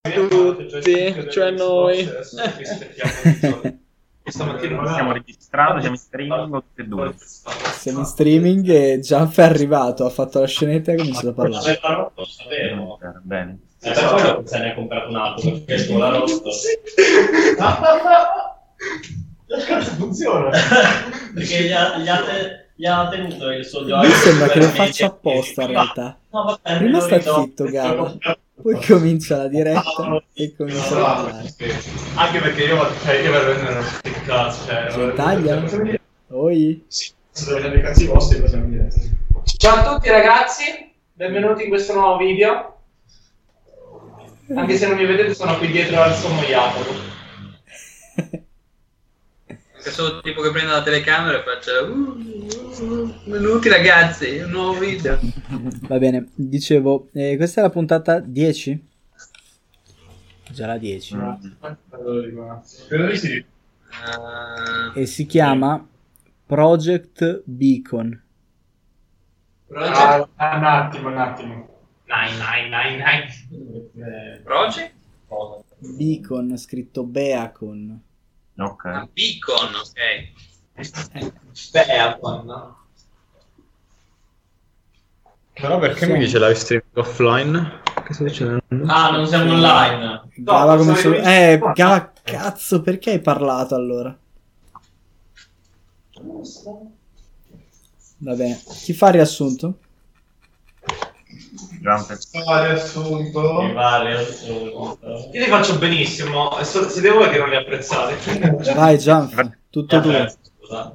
tutti, cioè noi. Stamattina siamo registrati, siamo in streaming tutti e due? Siamo in streaming e Gianf è arrivato, ha fatto la scenetta e ha cominciato a parlare. Bene. E per quello se ne ha comprato un altro perché il tuo l'ha rotto. Cazzo funziona? perché gli ha, gli ha te- gli ha tenuto il suo gioco. Mi sembra che lo faccia apposta in realtà. No, vabbè, Prima sta zitto, Gava. Poi comincia la diretta e comincia a parlare. Anche perché io, cioè, io non so che cazzo, cioè... Gentaglia? Oi? Sì, sto vedendo i cazzi vostri e poi siamo in diretta. Ciao a tutti ragazzi, benvenuti in questo nuovo video. Anche se non mi vedete sono qui dietro al sommoiato. Che sono tipo che prendo la telecamera e faccio uh, uh, benvenuti ragazzi, un nuovo video. Va bene, dicevo, eh, questa è la puntata 10? Già la 10. Credo di sì. Uh, E si chiama Project Beacon. Ah, un attimo, un attimo. Nine, nine, nine, nine. Project? Beacon, scritto Beacon. Ok. Ah, Beacon, ok. Beacon, no? Però perché Sì. mi dice live streaming offline? Che sta succedendo? Ah, non siamo online. Gava come in- Eh, Gava, cazzo, perché hai parlato allora? Va bene, chi fa il riassunto? Giante. Ah, riassunto. Mi pare assurdo. Io li faccio benissimo, e so- siete voi che non li apprezzate. Vai Gian, tutto tuo. Vabbè, scusa.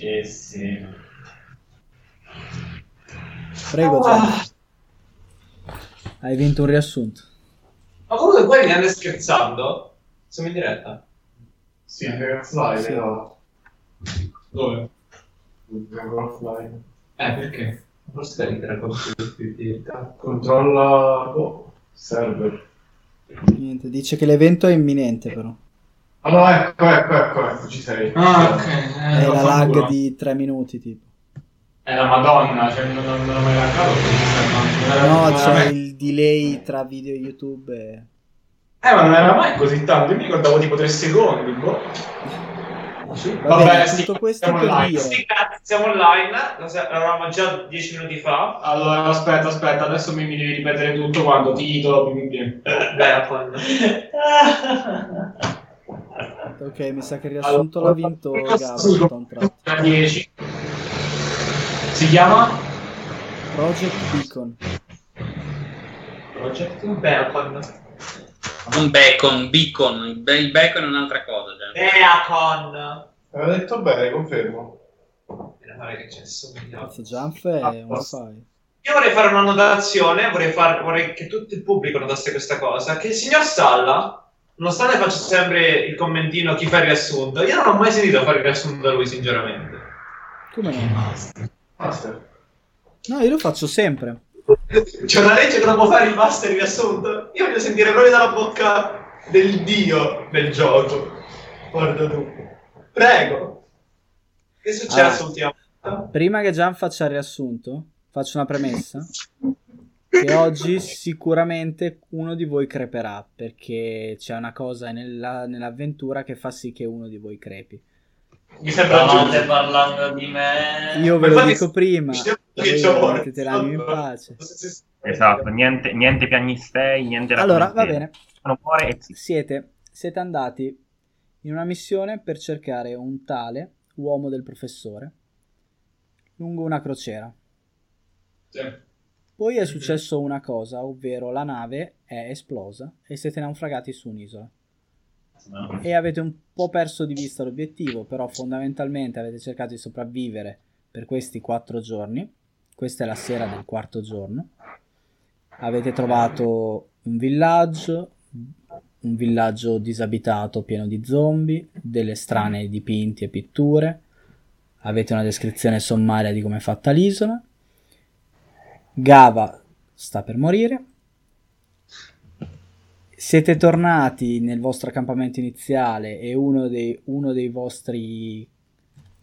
Eh sì. Prego Gian. Hai vinto un riassunto. Ma comunque quelli ne andate scherzando? Siamo in diretta. Sì, ragazzi, live, Sì. no. Dove? Vengo offline. Eh, perché? Forse devi entrare con Controlla... boh, server. Niente, dice che l'evento è imminente però. Ah no, ecco, ecco, ecco, ecco, ci sei. Ah, ok. È la lag di 3 minuti tipo. È la madonna, cioè non, non, non ho mai laggato. No, c'è il delay tra video e YouTube e... Eh, ma non era mai così tanto, io mi ricordavo tipo 3 secondi, boh. Va bene, sì, tutto questo siamo online. Sì, siamo online, l'avevamo già 10 minuti fa. Allora, aspetta, aspetta, adesso mi, mi devi ripetere tutto quando titolo, bim, bim. Beacon. Ok, mi sa che il riassunto l'ha vinto. Sì. Da 10. Si chiama? Project Beacon. Project? Beacon. Un bacon, beacon, il bacon è un'altra cosa. Già. Beacon. Aveva detto bene, confermo. Meno male che c'è. Cazzo, Jump è un file. Io vorrei fare una notazione, vorrei, far- vorrei che tutto il pubblico notasse questa cosa, che il signor Salla, nonostante faccia sempre il commentino chi fa il riassunto, io non ho mai sentito fare il riassunto da lui, sinceramente. Come no? Basta. No, io lo faccio sempre. C'è una legge che non può fare il master riassunto? Io voglio sentire proprio dalla bocca del dio del gioco. Guarda tu. Prego. Che è successo Ah. ultimamente? Prima che Gian faccia il riassunto, faccio una premessa. Che oggi sicuramente uno di voi creperà, perché c'è una cosa nella- nell'avventura che fa sì che uno di voi crepi. Mi sembra giusto. parlando di me. Io ve lo dico prima, Che voi c'ho- mettete l'animo in pace. Esatto, niente, niente piagnistei, niente Allora, va bene. E. Siete, siete andati in una missione per cercare un tale uomo del professore lungo una crociera. Poi è successo una cosa, ovvero la nave è esplosa e siete naufragati su un'isola. E avete un po' perso di vista l'obiettivo, però fondamentalmente avete cercato di sopravvivere per questi quattro giorni. Questa è la sera del quarto giorno. Avete trovato un villaggio, un villaggio disabitato pieno di zombie, delle strane dipinti e pitture. Avete una descrizione sommaria di come è fatta l'isola. Gava sta per morire. Siete tornati nel vostro accampamento iniziale e uno dei, uno dei vostri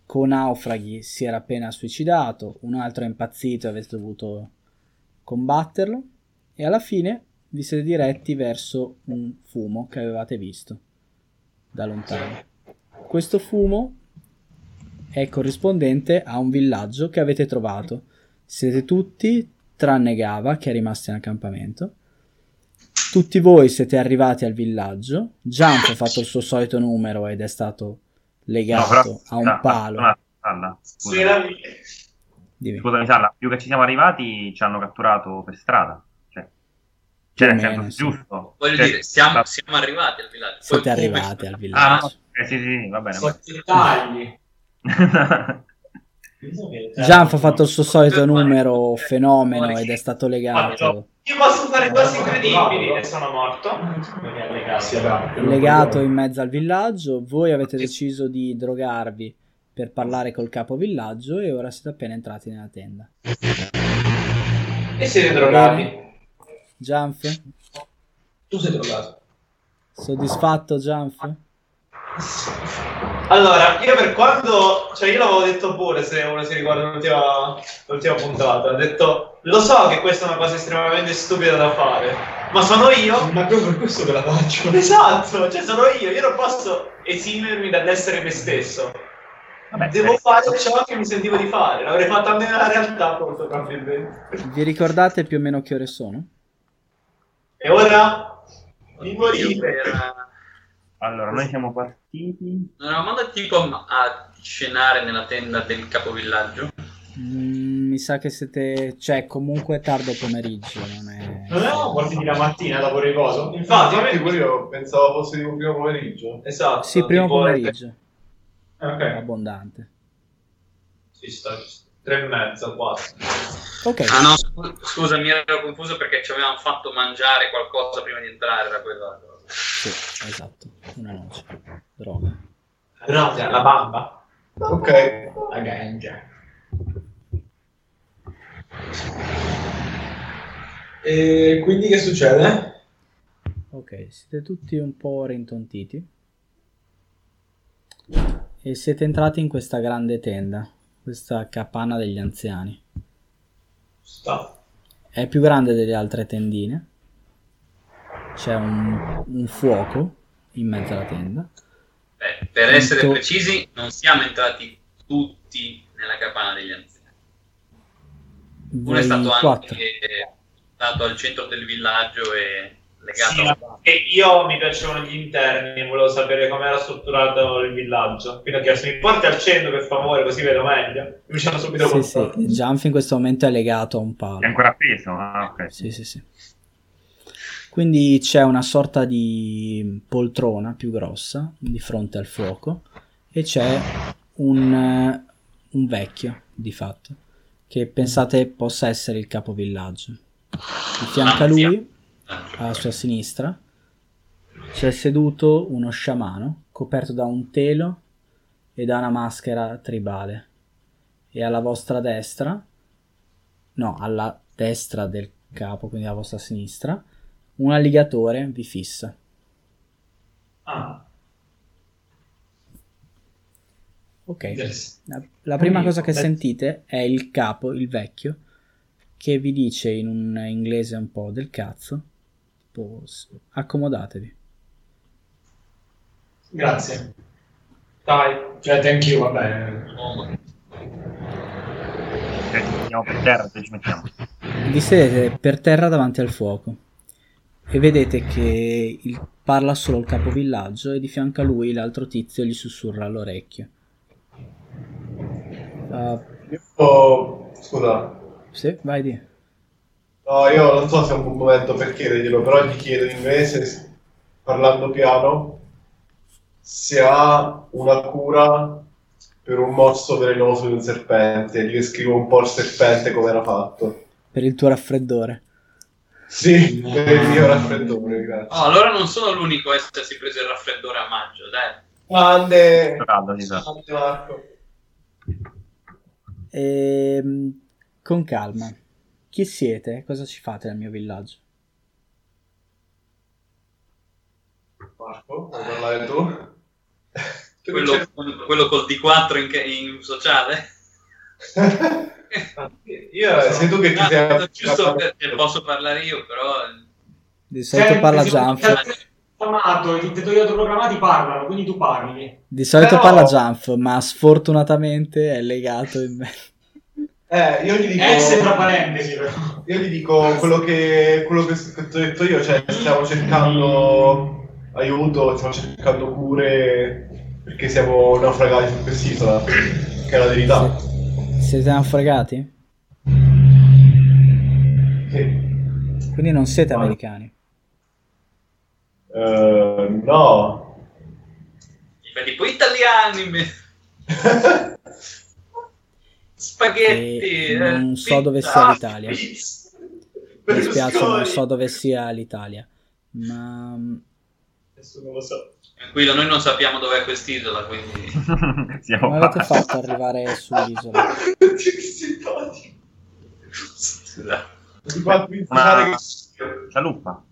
conaufraghi si era appena suicidato, un altro è impazzito e avete dovuto combatterlo. E alla fine vi siete diretti verso un fumo che avevate visto da lontano. Questo fumo è corrispondente a un villaggio che avete trovato. Siete tutti, tranne Gava, che è rimasto in accampamento. Tutti voi siete arrivati al villaggio. Jump ha fatto il suo solito numero ed è stato legato No, però- a un ah, palo. ah, Salla, scusa. Scusami. Dimmi. Scusami, Salla, più che ci siamo arrivati, ci hanno catturato per strada. Cioè, cioè nel senso sì. giusto. Voglio Cioè, dire, siamo, siamo arrivati al villaggio. Siete Poi arrivati al Ah, villaggio. no, eh, sì, sì, va bene. Sono dettagli. Jump ha fatto il suo solito numero fenomeno ed è stato legato. Io posso fare cose incredibili e sono morto. Legato in mezzo al villaggio. Voi avete deciso di drogarvi per parlare col capo villaggio e ora siete appena entrati nella tenda. E siete drogati. Jump? Tu sei drogato. Soddisfatto Jump? Allora, io per quando... Cioè, io l'avevo detto pure, se uno si ricorda l'ultima, l'ultima puntata. Ho detto, lo so che questa è una cosa estremamente stupida da fare, ma sono io... Ma proprio per questo che la faccio. Esatto, cioè sono io, io non posso esimermi dall'essere me stesso. Vabbè, Devo eh, fare ciò che mi sentivo di fare, l'avrei fatto anche nella realtà molto probabilmente. Vi ricordate più o meno che ore sono? E ora... Mi morire. era- Allora, noi siamo partiti. Non eravamo andati tipo a cenare nella tenda del capovillaggio? Mm, mi sa che siete... cioè comunque tardo pomeriggio, non è... Non eravamo partiti la mattina dopo riposo? Infatti, Infatti, pure io pensavo fosse tipo primo pomeriggio. Esatto. Sì, primo pomeriggio, Eh, Ok. abbondante. Ci sta. Tre e mezzo, quattro. Ok, Ah no, scu- scusa, mi ero confuso perché ci avevamo fatto mangiare qualcosa prima di entrare, era quella. Sì, esatto, una noce, droga. Droga, la bamba. Ok. La ganja. E quindi che succede? Ok, siete tutti un po' rintontiti. E siete entrati in questa grande tenda, questa capanna degli anziani. Sta. È più grande delle altre tendine. C'è un, un fuoco in mezzo alla tenda. Beh, per essere Tutto- precisi, non siamo entrati tutti nella capanna degli anziani. Uno è stato quattro. anche stato al centro del villaggio e legato Sì, a e io mi piacevano gli interni, volevo sapere come era strutturato il villaggio. Quindi ho chiesto, mi porti al centro per favore, così vedo meglio. Mi hanno subito Sì, sì, contato. Jump in questo momento è legato a un palo. È ancora appeso? Ah, ok. Sì, sì, sì. Quindi c'è una sorta di poltrona più grossa di fronte al fuoco e c'è un, eh, un vecchio, di fatto, che pensate possa essere il capovillaggio. Di fianco a lui, alla sua sinistra, c'è seduto uno sciamano coperto da un telo e da una maschera tribale. E alla vostra destra, no, alla destra del capo, quindi alla vostra sinistra, un alligatore vi fissa. Ah, Ok. La, la prima cosa che sentite è il capo, il vecchio, che vi dice in un inglese un po' del cazzo, tipo, "S- accomodatevi. Grazie. Dai. Cioè, thank you, va bene. uomo. Ci mettiamo per terra, dove ci mettiamo? Vi sedete per terra davanti al fuoco e vedete che il- parla solo il capovillaggio e di fianco a lui l'altro tizio gli sussurra all'orecchio. Ah, Io, scusa, sì, vai di. no, io non so se è un buon momento per chiederglielo, però gli chiedo in inglese, parlando piano, se ha una cura per un morso velenoso di un serpente. Gli descrivo un po' il serpente come era fatto. Per il tuo raffreddore. Sì, per il mio raffreddore, grazie. Oh, allora non sono l'unico a essersi preso il raffreddore a maggio, dai. Grande, grande Marco. Ehm, con calma. Chi siete? Cosa ci fate nel mio villaggio? Marco, vuoi parlare tu? Quello, quello col D4 in, in sociale? Io Eh, sei tu che ti Ah, sei giusto perché posso parlare io, però Di solito parla Jump. Programmato, I tutori autoprogrammati parlano, quindi tu parli. Di solito Però- parla Jump, ma sfortunatamente è legato in me. Eh, io gli dico... Ex tra parentesi, però. Io gli dico quello che, quello che, ho detto io, cioè stiamo cercando aiuto, stiamo cercando cure perché siamo naufragati su quest'isola, che è la verità. Siete naufragati? Sì. Quindi non siete americani. Eh, no. mi fai tipo italiani, spaghetti, E eh, non so dove sia l'Italia. Mi Mi dispiace, non so dove sia l'Italia. Ma Nessuno lo sa. Tranquillo, noi non sappiamo dov'è quest'isola, quindi... Siamo come avete fatto ad arrivare sull'isola? Che... Scialuppa.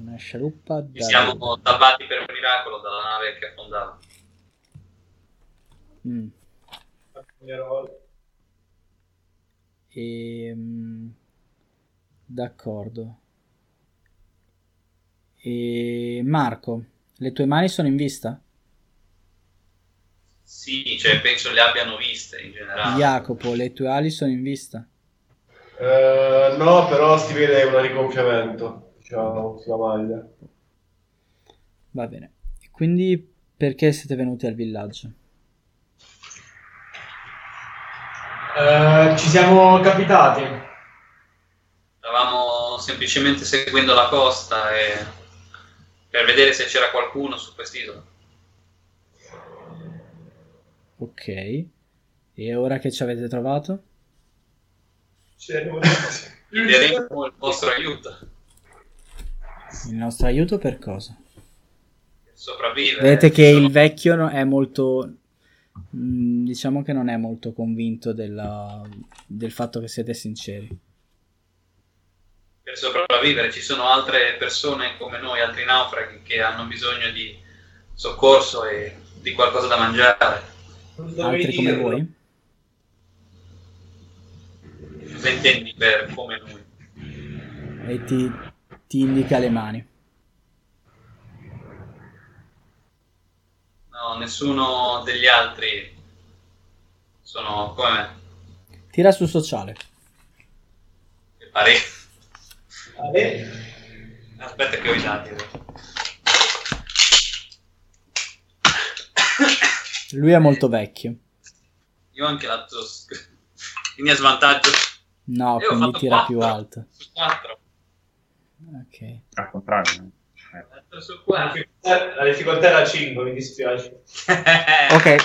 Una scialuppa Ci da... siamo salvati per un miracolo dalla nave che affondava. Mm. E... mm, D'accordo. E Marco, le tue mani sono in vista? Sì, cioè penso le abbiano viste in generale. Jacopo, le tue ali sono in vista? Eh, no, però si vede un rigonfiamento, diciamo, sulla maglia. Va bene. Quindi perché siete venuti al villaggio? Eh, ci siamo capitati. Stavamo semplicemente seguendo la costa e... per vedere se c'era qualcuno su quest'isola. Ok. E ora che ci avete trovato? Chiederemo il vostro aiuto Il nostro aiuto per cosa? per sopravvivere. Vedete che sono- il vecchio è molto... mm, Diciamo che non è molto convinto della- del fatto che siete sinceri. Per sopravvivere ci sono altre persone come noi, altri naufraghi che hanno bisogno di soccorso e di qualcosa da mangiare. Altri come voi? Intendi per come noi? E ti, ti indica le mani. No, nessuno degli altri sono come me. Tira sul sociale. Mi pare. Ale? Aspetta che ho i dati. Lui è molto vecchio. Io ho anche la tos. Quindi a svantaggio. No, Io quindi tira quattro. più alto. Su 4. Ok. Al contrario. eh. 4 4. la difficoltà era 5, mi dispiace. Ok.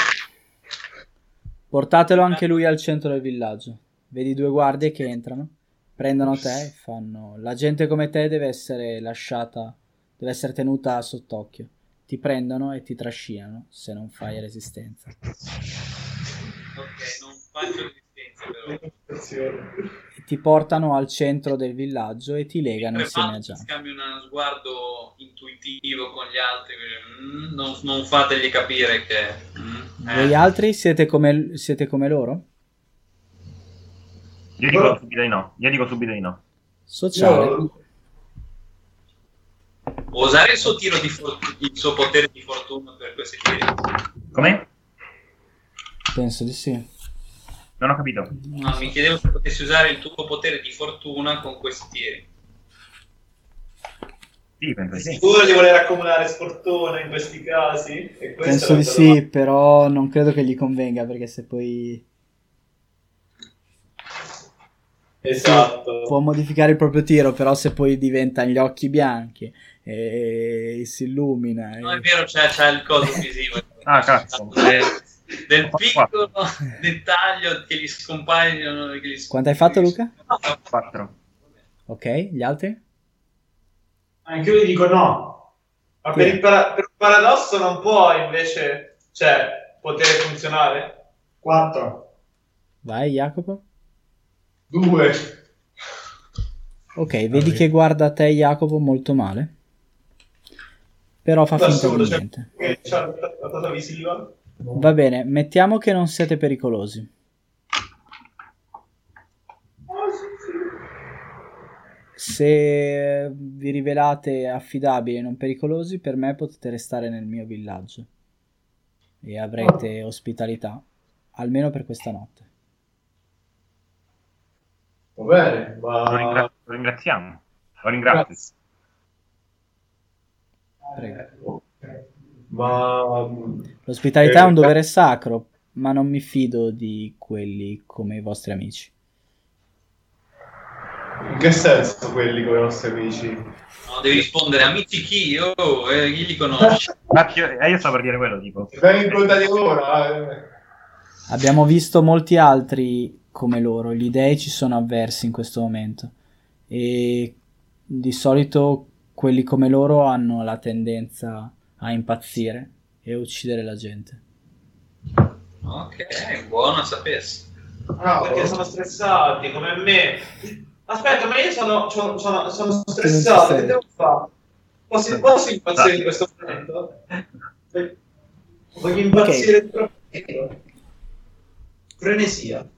Portatelo anche lui al centro del villaggio. Vedi due guardie che entrano, prendono te e fanno... La gente come te deve essere lasciata, deve essere tenuta sott'occhio. Ti prendono e ti trascinano se non fai resistenza. ok, non faccio resistenza però. E ti portano al centro del villaggio e ti legano Mentre insieme a Gian. scambio uno sguardo intuitivo con gli altri. mm, non, non fategli capire che. mm, eh. Voi altri siete come, siete come loro? Io dico subito di no. Io dico subito di no. Sociale. Può usare il suo tiro di fortuna, il suo potere di fortuna per questi tiri. Come? Penso di sì. Non ho capito. No, mi chiedevo se potessi usare il tuo potere di fortuna con questi tiri. Sì, penso sì. Sicuro di voler accumulare sfortuna in questi casi? E Penso di sì, però non credo che gli convenga perché se poi Esatto. può modificare il proprio tiro, però se poi diventa gli occhi bianchi e si illumina. e- No, è vero, c'è, c'è il coso visivo. Ah, cazzo. Del, del piccolo dettaglio che gli scompaiono. Che gli Quanto hai fatto, Luca? 4. Ok, gli altri? Anche io gli dico no. Ma per, il para- per un paradosso non può invece, cioè, poter funzionare? 4. Vai, Jacopo. Due. Ok, vedi che guarda te, Jacopo, molto male. Però fa Da finta solo, di niente. la visiva. Va bene, mettiamo che non siete pericolosi. Se vi rivelate affidabili e non pericolosi, per me potete restare nel mio villaggio e avrete ospitalità, almeno per questa notte. Va bene, Lo, ringra- ma... lo ringraziamo. Lo ringrazio. Prego. Ma... L'ospitalità è un Eh, dovere sacro, ma non mi fido di quelli come i vostri amici. In che senso quelli come i nostri amici? No, devi rispondere, amici chi? Oh, eh, chi li conosci? Ma io, eh, io stavo per dire quello, tipo. Vengi incontrati ora, eh. Abbiamo visto molti altri come loro, gli dei ci sono avversi in questo momento e di solito quelli come loro hanno la tendenza a impazzire e uccidere la gente. Ok, buono a sapersi. No, perché sono stressati come me. Aspetta, ma io sono, sono, sono, sono stressato, che devo fare? Posso, posso impazzire in questo momento? Voglio impazzire troppo. Frenesia.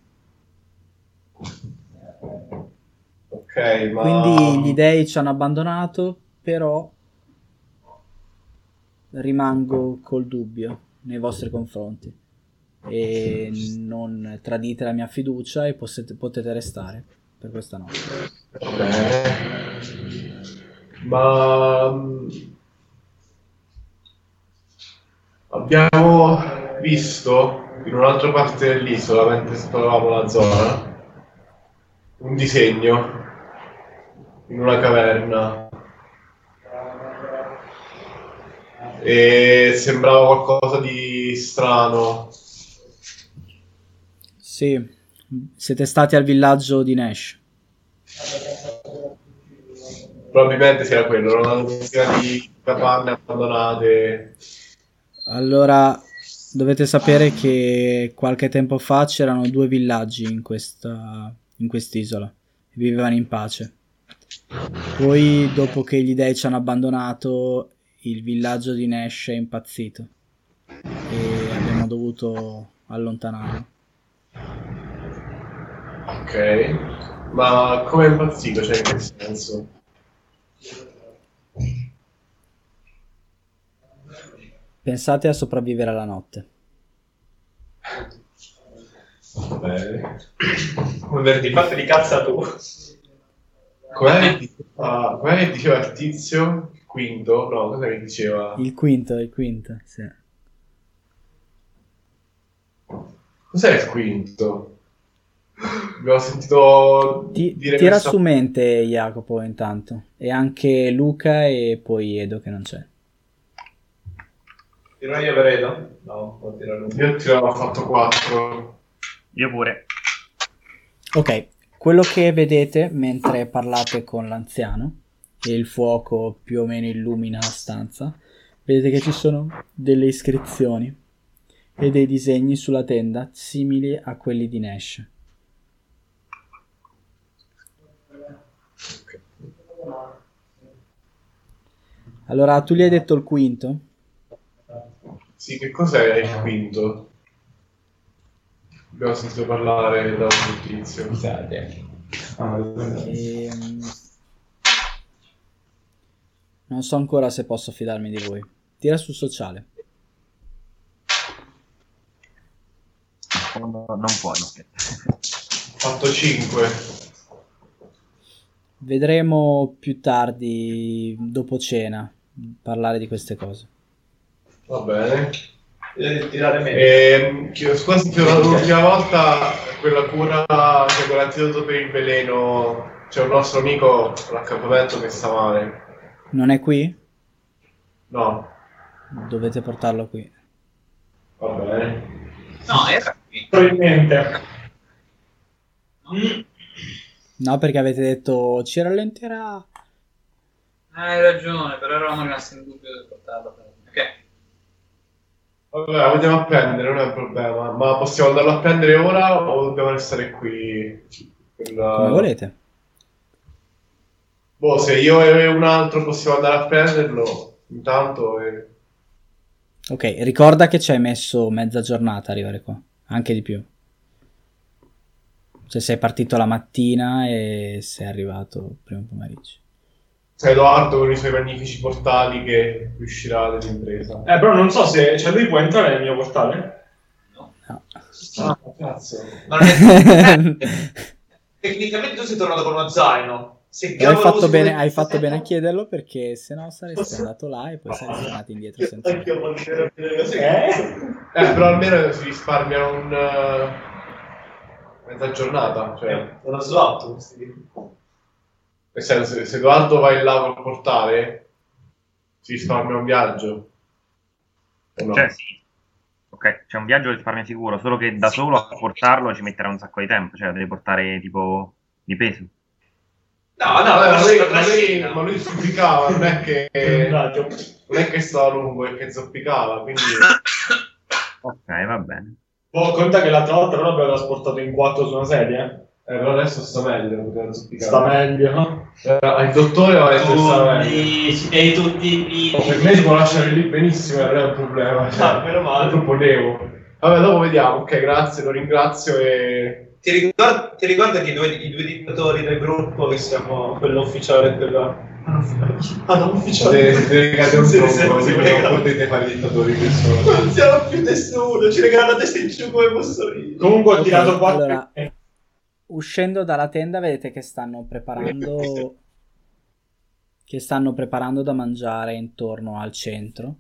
Ok, ma... Quindi gli dei ci hanno abbandonato, però rimango col dubbio nei vostri confronti e non tradite la mia fiducia e possete- potete restare per questa notte. Bene. Ma... mm, Abbiamo visto in un'altra parte dell'isola, mentre esploravamo la zona, un disegno in una caverna. E sembrava qualcosa di strano. Sì, siete stati al villaggio di Nash. Probabilmente sia quello, era una dozzina di capanne abbandonate. Allora, dovete sapere che qualche tempo fa c'erano due villaggi in questa in quest'isola e vivevano in pace. Poi, dopo che gli dei ci hanno abbandonato, il villaggio di Nash è impazzito e abbiamo dovuto allontanarlo. Ok, ma come è impazzito? Cioè, in che senso? Pensate a sopravvivere alla notte. Bene. Come verdi fatti di cazza tu. Com'è diceva, com'è che diceva il tizio? Il quinto? No, cosa che diceva? Il quinto, il quinto, sì. Cos'è il quinto? Abbiamo sentito Ti, dire tira questa- su mente Jacopo intanto e anche Luca e poi Edo che non c'è. Tiro io per Edo? No, può tirare. Io ti avevo fatto 4. Io pure. Ok, quello che vedete mentre parlate con l'anziano e il fuoco più o meno illumina la stanza, vedete che ci sono delle iscrizioni e dei disegni sulla tenda simili a quelli di Nash. Allora, tu gli hai detto il quinto? Sì, che cos'è il quinto? Abbiamo sentito parlare da un tizio. Ehm, Non so ancora se posso fidarmi di voi. Tira sul sociale. Non, non può, no. Fatto 5. Vedremo più tardi, dopo cena, parlare di queste cose. Va bene. Di tirare meno. Ehm, chiedo scusa ho dato l'ultima volta quella cura, cioè quell'antidoto per il veleno. C'è un nostro amico all'accampamento che sta male. Non è qui? No, Dovete portarlo qui. va bene. No, era qui. Probabilmente. No, perché avete detto ci rallenterà. hai ragione, però eravamo rimasti in dubbio del portarlo. Ok. Vabbè, lo andiamo a prendere, non è un problema. Ma possiamo andarlo a prendere ora o dobbiamo restare qui? Per la- Come volete. Boh, se io e un altro possiamo andare a prenderlo, intanto... eh, Ok, ricorda che ci hai messo mezza giornata a arrivare qua, anche di più. Cioè sei partito la mattina e sei arrivato prima pomeriggio. C'è Edoardo con i suoi magnifici portali che riuscirà nell'impresa. Eh, però non so se cioè, lui può entrare nel mio portale. No. Ah, cazzo. Non è- Tecnicamente tu sei tornato con uno zaino. Se hai fatto bene, hai fatto bene a chiederlo perché sennò saresti Posso- andato là e poi saresti tornato indietro senza... Anch'io voglio dire le cose. Eh? Eh, però almeno si risparmia un... eh, mezza giornata. Cioè, Eh, Uno slot, questi. Nel senso, se, se Edoardo vai là col portale, si risparmia un viaggio. No? Cioè, sì. Ok, c'è un viaggio che risparmia sicuro, solo che da solo a portarlo ci metterà un sacco di tempo, cioè devi portare tipo di peso. No, no, ma, ma lui, ma, lui, ma lui zoppicava, non è che... Non è che stava lungo, è che zoppicava, quindi... Ok, va bene. Oh, conta che l'altra volta però abbiamo trasportato in quattro su una sedia. Eh, però adesso sta meglio. Sta meglio. no? Eh, il dottore ha detto stava meglio. Tutti, e tutti i Oh, per me si può lasciare lì benissimo, non è un problema. Cioè, Ah, meno male. Lo proponevo. Vabbè, dopo vediamo. Ok, grazie, lo ringrazio e... Ti ricordi, ti ricordi che i due, i due dittatori del gruppo, che siamo quello ufficiale e quello... Ah, non ufficiale. Se se un così sì, non potete fare i dittatori che sono. Non siamo più nessuno, ci regala la testa in giù come Mussolini. Comunque ho tirato quattro. allora- Uscendo dalla tenda vedete che stanno preparando che stanno preparando da mangiare intorno al centro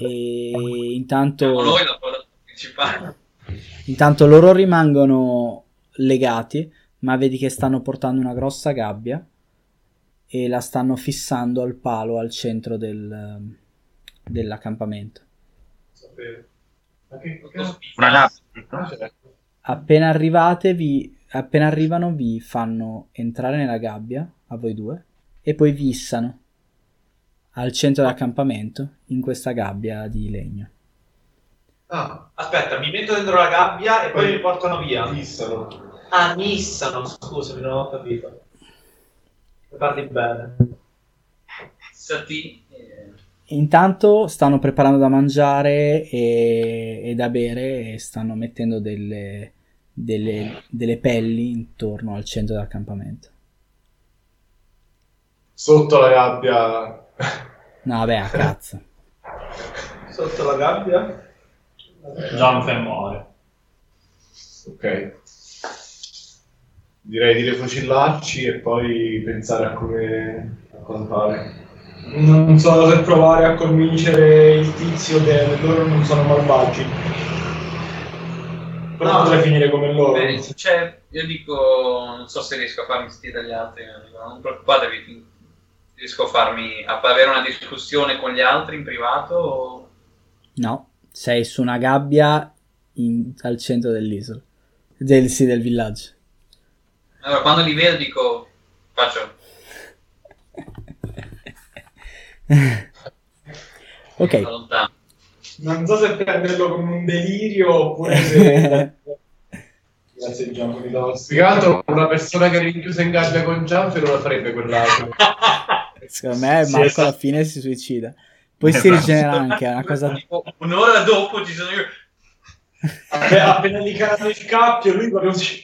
e intanto Siamo noi la cosa principale. Intanto loro rimangono legati, ma vedi che stanno portando una grossa gabbia e la stanno fissando al palo al centro del, dell'accampamento. Una gabbia, Ah, certo. Appena arrivate, vi, appena arrivano, vi fanno entrare nella gabbia a voi due e poi vi issano al centro dell'accampamento in questa gabbia di legno. Ah, Aspetta, mi metto dentro la gabbia e poi Poi- mi portano via. fissano. Ah, mi issano, scusami, non ho capito. Parli bene. Sati, eh, Intanto stanno preparando da mangiare e, e da bere e stanno mettendo delle, delle- delle pelli intorno al centro dell'accampamento. Sotto la gabbia. No, vabbè, a cazzo. Sotto la gabbia? Gianfe muore. Ok. Direi di refocillarci e poi pensare a come a cosa fare. Non so se provare a convincere il tizio che loro non sono malvagi. Però No. potrei finire come loro. beh, cioè, io dico, non so se riesco a farmi sentire dagli altri, ma dico, non preoccupatevi, riesco a farmi a avere una discussione con gli altri in privato. o- No, sei su una gabbia in- al centro dell'isola. Del, sì, del villaggio. Allora, quando li vedo dico, faccio, ok. Non so se prenderlo come un delirio oppure se... Grazie Gianco, mi do Spiegato, una persona che è rinchiusa in gabbia con Gianfe non la farebbe quell'altro. Secondo me Sì, Marco esatto. alla fine si suicida. Poi si Esatto. rigenera anche, è una cosa... Un'ora dopo ci sono io. Appena, appena gli cade il cappio, lui proprio si...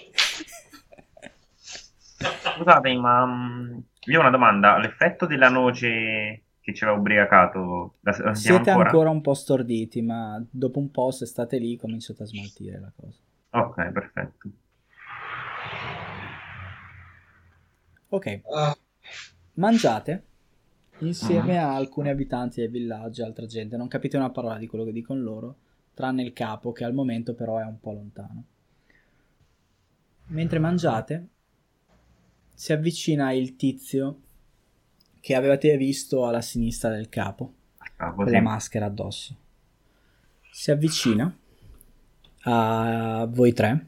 Scusate, ma mm, io ho una domanda. L'effetto della noce che ci aveva ubriacato, la, la Siete ancora? ancora un po' storditi, ma dopo un po' se state lì cominciate a smaltire la cosa. Ok, perfetto. Ok, mangiate insieme a alcuni abitanti del villaggio e altra gente. Non capite una parola di quello che dicono loro, tranne il capo che al momento però è un po' lontano. Mentre mangiate, si avvicina il tizio che avevate visto alla sinistra del capo, Ah, con la maschera addosso. Si avvicina a voi tre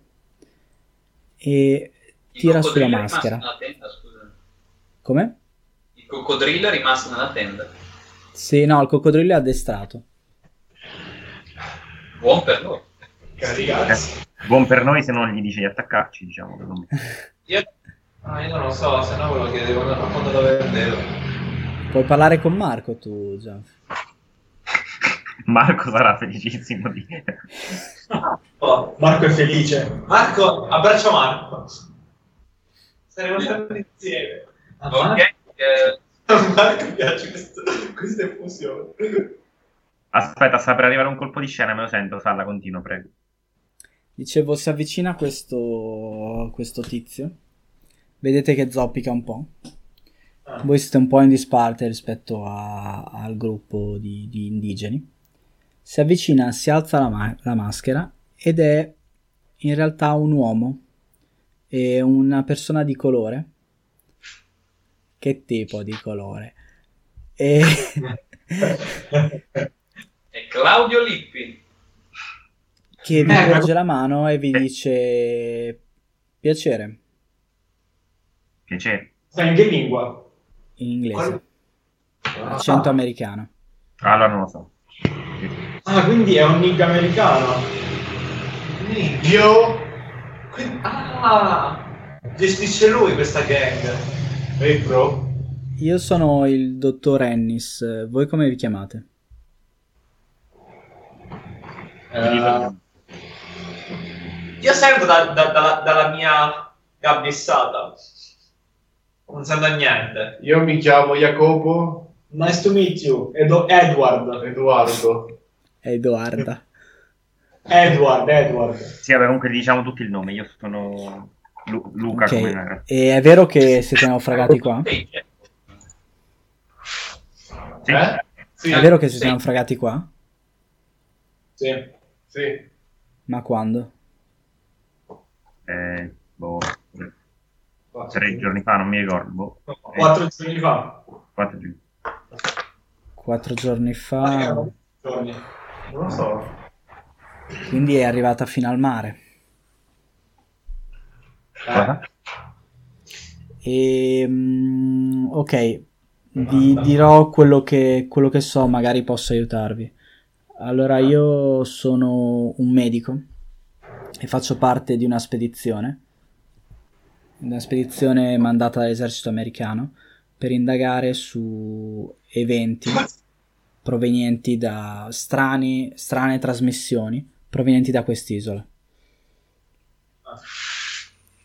e tira sulla maschera. tenda. Come? Il coccodrillo è rimasto nella tenda. Sì, no, il coccodrillo è addestrato. Buon per loro. caricarsi. Eh, buon per noi se non gli dici di attaccarci, diciamo. Io... Ah, io non lo so, se no ve lo chiedevo a quando lo vendevo. Puoi parlare con Marco tu, Gian. Marco sarà felicissimo di... Oh, Marco è felice. Marco, abbraccio Marco. Saremo sempre insieme. A Ok, eh, Marco piace questo, questa effusione. Aspetta, sta per arrivare un colpo di scena, me lo sento, Salla, continuo, prego. Dicevo, si avvicina questo, questo tizio. Vedete che zoppica un po'. Ah. Voi siete un po' in disparte rispetto a- al gruppo di, di indigeni. Si avvicina, si alza la, ma- la maschera ed è in realtà un uomo e una persona di colore. Che tipo di colore? E... è Claudio Lippi. che vi Eh, porge la mano e vi dice piacere Piacere. In che lingua? in inglese, Qual- accento americano. Allora non lo so. Ah, quindi è un nigga americano. Io, Quindi- ah, gestisce lui questa gang. ehi bro, Io sono il dottor Ennis, voi come vi chiamate? Eh, Io sento da- da- dalla, dalla mia gabbissata. Non sento niente. io mi chiamo Jacopo nice to meet you. Edo- Edward. Edoardo. Edoarda. Edward, Edward. Sì, vabbè, comunque diciamo tutti il nome. Io sono Lu- Luca Ok, come... e è vero che siete naufragati qua? Sì, Sì. Eh? Sì, È vero che siete Sì. naufragati qua? Sì. sì. Ma quando? Eh, boh, tre giorni fa, non mi ricordo. Boh. Eh, Quattro giorni fa. quattro giorni. Quattro giorni Ah, fa, giorni. Non lo so. quindi è arrivata fino al mare. Cosa? E, mm, ok, vi dirò quello che, quello che so, magari posso aiutarvi. Allora, io sono un medico e faccio parte di una spedizione, una spedizione mandata dall'esercito americano per indagare su eventi provenienti da strani, strane trasmissioni provenienti da quest'isola.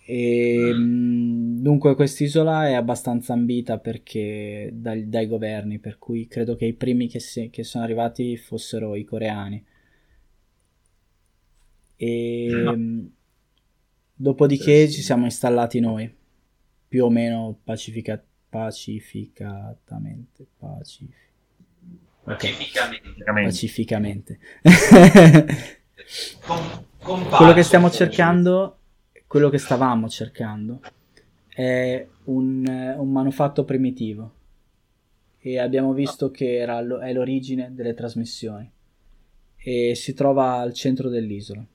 E, mh, dunque quest'isola è abbastanza ambita perché dai, dai governi, per cui credo che i primi che, si- che sono arrivati fossero i coreani. E mh, dopodiché ci siamo installati noi, più o meno pacifica- pacificatamente. pacifi- ok, pacificamente. Pacificamente. Con, con quello che stiamo forse. cercando, quello che stavamo cercando, è un, un manufatto primitivo. E abbiamo visto che era lo- è l'origine delle trasmissioni. E si trova al centro dell'isola.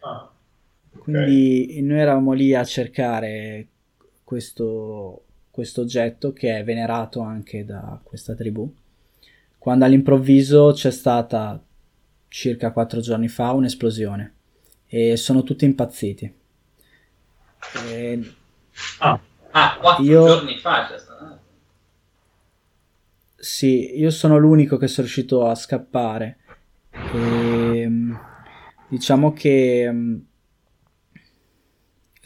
Ah. Quindi noi eravamo lì a cercare questo, questo oggetto che è venerato anche da questa tribù. Quando all'improvviso c'è stata circa quattro giorni fa un'esplosione e sono tutti impazziti. E Ah, quattro Io- giorni fa c'è stato. Sì, io sono l'unico che sono riuscito a scappare. E, diciamo che mm,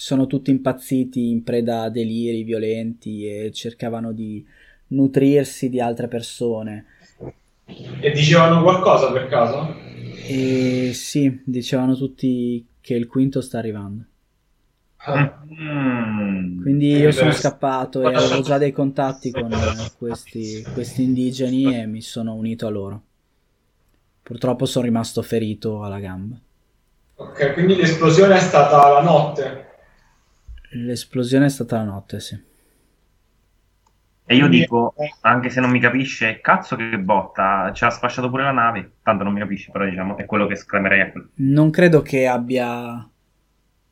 sono tutti impazziti in preda a deliri violenti e cercavano di nutrirsi di altre persone. E dicevano qualcosa per caso? E sì, dicevano tutti che il quinto sta arrivando. Mm. Quindi io sono scappato e avevo già dei contatti con questi, questi indigeni e mi sono unito a loro. Purtroppo sono rimasto ferito alla gamba. Ok, quindi l'esplosione è stata la notte. L'esplosione è stata la notte, sì. E io dico, anche se non mi capisce, cazzo che botta, ci ha spacciato pure la nave. Tanto non mi capisce, però diciamo, è quello che esclamerei a quello. Non credo che abbia...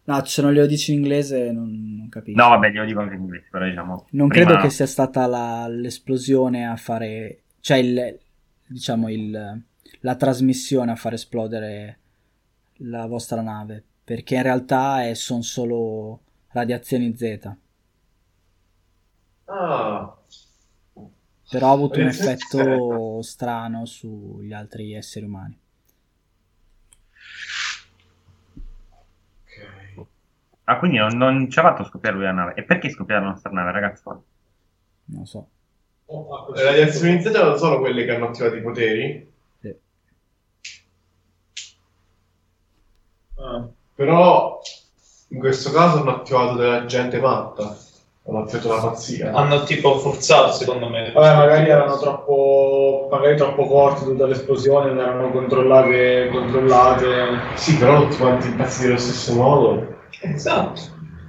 No, se non glielo dici in inglese non, non capisco. No, vabbè, glielo dico anche in inglese, però diciamo... Non prima- credo che sia stata la- l'esplosione a fare... Cioè, il, diciamo, il, la trasmissione a far esplodere la vostra nave. Perché in realtà sono solo radiazioni Z. Ah, Però ha avuto un effetto strano sugli altri esseri umani. Ok. Ah, quindi non, non ci ha fatto scoppiare lui la nave. E perché scoppiare la nostra nave, ragazzi? Non so. Oh, Le radiazioni Z non sono quelle che hanno attivato i poteri, Sì. Ah. però in questo caso hanno attivato della gente matta. Hanno attivato la pazzia. Hanno tipo forzato, secondo me. Vabbè, magari erano troppo, magari troppo corti tutte le esplosioni, non erano controllate, controllate. Sì, però tutti quanti impazziti allo stesso modo. Esatto.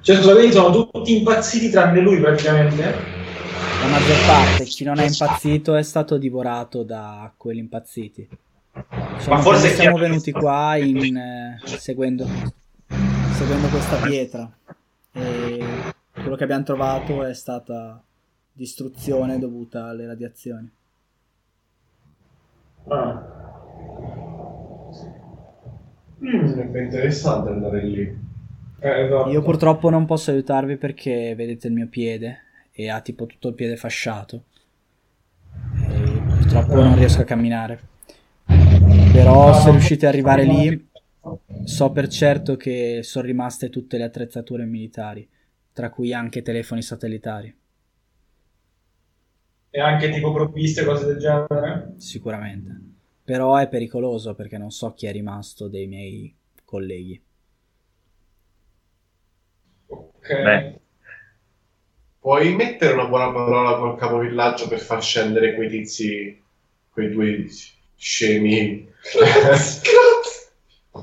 Cioè, scusa, quindi sono tutti impazziti tranne lui praticamente? La maggior parte, chi non è impazzito è stato divorato da quelli impazziti. Diciamo Ma forse siamo venuti qua in, eh, seguendo, seguendo questa pietra. E quello che abbiamo trovato è stata distruzione dovuta alle radiazioni. Ah. Sarebbe interessante andare lì. Eh, esatto. Io purtroppo non posso aiutarvi perché vedete il mio piede e ha tipo tutto il piede fasciato. E purtroppo non riesco a camminare. Però se riuscite ad arrivare lì, so per certo che sono rimaste tutte le attrezzature militari, tra cui anche telefoni satellitari, E anche tipo provviste, cose del genere? sicuramente. Però è pericoloso perché non so chi è rimasto dei miei colleghi. Ok. Beh. Puoi mettere una buona parola col capovillaggio per far scendere quei tizi, quei due scemi.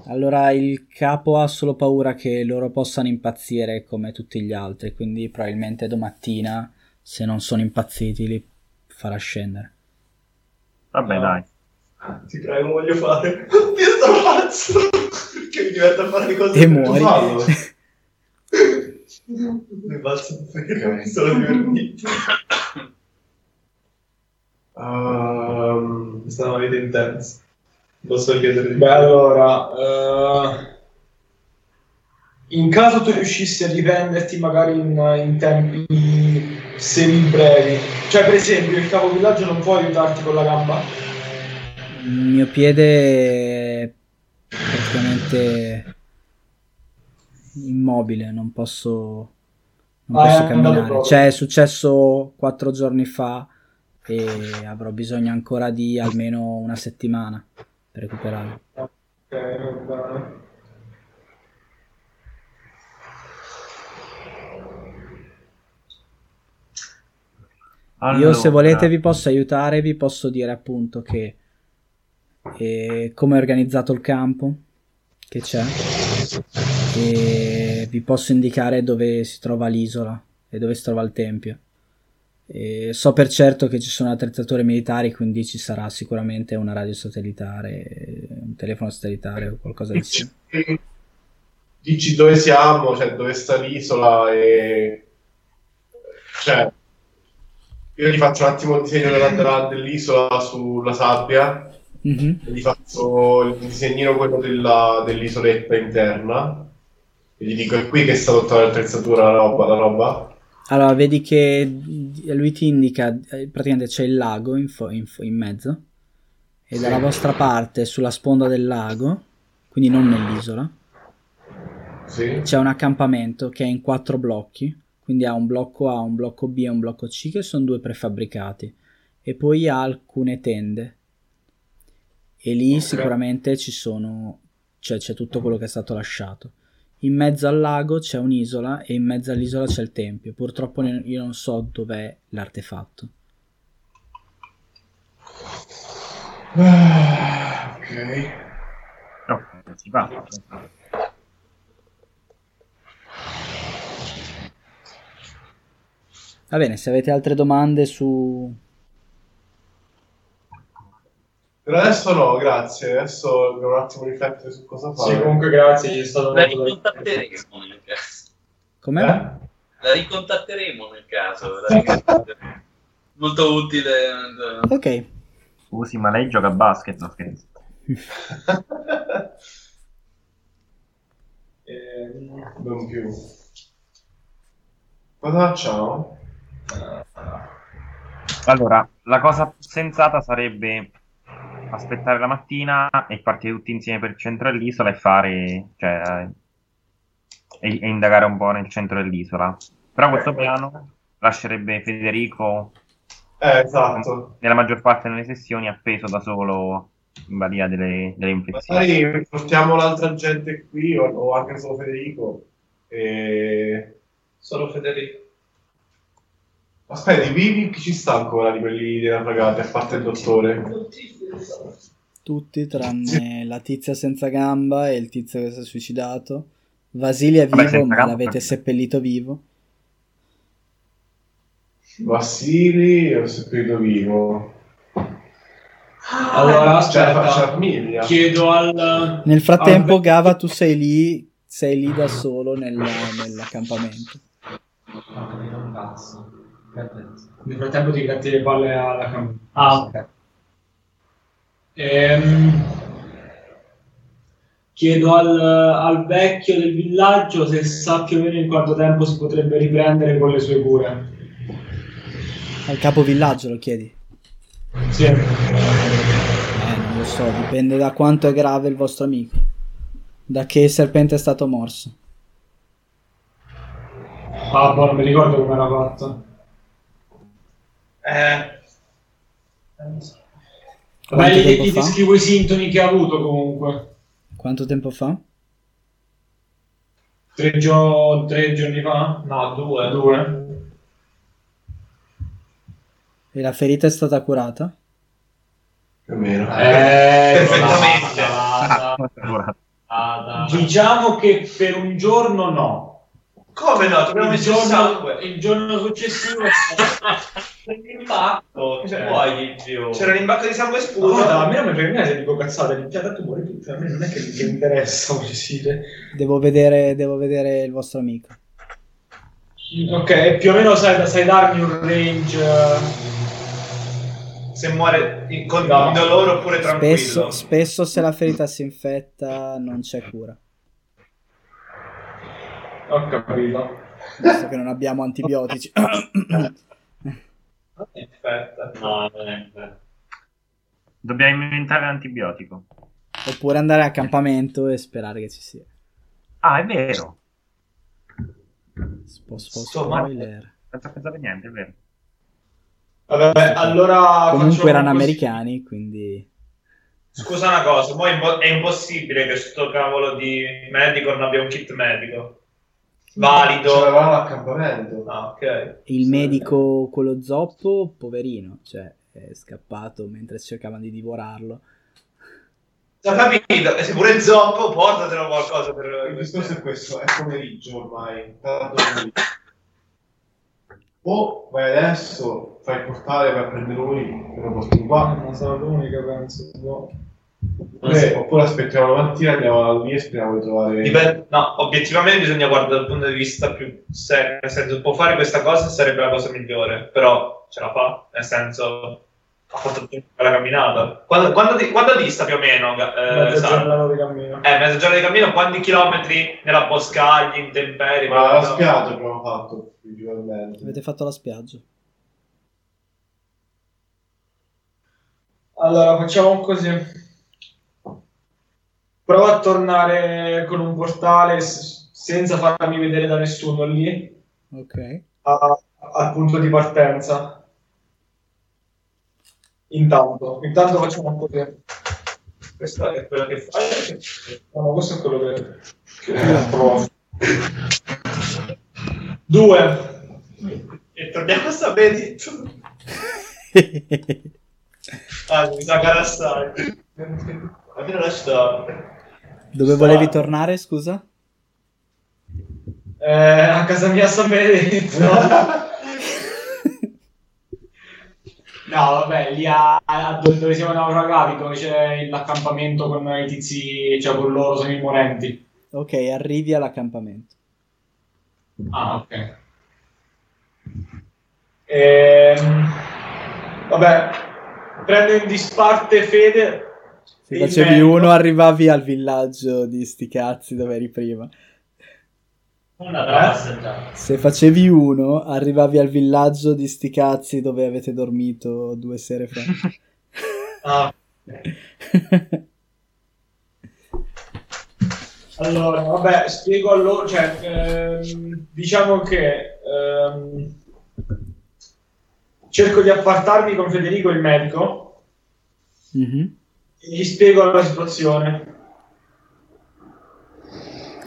Allora il capo ha solo paura che loro possano impazzire come tutti gli altri, quindi probabilmente domattina, se non sono impazziti, li farà scendere. Vabbè, No. dai. Ti prego, voglio fare. Oddio, sto pazzo! Perché mi diverto a fare cose E muori. Mi balzo un ferro, solo divertito. Ehm, È stata una vita intensa. Posso chiedere di Beh, allora, eh, in caso tu riuscissi a riprenderti magari in, in tempi semi-brevi, cioè per esempio il capovillaggio non può aiutarti con la gamba? Il mio piede è praticamente immobile, non posso, non Ah, posso andato camminare. Cioè, è successo quattro giorni fa e avrò bisogno ancora di almeno una settimana per recuperare. Ok, va bene. Io se Allora, volete vi posso aiutare, vi posso dire appunto che eh, come è organizzato il campo, che c'è, e vi posso indicare dove si trova l'isola e dove si trova il tempio. E so per certo che ci sono attrezzature militari, quindi ci sarà sicuramente una radio satellitare, un telefono satellitare o qualcosa di simile. dici dove siamo, cioè dove sta l'isola e... Cioè, io gli faccio un attimo il disegno della, della- dell'isola sulla sabbia, Mhm. e gli faccio il disegnino quello della- dell'isoletta interna, e gli dico è qui che sta tutta l'attrezzatura, la roba, la roba. Allora, vedi che lui ti indica, eh, praticamente c'è il lago in, fo- in fo- in mezzo e dalla vostra parte, sulla sponda del lago, quindi non nell'isola, Sì. c'è un accampamento che è in quattro blocchi, quindi ha un blocco A, un blocco B e un blocco C che sono due prefabbricati e poi ha alcune tende e lì sicuramente ci sono, cioè c'è tutto quello che è stato lasciato. In mezzo al lago c'è un'isola e in mezzo all'isola c'è il tempio. Purtroppo ne- io non so dov'è l'artefatto. Ah, ok. No, si fa. Va bene, se avete altre domande su... Per adesso no, grazie. Adesso devo un attimo riflettere su cosa fare. Sì, comunque grazie, ci è stato La molto ricontatteremo nel caso. Com'è? Eh? La ricontatteremo nel caso. ricontatteremo. Molto utile. eh, Ok. Scusi, ma lei gioca a basket? No, scherzo. Ehm, Non più. Cosa facciamo? Allora, la cosa più sensata sarebbe aspettare la mattina e partire tutti insieme per il centro dell'isola e fare, cioè, e, e indagare un po' nel centro dell'isola. Però questo piano lascerebbe Federico Eh, esatto. nella maggior parte delle sessioni appeso da solo in balia delle, delle infezioni. Magari portiamo l'altra gente qui, o, o anche solo Federico. E... Solo Federico. Aspetta, i vivi chi ci sta ancora di quelli della fragata, a parte il dottore? Tutti tranne la tizia senza gamba e il tizio che si è suicidato. Vasili è vivo, ma gamba. l'avete seppellito vivo. Vassili, ho seppellito vivo. Allora, C'è la, aspetta. c'è la famiglia. Chiedo al... Nel frattempo, al- Gava, tu sei lì, sei lì da solo nel- nell'accampamento. Aspetta. Nel frattempo ti gratti le palle alla cam... Ah, ok. Ehm, chiedo al, al vecchio del villaggio se sa più o meno in quanto tempo si potrebbe riprendere con le sue cure. Al capovillaggio lo chiedi? Sì. Eh, non lo so, dipende da quanto è grave il vostro amico. Da che serpente è stato morso. Ah, boh, non mi ricordo come era fatto. Eh, Vabbè, Quanto gli, tempo gli fa? descrivo i sintomi che ha avuto comunque. Quanto tempo fa? Tre, gio- tre giorni fa? no, due. Due. E la ferita è stata curata? Più o meno. Eh, Perfettamente. Diciamo che per un giorno no. Come no? Ti abbiamo Il messo il giorno, sangue. il giorno successivo L'impatto. Cioè, vuoi? C'era l'imbacco di sangue sputo. Guarda, a me non mi frega niente se dico cazzate, cioè tanto muori tu, cioè, a me non è che mi interessa, dire. Devo vedere, devo vedere il vostro amico. Ok, più o meno sai, sai darmi un range. eh, Se muore in- con No. dolore oppure tranquillo. Spesso, spesso se la ferita si infetta non c'è cura. Ho capito. Visto che non abbiamo antibiotici. Infetta. No, non è vero. dobbiamo inventare l'antibiotico. Oppure andare a accampamento e sperare che ci sia. Ah, è vero. Spo- spo- spoiler. Senza pensare niente, è vero. Vabbè, allora. Comunque erano così. americani, quindi... Scusa una cosa, mo è impossibile che sto cavolo di medico non abbia un kit medico. Valido. C'eravamo all'accampamento. Ah, ok. Il medico, quello zoppo, poverino, cioè è scappato mentre cercavano di divorarlo. Ho capito, e se pure il zoppo, portatelo qualcosa per... Il discorso è questo, è pomeriggio ormai. Tardo pomeriggio. O vai adesso, fai il portale, vai a prendere lui, lo porti qua. Ma sono l'unica, penso. boh. Oppure, oppure aspettiamo la mattina, andiamo lì e speriamo di trovare... Dipende- no, obiettivamente bisogna guardare dal punto di vista più serio, nel senso può fare questa cosa sarebbe la cosa migliore, però ce la fa, nel senso ha fatto tutta la camminata. Quando, quando, di- quando dista più o meno? Eh, giornata di cammino. Eh, mezzogiorno di cammino, quanti chilometri nella boscaglia, in temperi? Ma la spiaggia abbiamo fatto, principalmente. Avete fatto la spiaggia. Allora, facciamo così. Prova a tornare con un portale s- senza farmi vedere da nessuno lì Ok. a- al punto di partenza. Intanto, intanto facciamo così. Questa è quella che fai. No, no, questo è quello che, che provo. Due. E torniamo a sapere. Ah, mi sa cara assai. Almeno lascia Dove volevi tornare, scusa? Eh, a casa mia sapere dentro. No, vabbè, lì a, a dove, dove siamo naufragati, dove c'è l'accampamento con i tizi, cioè con loro sono i morenti. Ok, arrivi all'accampamento. Ah, ok. Ehm, vabbè, prendo in disparte Fede. Se facevi medico. uno, arrivavi al villaggio di sti cazzi dove eri prima. Una Eh? passeggiata. Se facevi uno, arrivavi al villaggio di sti cazzi dove avete dormito due sere fa. Ah, allora, vabbè, spiego allora, cioè, ehm, diciamo che ehm, cerco di appartarmi con Federico il medico Mhm. Gli spiego la situazione.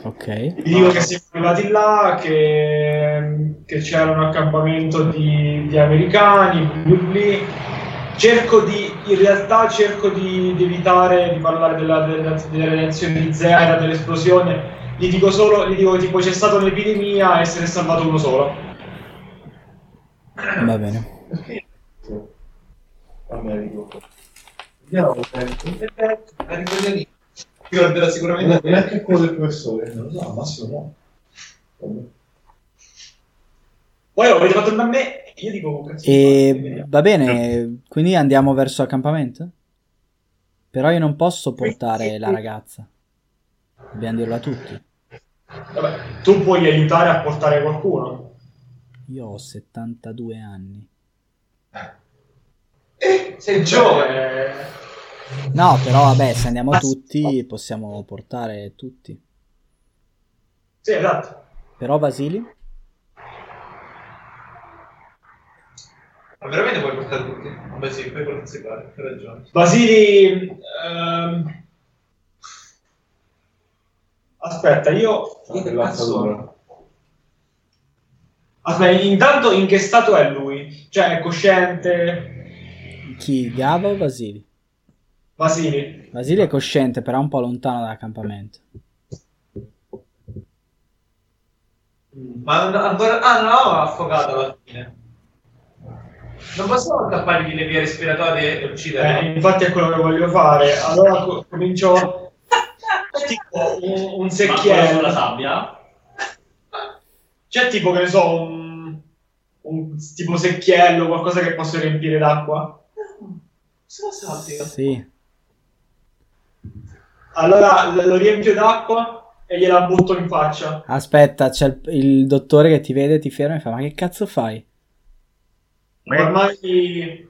Ok. Gli dico che siamo arrivati là, che, che c'era un accampamento di, di americani, blu blu. Cerco di, in realtà cerco di, di evitare di parlare della, della, delle reazioni di Zera, dell'esplosione. Gli dico solo, gli dico tipo c'è stata un'epidemia e se ne è salvato uno solo. Va bene. Al medico. Andiamo al medico. Ricorderà sicuramente Non è che quello del professore. Non lo so, al massimo no. Poi lo avete fatto da me e io dico cazzo E vediamo. va bene, quindi andiamo verso l'accampamento? Però io non posso portare la ragazza. Dobbiamo dirlo a tutti. Vabbè, tu puoi aiutare a portare qualcuno. Io ho 72 anni. sei giovane. No, però vabbè, se andiamo tutti possiamo portare tutti. Sì, esatto. Però Vasili? Ma veramente puoi portare tutti? Vabbè sì, che si pare, hai ragione. Basili, ehm, aspetta, io... Io che cazzo. Aspetta, intanto in che stato è lui? Cioè, è cosciente? Chi? Gava o Vasili? Basili. Vasili è cosciente, però è un po' lontano dall'accampamento. Ma non- ancora... Ah, no, affogato alla fine. Non possiamo tappargli le vie respiratorie e Eh, ucciderlo? infatti è quello che voglio fare. Allora co- comincio... tipo un, un Ma secchiello. sulla sabbia? C'è tipo, che ne so, un, un tipo secchiello, qualcosa che posso riempire d'acqua? Se lo sappia. Sì. Allora lo riempio d'acqua e gliela butto in faccia. Aspetta, c'è il, il dottore che ti vede, ti ferma e fa: Ma che cazzo fai? Ormai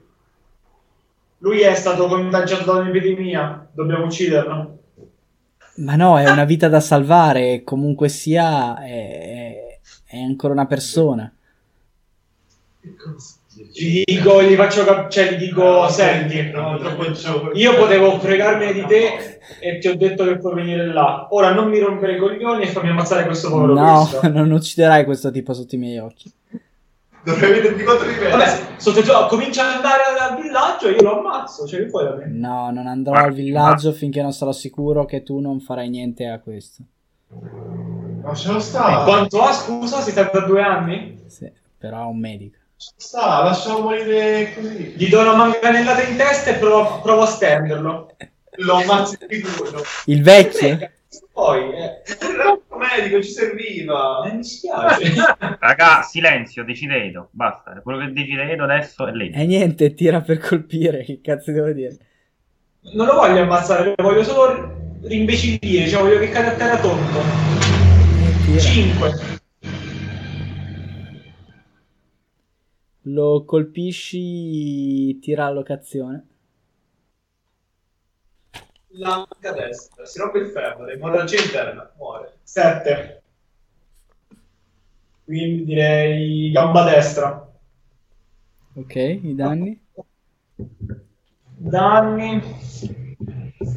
lui è stato contagiato da un'epidemia, dobbiamo ucciderlo. Ma no, è una vita da salvare. e Comunque sia, è, è- è ancora una persona. Gli dico, gli faccio cap- cioè gli dico, No, senti, no, io potevo fregarmene di te e ti ho detto che puoi venire là. Ora non mi rompere i coglioni e fammi ammazzare questo povero No, Cristo. non ucciderai questo tipo sotto i miei occhi. Dovrei vedere di quanto livello. Vabbè, sotto comincia ad andare al villaggio e io lo ammazzo, cioè che vuoi da me? No, non andrò al villaggio finché non sarò sicuro che tu non farai niente a questo. Lascialo stare. Quanto ha, scusa, si sta da due anni? Sì, però è un medico. Sta, lasciamo morire così. Gli do una manganellata in testa e provo, provo a stenderlo. Lo ammazzi di sicuro. Il vecchio? Poi, eh, Il medico ci serviva. eh, mi spiace. Raga, silenzio, decide Edo. Basta. Quello che decide Edo adesso è lei. E niente, tira per colpire. Che cazzo devo dire? Non lo voglio ammazzare, lo voglio solo rimbecillire, cioè voglio che cade a terra tonto. Eh, tira. 5. Lo colpisci, tira la locazione. La manca destra, si rompe il femore, emorragia interna, muore. 7. Quindi direi gamba destra. Ok, i danni? Danni.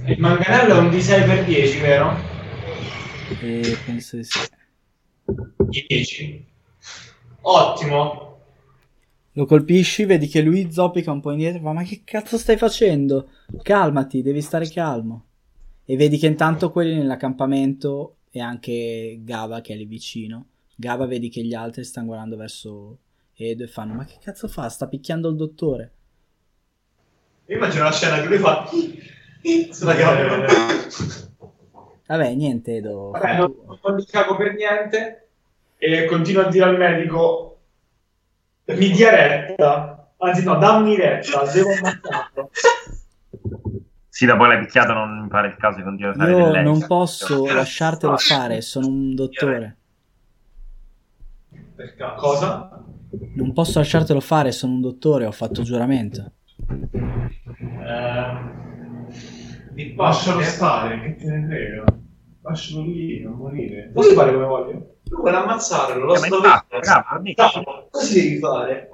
Il manganello è un D6 per 10, vero? E penso di sì. 10. Ottimo. Lo colpisci, vedi che lui zoppica un po' indietro, fa, ma che cazzo stai facendo? Calmati, devi stare calmo. E vedi che intanto quelli nell'accampamento e anche Gava che è lì vicino. Gava vedi che gli altri stanno guardando verso Edo e fanno, ma che cazzo fa? Sta picchiando il dottore. Io immagino la scena che lui fa sulla gamba. Vabbè, niente Edo. Vabbè, non, non li cago per niente. E continuo a dire al medico: mi dia retta. Anzi, no, dammi retta, devo ammazzarlo. Sì, dopo l'hai picchiato non mi pare il caso di continuare a fare Io non posso lasciartelo fare, sono un dottore. Per caso. Cosa? Non posso lasciartelo fare, sono un dottore, ho fatto giuramento. Eh, di Lascialo stare, che te ne frega. Lascialo lì, non morire. Posso fare come voglio? Tu vuoi ammazzarlo, lo Eh, sto vedendo. Così devi fare.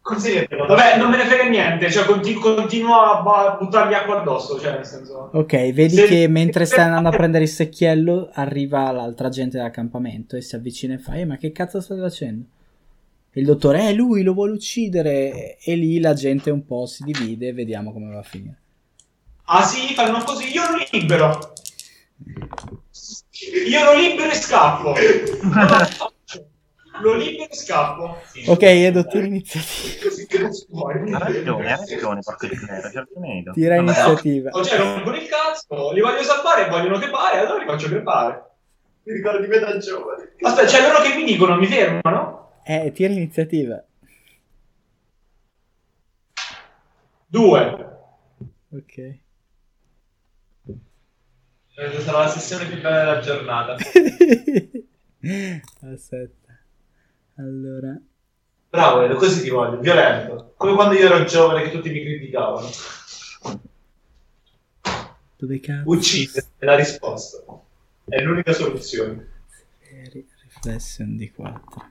Così. Vabbè, non me ne frega niente, cioè conti- continuo a ba- buttargli acqua addosso, cioè nel senso... Ok, vedi Se- che mentre stai andando a prendere il secchiello arriva l'altra gente dell'accampamento e si avvicina e fa "Eh, ma che cazzo state facendo?" Il dottore, eh, lui lo vuole uccidere e lì la gente un po' si divide e vediamo come va a finire. Ah sì, fanno così, io lo libero! Io lo libero e scappo! lo libero e scappo! Ok, Edo, tira iniziativa. Ha ragione, ha ragione, porco di nero, certo. Tira Vabbè, iniziativa. Oh, cioè, rompono il cazzo, li voglio salvare, vogliono crepare, allora li faccio crepare. Mi ricordo di me da giovane. Aspetta, c'è loro che mi dicono, mi fermano? Eh, tira iniziativa. Due. Ok. Eh, Sarà la sessione più bella della giornata. Aspetta. Allora, Bravo, Edo, così ti voglio, violento. Come quando io ero giovane che tutti mi criticavano. dove cazzo? Uccide, è la risposta. È l'unica soluzione. Eri- Reflection di 4.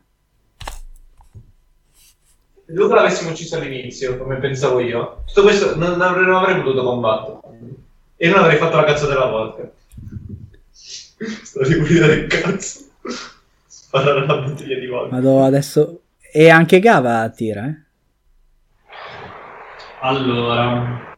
Se Luca l'avessimo ucciso all'inizio, come pensavo io, tutto questo non, non avrei, non avrei potuto combattere. E non avrei fatto la cazzo della volta. Sto ripulita del cazzo. Sparare la bottiglia di vodka. Vado adesso. E anche Gava tira, eh? Allora.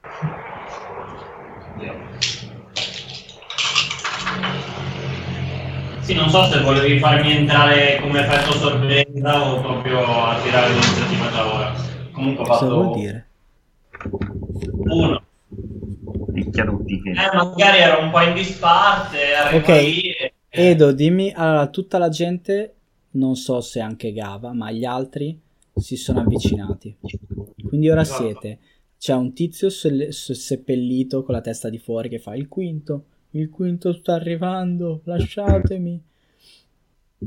Sì, non so se volevi farmi entrare come effetto sorpresa o proprio a tirare l'iniziativa da ora. Comunque ho Cosa fatto vuol dire? uno. Picchia tutti che... Eh, magari ero un po' in disparte, Ok. lì e... Edo, dimmi. Allora, tutta la gente, non so se anche Gava, ma gli altri si sono avvicinati. Quindi ora Esatto. siete. C'è un tizio sel- se- seppellito con la testa di fuori che fa il quinto. Il quinto sta arrivando, lasciatemi.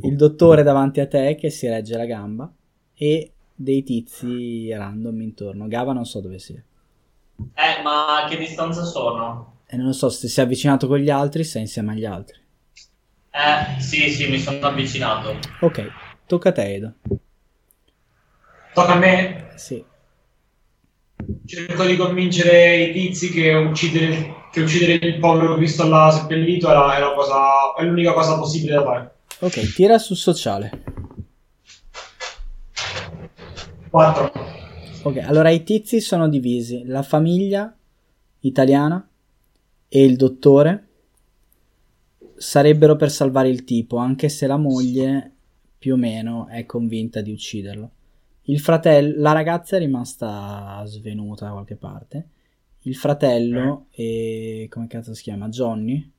Il dottore davanti a te che si regge la gamba e dei tizi random intorno. Gava non so dove sia. Eh, ma a che distanza sono? E non so se si è avvicinato con gli altri, se è insieme agli altri. Eh, sì, sì, mi sono avvicinato. Ok, tocca a te, Edo. Tocca a me? Sì. Cerco di convincere i tizi che uccidere, che uccidere il povero Cristo là seppellito è, la- è la cosa- è l'unica cosa possibile da fare. Ok, tira sul sociale. 4. Ok, allora i tizi sono divisi. La famiglia italiana e il dottore sarebbero per salvare il tipo, anche se la moglie più o meno è convinta di ucciderlo. Il fratello, la ragazza è rimasta svenuta da qualche parte. Il fratello, e, come cazzo si chiama? Johnny,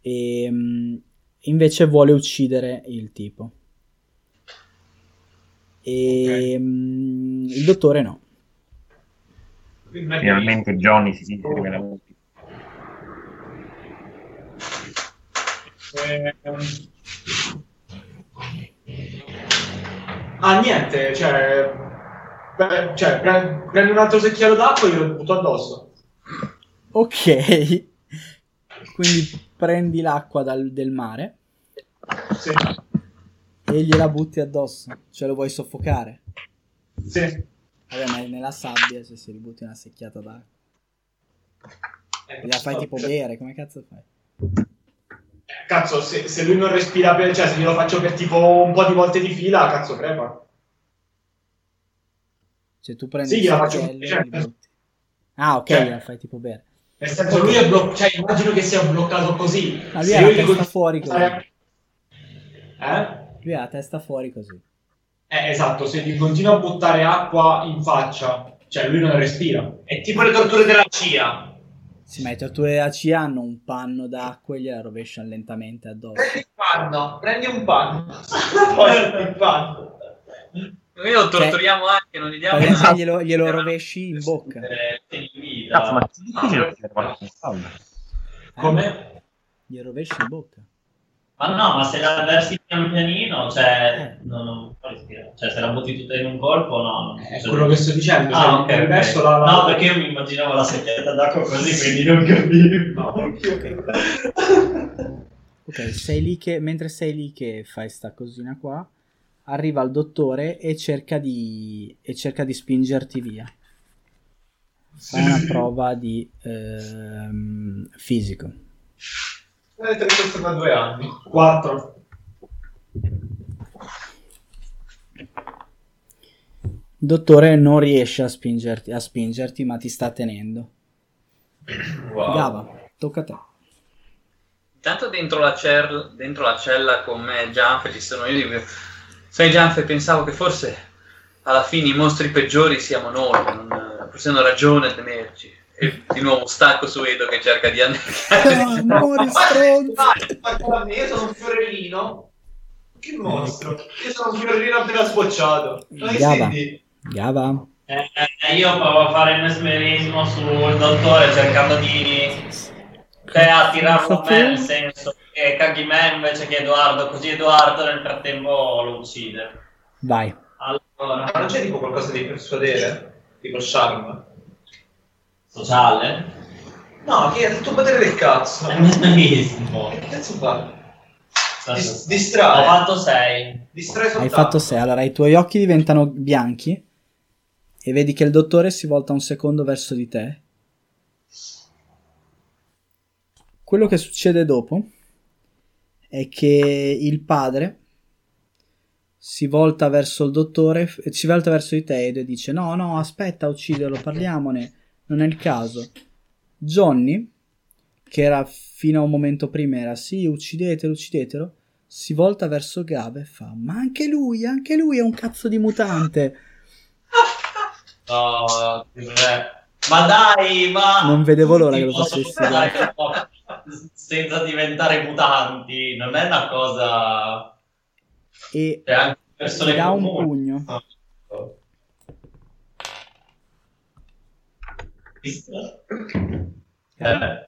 e, mm, invece vuole uccidere il tipo. E mm, il dottore no. Finalmente Johnny si sente che la Ah, niente, cioè... beh, cioè, pre- prendi un altro secchiello d'acqua e glielo butto addosso. Ok. Quindi prendi l'acqua dal- del mare Sì, e gliela butti addosso. Cioè lo vuoi soffocare. sì. Vabbè, ma è nella sabbia se si ributti una secchiata d'acqua. La fai tipo bere, come cazzo fai? Cazzo, se, se lui non respira per... Cioè, se glielo faccio per tipo un po' di volte di fila, cazzo, crepa. Cioè tu prendi Sì, il faccio cioè. Ah, ok, cioè- gliela fai tipo bere. Nel senso, lui è bloccato... Cioè, immagino che sia bloccato così. Ma lui Se la testa con- fuori così. Eh? Lui ha la testa fuori così. Eh, esatto, se gli continua a buttare acqua in faccia, cioè lui non respira. È tipo le torture della CIA. Sì, ma i torture della CIA hanno un panno d'acqua e gliela rovesciano lentamente addosso. Prendi un panno, prendi un panno. Poi il panno. Noi lo torturiamo anche, non gli diamo una- glielo, glielo rovesci in bocca. Eh. Cazzo, ma è difficile. Come? Glielo rovesci in bocca. Ma no, ma se la versi pian pianino, cioè, non, non puoi respirare. Cioè, se la butti tutta in un colpo, no. non È quello che sto dicendo. Ah, cioè, ok, ok. verso la, la- No, perché io mi immaginavo la secchietta d'acqua così, quindi non capivo. Ok, sei lì che, mentre sei lì che fai sta cosina qua, arriva il dottore e cerca di, e cerca di spingerti via. Fai una prova di ehm, fisico. Eh, te questo da due anni. 4. Il dottore non riesce a spingerti, a spingerti ma ti sta tenendo. Wow. Gava, tocca a te. Intanto dentro la, cer- dentro la cella con me e Gianfe ci sono io dico, sai Gianfe pensavo che forse alla fine i mostri peggiori siamo noi, non, forse hanno ragione a tenerci. E di nuovo stacco su Edo che cerca di annegare. Ah, muori stronzo! Guarda, io sono un fiorellino. Che mostro. Io sono un fiorellino appena sbocciato. Gava. Gava, Eh, eh, io provo a fare il mesmerismo sul dottore cercando di cioè, attirarlo a me, nel senso che caghi me invece che Edoardo, così Edoardo nel frattempo lo uccide. vai. Allora, Ma non c'è tipo qualcosa di persuadere? Tipo charm? Sociale? No, che è tutto potere del cazzo. È il mesmerismo. Che cazzo fa? Dis- Ho distrae. fatto 6. Distrae Hai soltanto. fatto 6. Allora, i tuoi occhi diventano bianchi e vedi che il dottore si volta un secondo verso di te. Quello che succede dopo è che il padre si volta verso il dottore, f- si volta verso di te e dice: No, no, aspetta, ucciderlo, parliamone, non è il caso. Johnny, che era fino a un momento prima, era sì, uccidetelo, uccidetelo si volta verso Gabe e fa: Ma anche lui, anche lui è un cazzo di mutante. No, eh, ma dai, ma... Non vedevo l'ora che lo facessi, Senza diventare mutanti, non è una cosa... E Cioè, dà un comuni. pugno. Eh,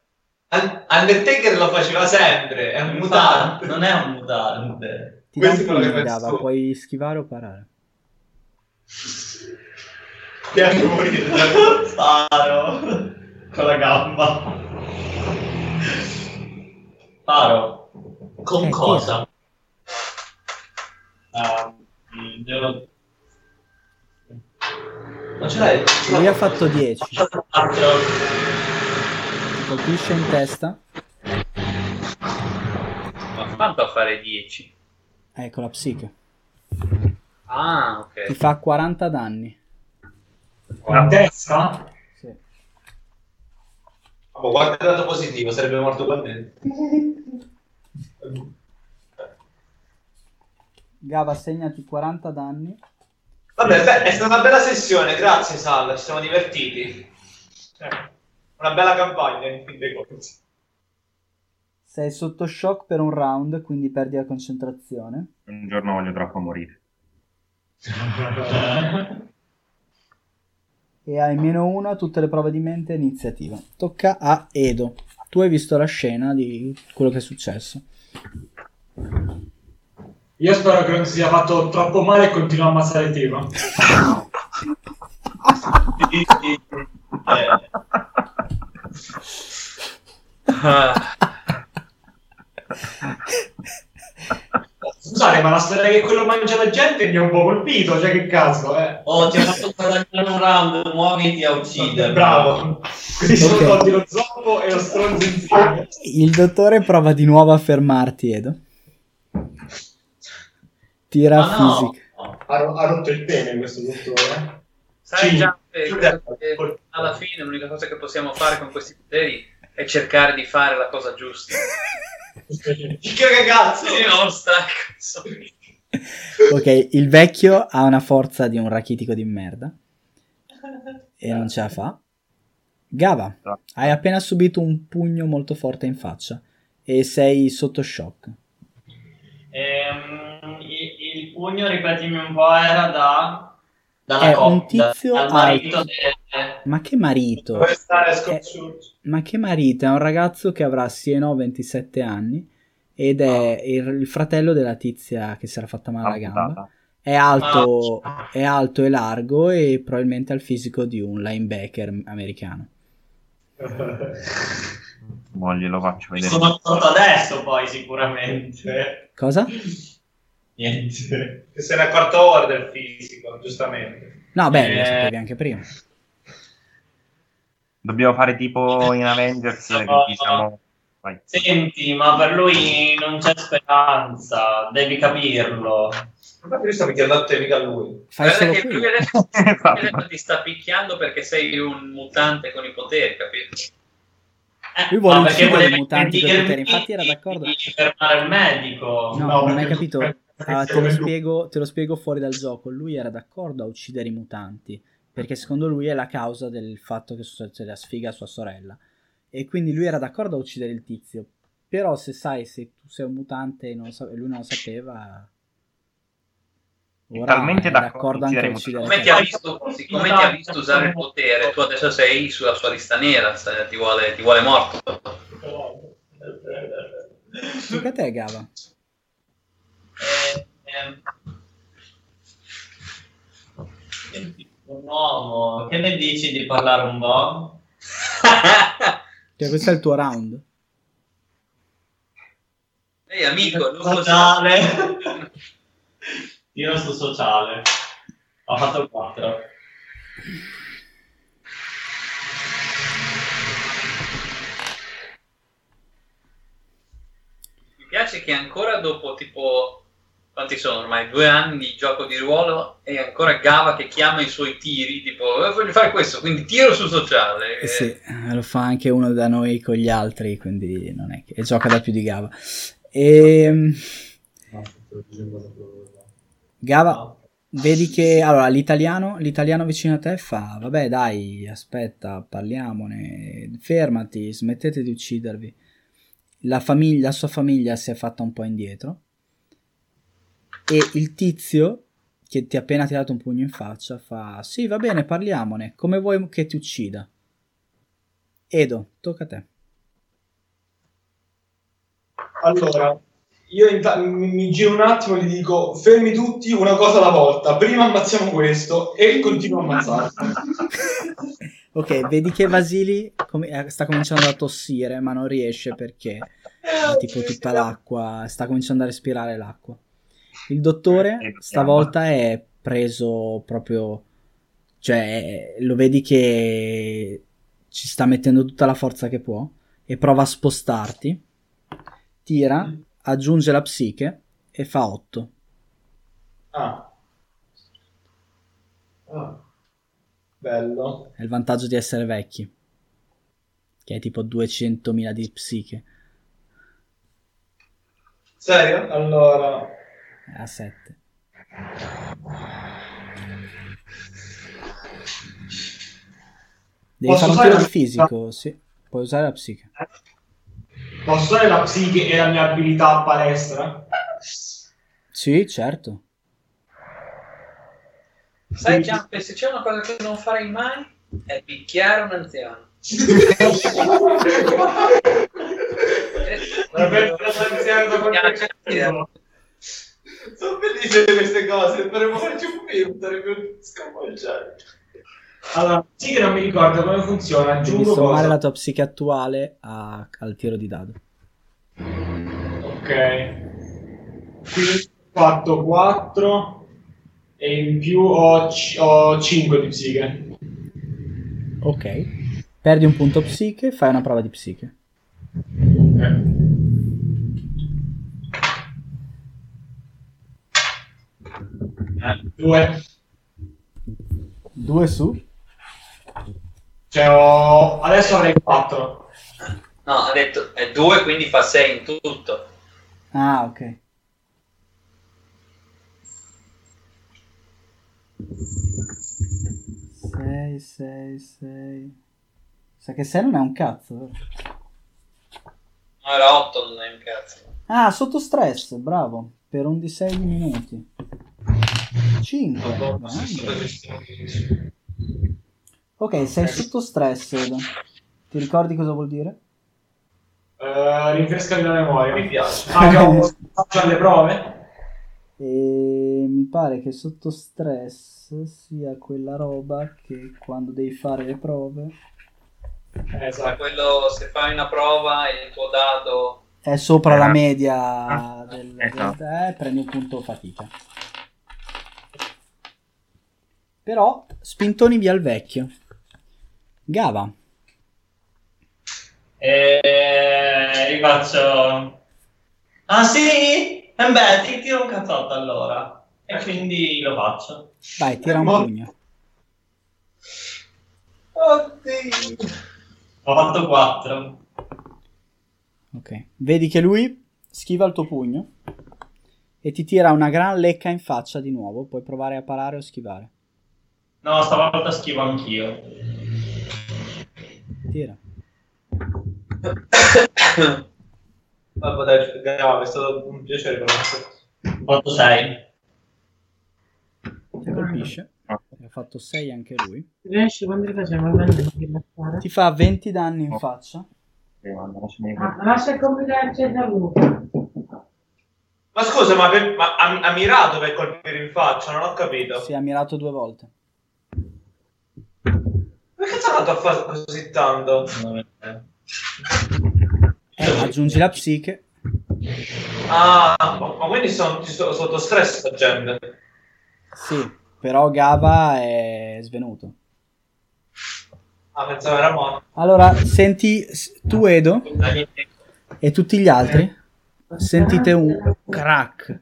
Un- Undertaker lo faceva sempre, è un mutante. Non è un mutante. Ti Questo è quello che tu. Puoi schivare o parare. Piace morire. Sparo con la gamba. Sparo. Con Eh, cosa? Ah, mm, devo- Ma ce l'hai? Lui ha fatto 10. Quattro. Ti colpisce in testa. Ma quanto a fare 10? Ecco la psiche. Ah, Ti ok. fa 40 danni. In testa? Sì. Oh, guarda il dato positivo, sarebbe morto ugualmente. Gava, segnati 40 danni. Vabbè, beh, è stata una bella sessione, grazie Sal, ci siamo divertiti. Una bella campagna, in fin dei conti. Sei sotto shock per un round, quindi perdi la concentrazione. Un giorno voglio troppo morire. E hai meno 1 a tutte le prove di mente e iniziativa. Tocca a Edo. Tu hai visto la scena di quello che è successo. Io spero che non si sia fatto troppo male e continua a ammazzare il tipo. Ah, Scusate, ma la storia che quello mangia la gente mi ha un po' colpito, cioè che cazzo, eh. Oh, ti ho fatto guadagnare un round, muoviti a uccidere. Bravo. Così sono tolti lo zoppo e lo stronzo insieme. Il dottore prova di nuovo a fermarti, Edo. Tira Ma no. fisica. Ha, ha rotto il pene questo dottore. sai già alla fine l'unica cosa che possiamo fare con questi poteri è cercare di fare la cosa giusta. Che! Sì, non stacco. Ok, il vecchio ha una forza di un rachitico di merda. E non ce la fa. Gava, hai appena subito un pugno molto forte in faccia. E sei sotto shock. Ehm, pugno, ripetimi un po', era da... Dalla È coppia, un tizio dal marito alto. del- Ma che marito? Stare Eh? Ma che marito? È un ragazzo che avrà sì e no 27 anni ed è il, il fratello della tizia che si era fatta male alla gamba. È alto, è alto e largo e probabilmente ha il fisico di un linebacker americano. Boh, glielo faccio vedere. sono accorto adesso poi sicuramente. Cosa? Niente. Che se ne è accorto ora del fisico, giustamente. No, beh, lo Eh. sapevi anche prima. Dobbiamo fare tipo in Avengers che No. diciamo... Vai. Senti, ma per lui non c'è speranza, devi capirlo. Infatti lui sta picchiando a te, mica a lui. Fai solo che lui adesso, ti sta picchiando perché sei un mutante con i poteri, capito? Eh, Lui vuole ma uccidere i mutanti per impedirmi potere, infatti era d'accordo. Di fermare il medico. No, No, non hai capito. Ah, te, lo spiego, te lo spiego fuori dal gioco. Lui era d'accordo a uccidere i mutanti perché secondo lui è la causa del fatto che succede la sfiga a sua sorella. E quindi lui era d'accordo a uccidere il tizio. Però se sai, se tu sei un mutante e non sa- lui non lo sapeva... È talmente è d'accordo anche a uccidere Come ti ha visto, siccome ti ha visto usare il potere, tu adesso sei sulla sua lista nera, ti vuole, ti vuole morto. Tocca a te, Gava. Un uomo, che ne dici di parlare un po'? Cioè, questo è il tuo round. Ehi amico, non so sociale. Io sto sociale. Ho fatto 4. Mi piace che ancora dopo tipo quanti sono ormai due anni di gioco di ruolo e ancora Gava che chiama i suoi tiri tipo "Eh, voglio fare questo quindi tiro su sociale Eh sì, eh, lo fa anche uno da noi con gli altri, quindi non è che e gioca da più di Gava. E... Gava, vedi che allora l'italiano, l'italiano vicino a te fa, vabbè dai, aspetta, parliamone, fermati, smettete di uccidervi. La famiglia, la sua famiglia si è fatta un po' indietro e il tizio che ti ha appena tirato un pugno in faccia fa, sì va bene, parliamone, come vuoi che ti uccida? Edo, tocca a te. Allora, io inta- mi, giro un attimo e gli dico fermi tutti una cosa alla volta. Prima ammazziamo questo e continuo a ammazzare. Ok, vedi che Vasili come- eh, sta cominciando a tossire, ma non riesce perché ha tipo tutta l'acqua, sta cominciando a respirare l'acqua. Il dottore stavolta è preso proprio, cioè lo vedi che ci sta mettendo tutta la forza che può e prova a spostarti, tira, aggiunge la psiche e fa 8. Ah. Ah. Bello. È il vantaggio di essere vecchi, che è tipo 200.000 di psiche, Serio? Allora, a 7. Devi Posso fare un usare tiro la- fisico, sì. Puoi usare la psiche. posso usare la psiche e la mia abilità a palestra? Sì, certo. sai Giampe se c'è una cosa che non farei mai è picchiare un anziano Vabbè, sto iniziando con Sono bellissime queste cose, dovremmo farci un film, sarebbe sconvolgente. Allora, sì che non mi ricordo come funziona. Devi Aggiungo sommare cosa. la tua psiche attuale a- al tiro di dado. Ok. Quindi ho fatto 4 e in più ho, c- ho 5 di psiche. Ok. Perdi un punto psiche, fai una prova di psiche. Eh, Due. Due su. Cioè, ho... adesso avrei 4. no ha detto è due quindi fa sei in tutto Ah, ok. Sei, sei, sei. Sa che 6 non è un cazzo, vero? no era 8 non è un cazzo Ah, sotto stress, bravo. Per un di 6 minuti. 5. Ok, sei sotto stress. Ti ricordi cosa vuol dire? Eh, rinfrescami la memoria. Mi piace. Ah, faccio alle prove? E mi pare che sotto stress sia quella roba che quando devi fare le prove Eh, esatto. quello se fai una prova e il tuo dado è sopra la Eh, media ah, del, del- eh, prendi un punto fatica. Però spintoni via il vecchio. Gava. E io faccio... Ah sì? E beh, ti tiro un cazzotto allora. E quindi lo faccio. Vai, tira un Ma- pugno. Oddio. Ho fatto 4. Ok. Vedi che lui schiva il tuo pugno e ti tira una gran lecca in faccia di nuovo. Puoi provare a parare o schivare. No, stavolta schivo anch'io. Tira. Vabbè, dai, Gava, è stato un piacere conoscerti. Ho fatto 6. Ti colpisce. Ha fatto 6 anche lui. Riesci quando li facciamo a? Ti fa 20 danni in faccia. Ah, lascia il compito al Luca. Ma scusa, ma, per, ma ha, ha mirato per colpire in faccia? Non ho capito. Si è ammirato due volte. Perché sono andato a fare così tanto? Eh, aggiungi la psiche. Ah, ma, quindi sono, sono sotto stress sta gente. Sì, però Gava è svenuto. Ah, pensavo era morto. Allora, senti, tu Edo e tutti gli altri sentite un crack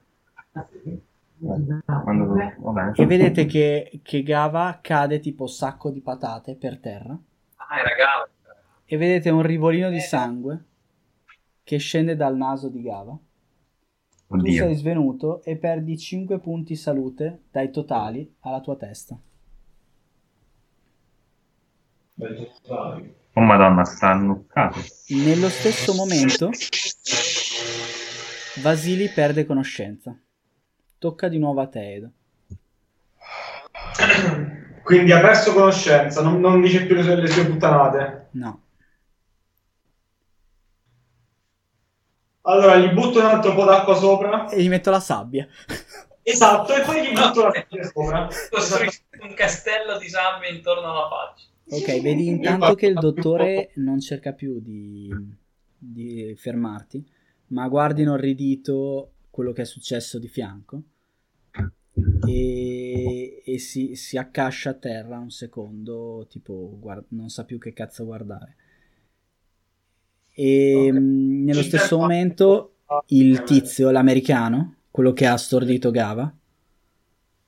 Quando... Vabbè. e vedete che, che Gava cade tipo sacco di patate per terra Ah, era Gava. e vedete un rivolino di sangue che scende dal naso di Gava. Tu Oddio. sei svenuto e perdi 5 punti salute dai totali alla tua testa. Oh madonna, sta annuccato. Nello stesso momento Vasili perde conoscenza. Tocca di nuovo a te, Edo. Quindi ha perso conoscenza, non, non dice più le sue, le sue puttanate. No. Allora gli butto un altro po' d'acqua sopra. E gli metto la sabbia. Esatto, e poi gli butto la sabbia sopra. Costruisci un castello di sabbia intorno alla faccia. Ok, vedi intanto che il dottore non cerca più di, di fermarti, ma guardi inorridito quello che è successo di fianco e, e si, si accascia a terra un secondo, tipo guard- non sa più che cazzo guardare. E mh, nello Ci stesso momento il tizio, l'americano, quello che ha stordito Gava,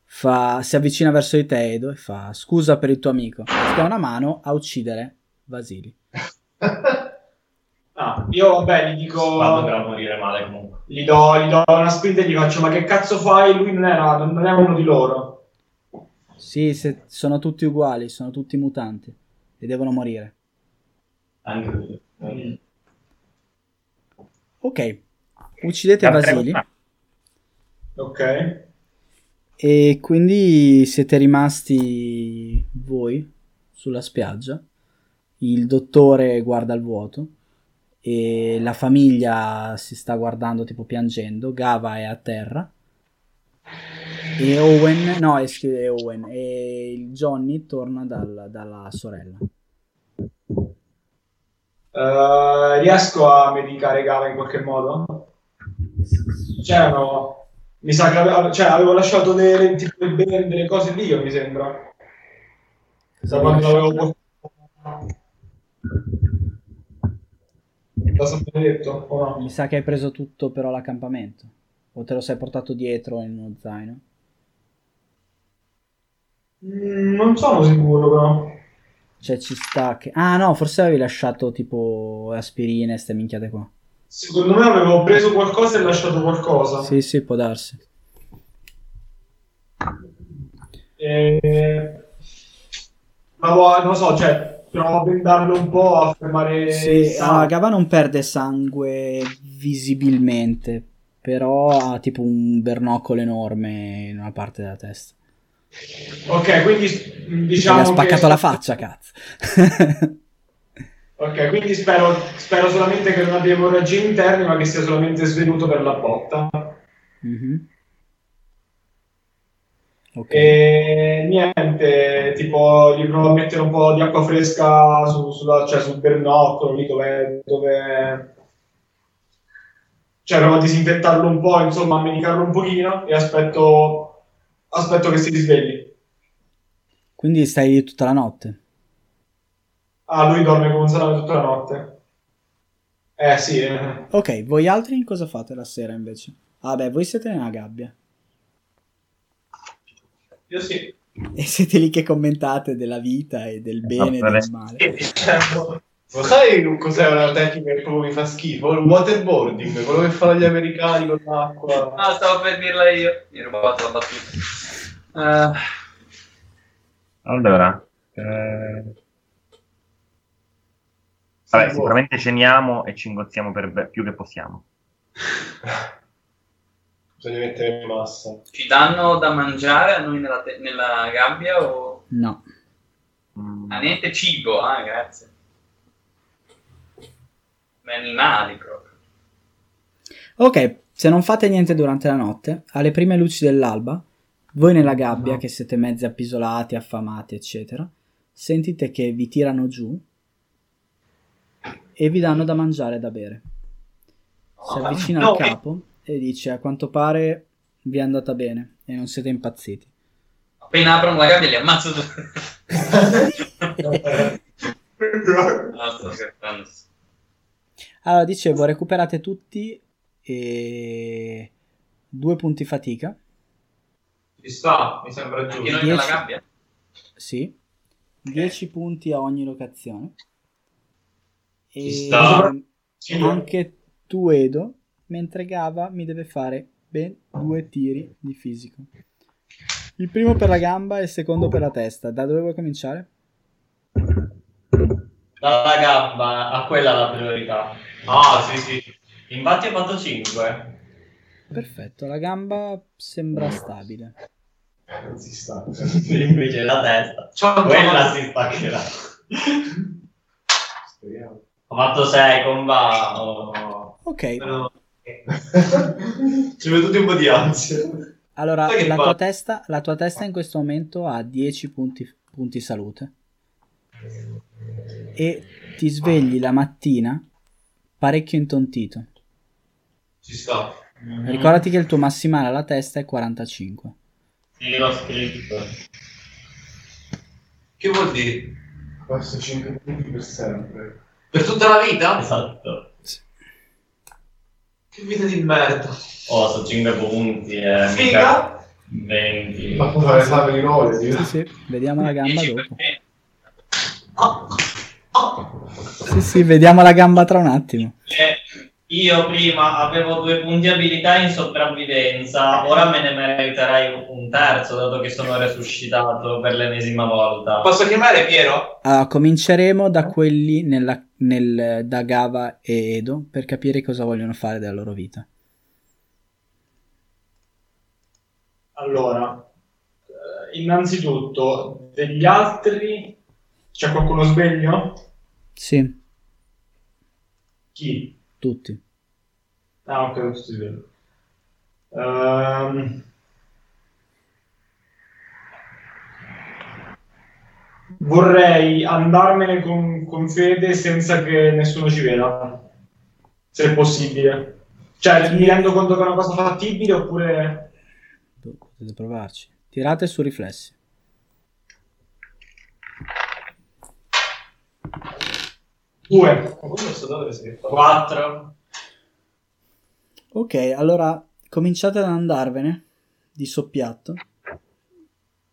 fa, si avvicina verso di te Edo e fa scusa per il tuo amico. Ti dà una mano a uccidere Vasili. Ah, io vabbè gli dico... Vado per morire male comunque. Gli do, gli do una spinta e gli faccio ma che cazzo fai? Lui non, era, non è uno di loro. Sì, se- sono tutti uguali, sono tutti mutanti e devono morire. Anche lui. Ok, uccidete La Ok. e quindi siete rimasti voi sulla spiaggia. Il dottore guarda il vuoto e la famiglia si sta guardando tipo piangendo. Gava è a terra. E Owen, no, è scritto Owen, e il Johnny torna dal- dalla sorella. Eh, riesco a medicare Gava in qualche modo? C'erano... Mi sa che avevo, cioè, avevo lasciato delle, delle, delle cose lì, mi sembra. Da quando l'avevo portato... Da San Benedetto, o no? Mi sa che hai preso tutto però l'accampamento. O te lo sei portato dietro in uno zaino. Mm, non sono sicuro però. Cioè ci sta che... Ah no, forse avevi lasciato tipo aspirine, ste minchiate qua. Secondo me avevo preso qualcosa e lasciato qualcosa. Sì, sì, può darsi. E... Provo a- non lo so, cioè, provo a bendarlo un po' a fermare Sì, sangue. ah, Gava non perde sangue visibilmente, però ha tipo un bernocolo enorme in una parte della testa. Ok, quindi diciamo gli ha spaccato che... la faccia, cazzo. Ok, quindi spero, spero solamente che non abbia emorragie interne, ma che sia solamente svenuto per la botta. Mhm. Ok. E niente, tipo gli provo a mettere un po' di acqua fresca su- sulla- cioè sul bernoccolo, lì dove, dove... Cioè provo a disinfettarlo un po', insomma, a medicarlo un pochino e aspetto, aspetto che si risvegli. Quindi stai lì tutta la notte. Ah, lui dorme come un salame tutta la notte. Eh sì, eh. Ok, voi altri cosa fate la sera invece? Ah beh, voi siete nella gabbia. Io sì. E siete lì che commentate della vita e del bene e del male. Lo sai cos'è una tecnica che proprio mi fa schifo? Il waterboarding, quello che fanno gli americani con l'acqua. Ah, stavo per dirla io. Mi hai rubato la battuta. Eh, Allora, eh, vabbè, sicuramente ceniamo e ci ingozziamo per be- più che possiamo. Bisogna mettere in massa. ci danno da mangiare a noi nella, te- nella gabbia o... No. Ah, niente cibo, ah, grazie. Ma animali proprio. Ok, se non fate niente durante la notte, alle prime luci dell'alba, voi nella gabbia, che siete mezzi appisolati, affamati, eccetera, sentite che vi tirano giù e vi danno da mangiare e da bere. Si avvicina no, al capo e dice: A quanto pare vi è andata bene e non siete impazziti. Appena aprono la gabbia li ammazzo tutti. no, sto scherzando. Allora, dicevo, recuperate tutti e due punti fatica. Ci sta, mi sembra Anche giusto. noi nella Dieci. gabbia? Sì, 10 punti a ogni locazione. Ci E sta. anche tu, Edo, mentre Gava mi deve fare ben due tiri di fisico. Il primo per la gamba e il secondo per la testa. Da dove vuoi cominciare? Dalla gamba a quella la priorità. Ah, sì, sì. Infatti ho fatto 5. Perfetto, la gamba sembra stabile. Non si sta. Invece la testa. C'ho Quella si staccherà. Speriamo. Ho fatto 6 con va. oh. Ok, No. Ci vedo tutti un po' di ansia. allora la tua, testa, la tua testa in questo momento ha 10 punti, punti salute. E ti svegli la mattina parecchio intontito. Ci sta. Ricordati che il tuo massimale alla testa è 45. Sì, l'ho scritto. Che vuol dire? Questo 5 punti per sempre. Per tutta la vita? Esatto. Che vita di merda. Oh, sono 5 punti. Eh, Figa? 20. Ma può fare esame di nove, sì. Sì, sì, vediamo la gamba 10 dopo. Ah, ah. Sì, sì, vediamo la gamba tra un attimo. Eh, Io prima avevo due punti abilità in sopravvivenza, ora me ne meriterei un terzo, dato che sono resuscitato per l'ennesima volta. Posso chiamare Piero? Allora, cominceremo da quelli nella- nel- da Gava e Edo per capire cosa vogliono fare della loro vita. Allora, eh, innanzitutto, degli altri... C'è qualcuno sveglio? Sì, Chi? tutti. Ah, ok, tutti svegli. Ehm, Vorrei andarmene con, con fede senza che nessuno ci veda, se è possibile. Cioè, mi rendo conto che è una cosa fattibile oppure... Potete provarci. Tirate su riflessi. Due. Quattro. Ok, allora cominciate ad andarvene di soppiatto.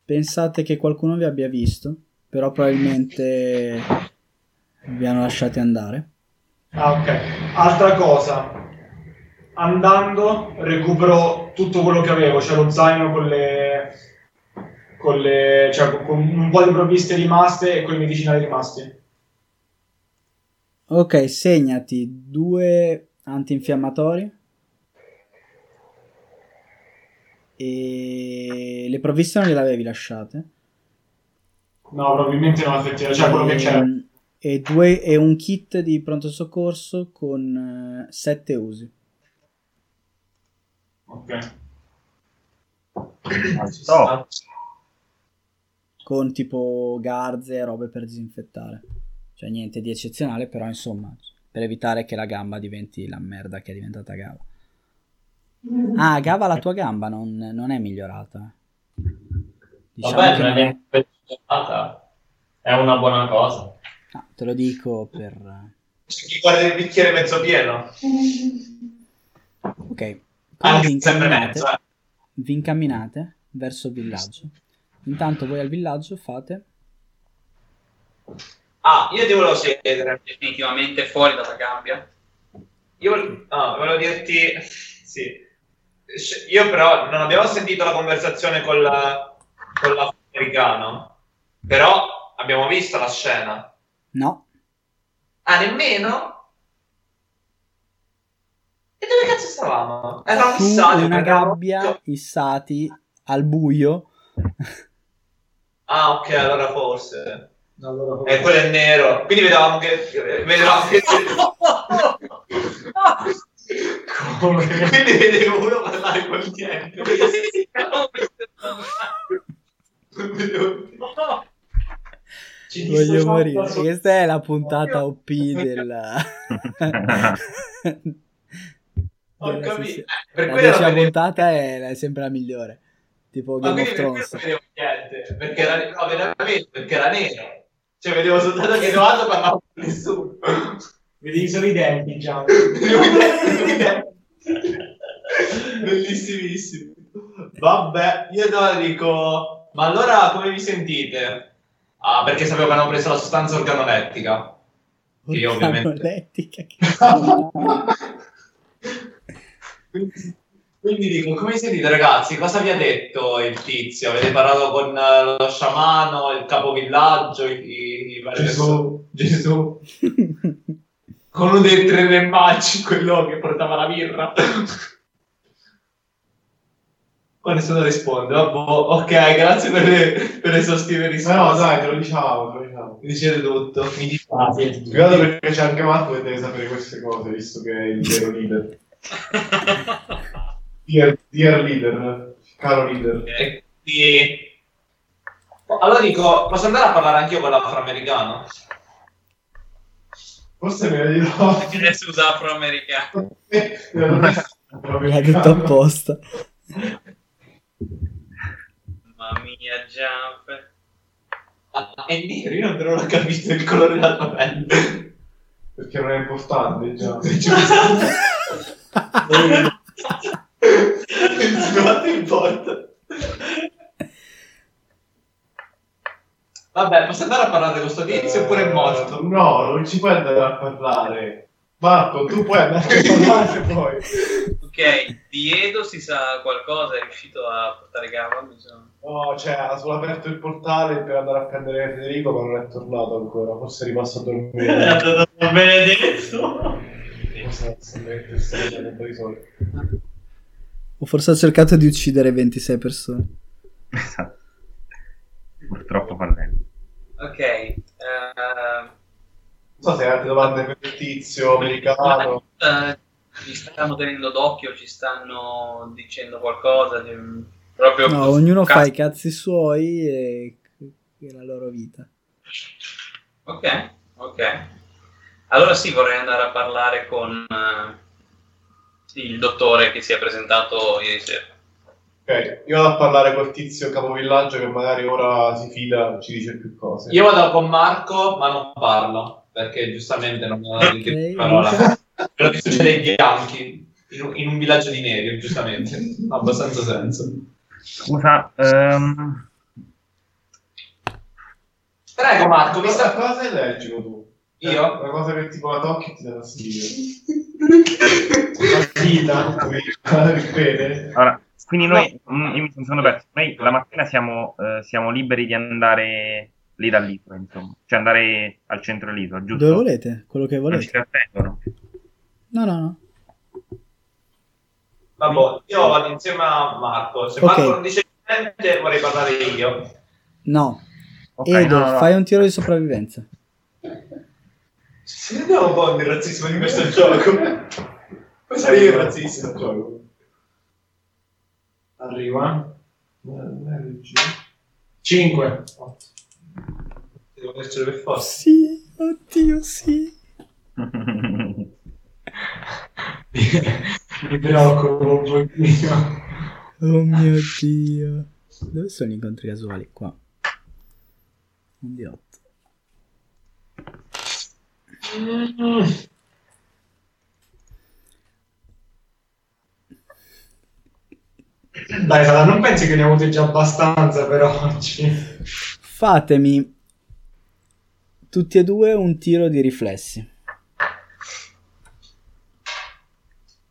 Pensate che qualcuno vi abbia visto, però probabilmente vi hanno lasciati andare. Ah, ok. Altra cosa. Andando recupero tutto quello che avevo, cioè lo zaino con le... con le... cioè con- un po' di provviste rimaste e con i medicinali rimasti. Ok, segnati due antinfiammatori. E le provviste non gliele avevi lasciate. No, probabilmente non effettivamente, cioè quello che c'era. E, due, e un kit di pronto soccorso con 7 usi. Ok. No. Con tipo garze e robe per disinfettare. Cioè niente di eccezionale, però insomma, per evitare che la gamba diventi la merda che è diventata Gava. Ah, Gava la tua gamba non, non è migliorata. Diciamo Vabbè, che non è non è- neanche peggiorata. È una buona cosa. no, te lo dico per... C'è chi guarda il bicchiere mezzo pieno. Ok, vi Anche sempre incamminate, mezzo. eh. vi incamminate verso il villaggio. Intanto voi al villaggio fate... Ah, io ti volevo chiedere. Definitivamente fuori dalla gabbia. Io no, volevo dirti, sì. Io però non abbiamo sentito la conversazione con la- con l'afroamericano, però abbiamo visto la scena. No, Ah, nemmeno? E dove cazzo stavamo? Eravamo su fissati, una eravamo- gabbia, issati al buio. Ah, ok, allora forse. Allora, E quello è nero. Quindi vedevamo che... Vedevamo che... Quindi vedevo uno parlare con niente. Ci Voglio morire. Questa è la puntata OP della... Ho della sessione. Per La decima vedevo- puntata è, sempre la migliore. Tipo Ma Game of per Thrones. vedevo niente, perché era, no, veramente, perché era nero. Cioè, vedevo soltanto che Edoardo parlava con nessuno. Vedi solo i denti, già. Vedevo i denti, vedevo i denti. Bellissimissimo. Vabbè, io allora dico, ma allora come vi sentite? Ah, perché sapevo che hanno preso la sostanza organolettica. Che io ovviamente... Che Quindi, quindi dico, come vi sentite ragazzi? Cosa vi ha detto il tizio? Avete parlato con eh, lo sciamano, il capovillaggio, i, i, i vari persone? Gesù. Con uno dei tre re magici, quello che portava la birra. Qua nessuno risponde. Vabbè, ok, grazie per le, per le esaustive risposte. No, dai, te lo diciamo, te lo diciamo. Mi dicete tutto. Mi dite Ah, sì. Perché c'è anche Marco che deve sapere queste cose, visto che è il vero leader. Dear, dear leader, caro leader. E quindi- Allora dico, posso andare a parlare anch'io con l'afroamericano? Forse me ne dirò. Che si usa afroamericano. L'ha detto apposta. Mamma mia, Jump. Ah, è nero, io non te l'ho capito il colore della tua pelle. Perché non è importante già. Quanto importa? Vabbè, posso andare a parlare con questo tizio oppure è morto? No, non ci puoi andare a parlare. Marco, tu puoi andare a parlare poi. Ok, di Edo si sa qualcosa, è riuscito a portare? Mi sa. No, cioè, ha solo aperto il portale per andare a prendere Federico, ma non è tornato ancora. Forse è rimasto a È dormire. andato da Benedetto. O forse ha cercato di uccidere 26 persone. Esatto. Purtroppo fallendo. Ok, eh, Non so se hai altre domande per il tizio americano. eh, ci stanno tenendo d'occhio, ci stanno dicendo qualcosa. di- proprio No, ognuno fa cazzo. i cazzi suoi e, e la loro vita. Ok, ok. Allora sì, vorrei andare a parlare con eh, il dottore che si è presentato ieri sera. Ok, io vado a parlare col tizio capovillaggio che magari ora si fida, ci dice più cose. Io vado con Marco, ma non parlo, perché giustamente non ho diritto di parola. Quello che succede ai bianchi, in un, in un villaggio di neri, giustamente. Ha abbastanza senso. Scusa, ehm, Prego Marco, mi Cosa, sta... cosa sei allergico tu? Io? Una cosa che tipo la tocchi e ti dà fastidio. Vita. Ripete. allora, quindi noi, mm, io mi sono perso, noi la mattina siamo, eh, siamo liberi di andare lì dall'isola, insomma, cioè andare al centro dell'isola, giusto? Dove volete? Quello che Non ci volete. trattengono. No, no, no. Vabbè, io vado insieme a Marco. Se Ok. Marco non dice niente, vorrei parlare io. No. Ok, Edo, no, no, no. fai un tiro di sopravvivenza. Ci rendiamo un po' il razzismo di questo gioco. Poi sarei io il razzista. gioco. Arriva. 5. Devo vincere per forza. Sì, oddio, sì. Mi preoccupo un pochino. Oh mio dio. Dove sono gli incontri casuali? Qua. Un di 8. Dai, Sara, non pensi che ne avuti già abbastanza per oggi? Fatemi tutti e due un tiro di riflessi.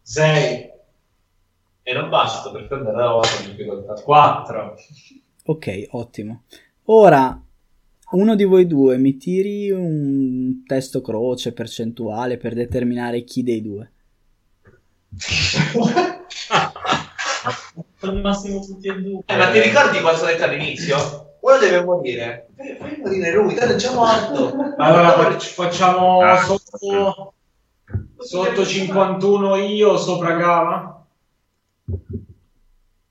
6. E non basta per prendere la volta di difficoltà. 4. Ok, ottimo. Ora, uno di voi due mi tiri un testo croce percentuale per determinare chi dei due. Al massimo tutti e due. Eh, ma ti ricordi cosa ho detto all'inizio? Uno deve morire. Fai morire lui, è già morto. Allora fac- facciamo Ah, sotto, sotto 51 io, sopra Gava.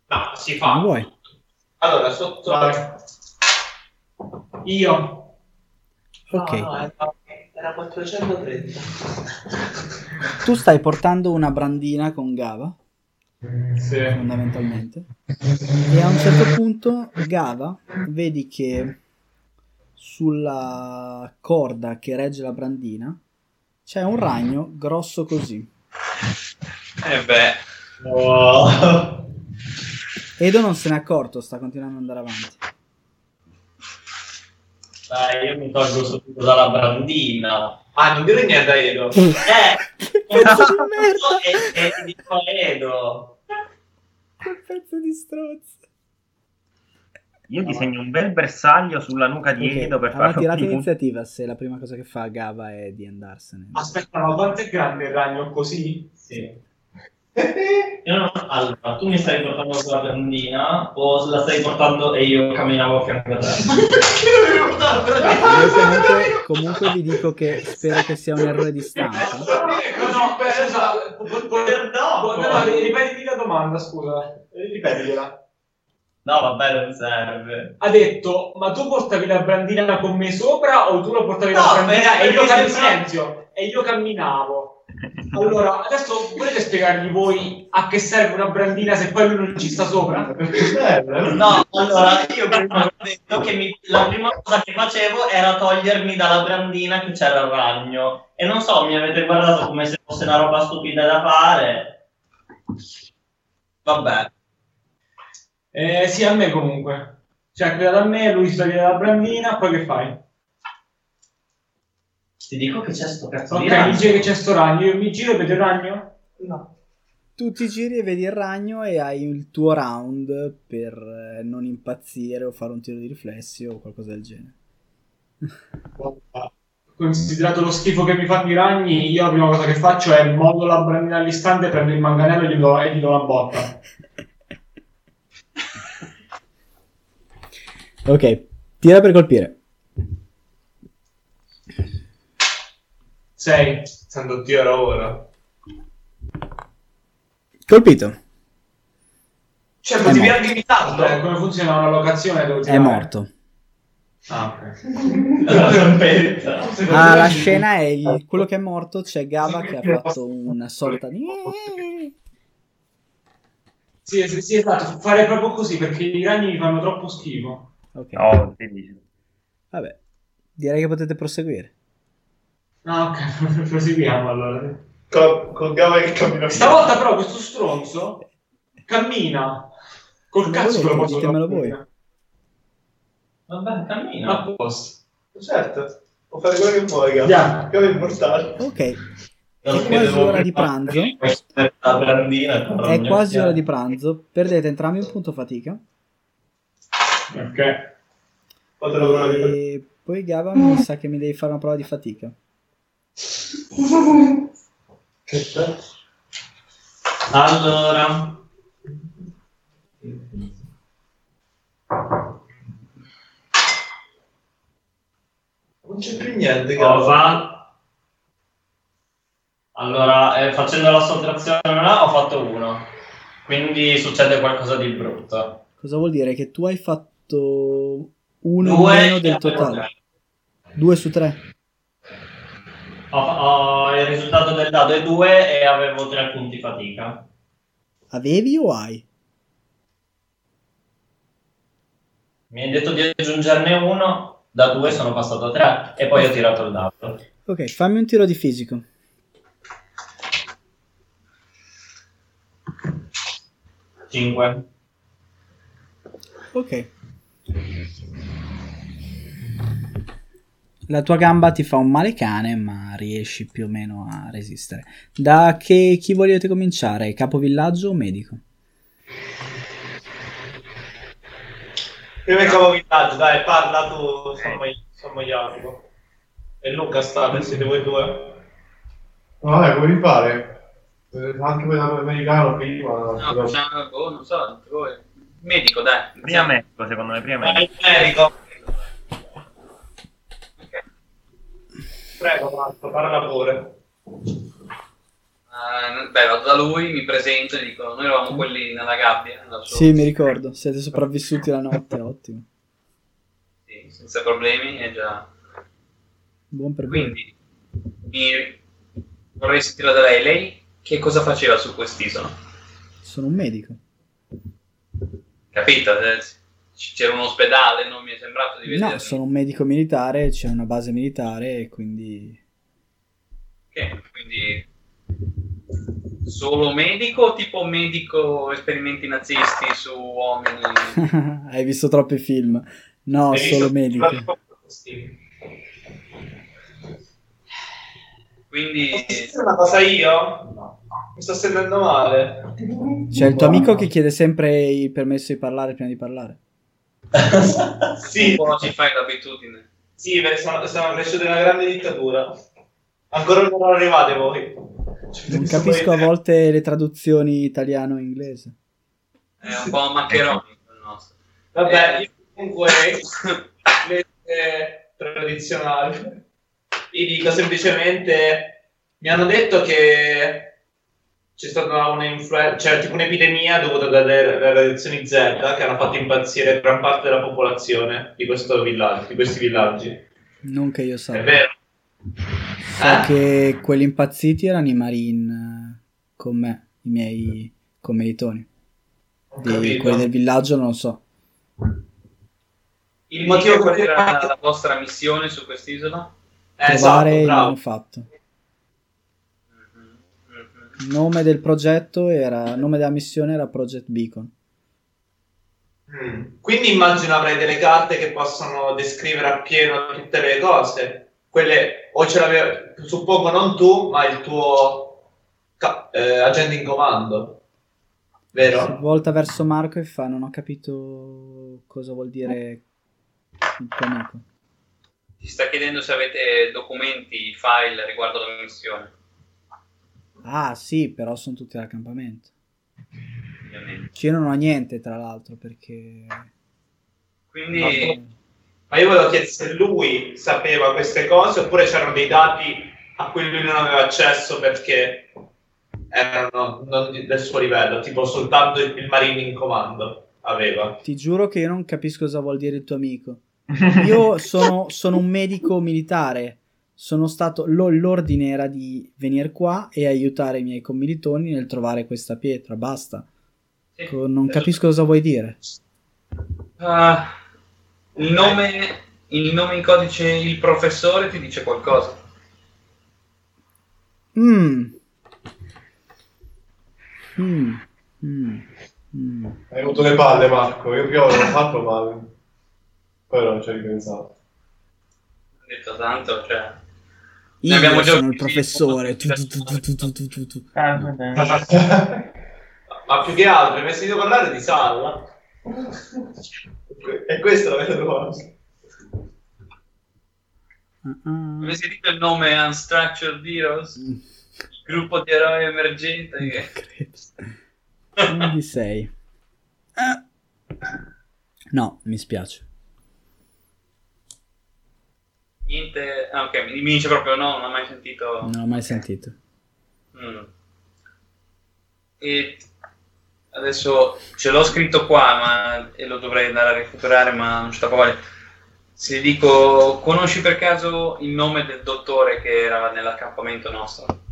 No, si fa. vuoi? Allora, sotto... Vai. Io. Ok. No, no, era- era 430. Tu stai portando una brandina con Gava, Sì. fondamentalmente. E a un certo punto Gava vedi che sulla corda che regge la brandina c'è un ragno grosso così. Eh beh. Edo non se n'è accorto, sta continuando ad andare avanti. Dai, io mi tolgo subito dalla brandina. Ah, non dire niente a Edo. Eh, pezzo di merda! e, e ti dico Edo. Che pezzo di strozzo! Io disegno un bel bersaglio sulla nuca di Ok, Edo per allora farlo tirate più- iniziativa se la prima cosa che fa Gava è di andarsene. Aspetta, ma quanto è grande il ragno così? Sì. Io non- Allora, tu mi stai portando sulla brandina o la stai portando e io camminavo a fianco a te? Perché dovevi portarlo? Io comunque, comunque vi dico che spero che sia un errore di stampa. No, dopo. no, no, ripetiti la domanda, scusa. Ripetitela. No, vabbè, non serve. Ha detto, ma tu portavi la brandina con me sopra o tu lo portavi No, la brandina e io Silenzio, e io camminavo. Allora, adesso volete spiegargli voi a che serve una brandina se poi lui non ci sta sopra? No, allora io prima ho detto che mi- la prima cosa che facevo era togliermi dalla brandina che c'era il ragno. E non so, mi avete guardato come se fosse una roba stupida da fare. Vabbè. Eh, sì, a me comunque. Cioè, quella da me, lui si toglie la brandina, poi che fai? Ti dico che c'è sto cazzo di Ok, ragno. mi dice che c'è sto ragno, io mi giro e vedo il ragno? No. Tu ti giri e vedi il ragno e hai il tuo round per eh, non impazzire o fare un tiro di riflessi o qualcosa del genere. Considerato lo schifo che mi fanno i ragni, io la prima cosa che faccio è mollo la brandina all'istante, prendo il manganello e gli do, e gli do una botta. Ok, tira per colpire. 6. Santo Dio era ora. Colpito. Cioè, potevi anche evitarlo. Cioè, come funziona una locazione? Devo È morto. Ah, ok. La trompetta. Ah, la scena è il- quello che è morto. C'è Gava che ha fatto una sorta di. Sì, sì, sì, esatto, fare proprio così perché i ragni mi fanno troppo schifo. Ok, dici? vabbè. Direi che potete proseguire. Ah, ok, proseguiamo allora. Con, con Gava che cammina Stavolta però questo stronzo cammina. Col cazzo lo posso ditemelo voi. Vabbè, cammina. A posto. Certo, può fare quello che vuoi, Gava. Andiamo. Gava è immortale. Ok, Non è quasi ora di pranzo. è quasi ora di pranzo. Perdete entrambi un punto fatica. Ok. E poi Gava mi sa che mi devi fare una prova di fatica. Che c'è? Allora, Non c'è più niente, fa- Allora, eh, facendo la sottrazione là ho fatto uno. Quindi succede qualcosa di brutto. Cosa vuol dire? Che tu hai fatto uno in Due meno e del avevo totale. tre. Due su tre. Ho- ho- il risultato del dado è 2 e avevo 3 punti fatica. Avevi o hai? Mi hai detto di aggiungerne uno, da 2 sono passato a 3 e poi ho tirato il dado. Ok, fammi un tiro di fisico. Cinque. Ok. La tua gamba ti fa un male cane, ma riesci più o meno a resistere. Da che chi volete cominciare? Capovillaggio o medico? Prima il capovillaggio, dai, parla tu, sommo Jacopo. E Luca sta, siete voi due? Vabbè, come vi pare? Eh, Anche per l'americano prima. No, però- facciamo, boh, non so, medico, dai. Prima medico, secondo me, prima medico. medico. Prego, Marco, parla pure. Eh, beh, vado da lui, mi presento e dico, noi eravamo quelli nella gabbia. Sì, mi ricordo. Siete sopravvissuti la notte, ottimo. Sì, senza problemi, è già... Buon per voi. Quindi, mi... vorrei sentire da lei, lei che cosa faceva su quest'isola? Sono un medico. Capito? Eh, C'era un ospedale, non mi è sembrato di vedere. No, sono un medico militare, c'è una base militare e quindi... Ok, quindi solo medico o tipo medico esperimenti nazisti su uomini? Hai visto troppi film? No, Hai solo medico. Sì. Quindi Posso una cosa io? No. Mi sto sentendo male. C'è il tuo amico che chiede sempre il permesso di parlare prima di parlare. Sì, un po' ci fai l'abitudine. sì, perché sono, sono cresciuto in una grande dittatura. Ancora non sono arrivate voi. Non capisco a volte le traduzioni italiano-inglese. È un po' maccheronico il nostro. Vabbè, Eh. io comunque le tradizionali. Vi dico semplicemente, mi hanno detto che c'è stata un'influenza, cioè tipo un'epidemia dovuta dalle alle radiazioni Z che hanno fatto impazzire gran parte della popolazione di questo villaggio, di questi villaggi. Non che io È sappia. vero? So Eh? che quelli impazziti erano i Marine eh, con me, i miei commilitoni. Quelli del villaggio non lo so. Il motivo qual per cui era la vostra missione su quest'isola? Eh, Trovare esatto, il bravo. manufatto. Il nome del progetto era, il nome della missione era Project Beacon. Mm. Quindi immagino avrai delle carte che possono descrivere appieno tutte le cose. Quelle, o ce l'aveva, suppongo non tu, ma il tuo ca- eh, agente in comando. Si Vero? volta verso Marco e fa: Non ho capito cosa vuol dire il tuo amico. Ti sta chiedendo se avete documenti, file riguardo la missione. Ah, sì, però sono tutti all'accampamento. Cioè, Io non ho niente, tra l'altro, perché. Quindi Ma io volevo chiedere se lui sapeva queste cose oppure c'erano dei dati a cui lui non aveva accesso perché erano non del suo livello, tipo soltanto il, il marine in comando aveva. Ti giuro che io non capisco cosa vuol dire il tuo amico. Io sono, sono un medico militare. Sono stato. lo- l'ordine era di venire qua e aiutare i miei commilitoni nel trovare questa pietra. Basta. sì. Non capisco cosa vuoi dire. Ah, il, nome, il nome in codice il professore ti dice qualcosa. Mm. Mm. Mm. Mm. Hai avuto le palle, Marco. Io prima avevo fatto male. Poi non ci ho ripensato. Ho detto tanto, cioè... Io abbiamo già sono il professore. Tu, tu, tu. Ah. Ma più che altro, mi hai sentito parlare di Salla? E questa è la vera domanda. Come si dice il nome Unstructured Heroes? ah. Il gruppo di eroi emergenti Non che... credo. Uno di sei. Ah. No, mi spiace. Niente... Ah, ok, mi mi dice proprio no, non ho mai sentito... Non l'ho mai sentito. Mm. E adesso ce l'ho scritto qua ma, e lo dovrei andare a recuperare, ma non c'è voglia. Se dico, conosci per caso il nome del dottore che era nell'accampamento nostro?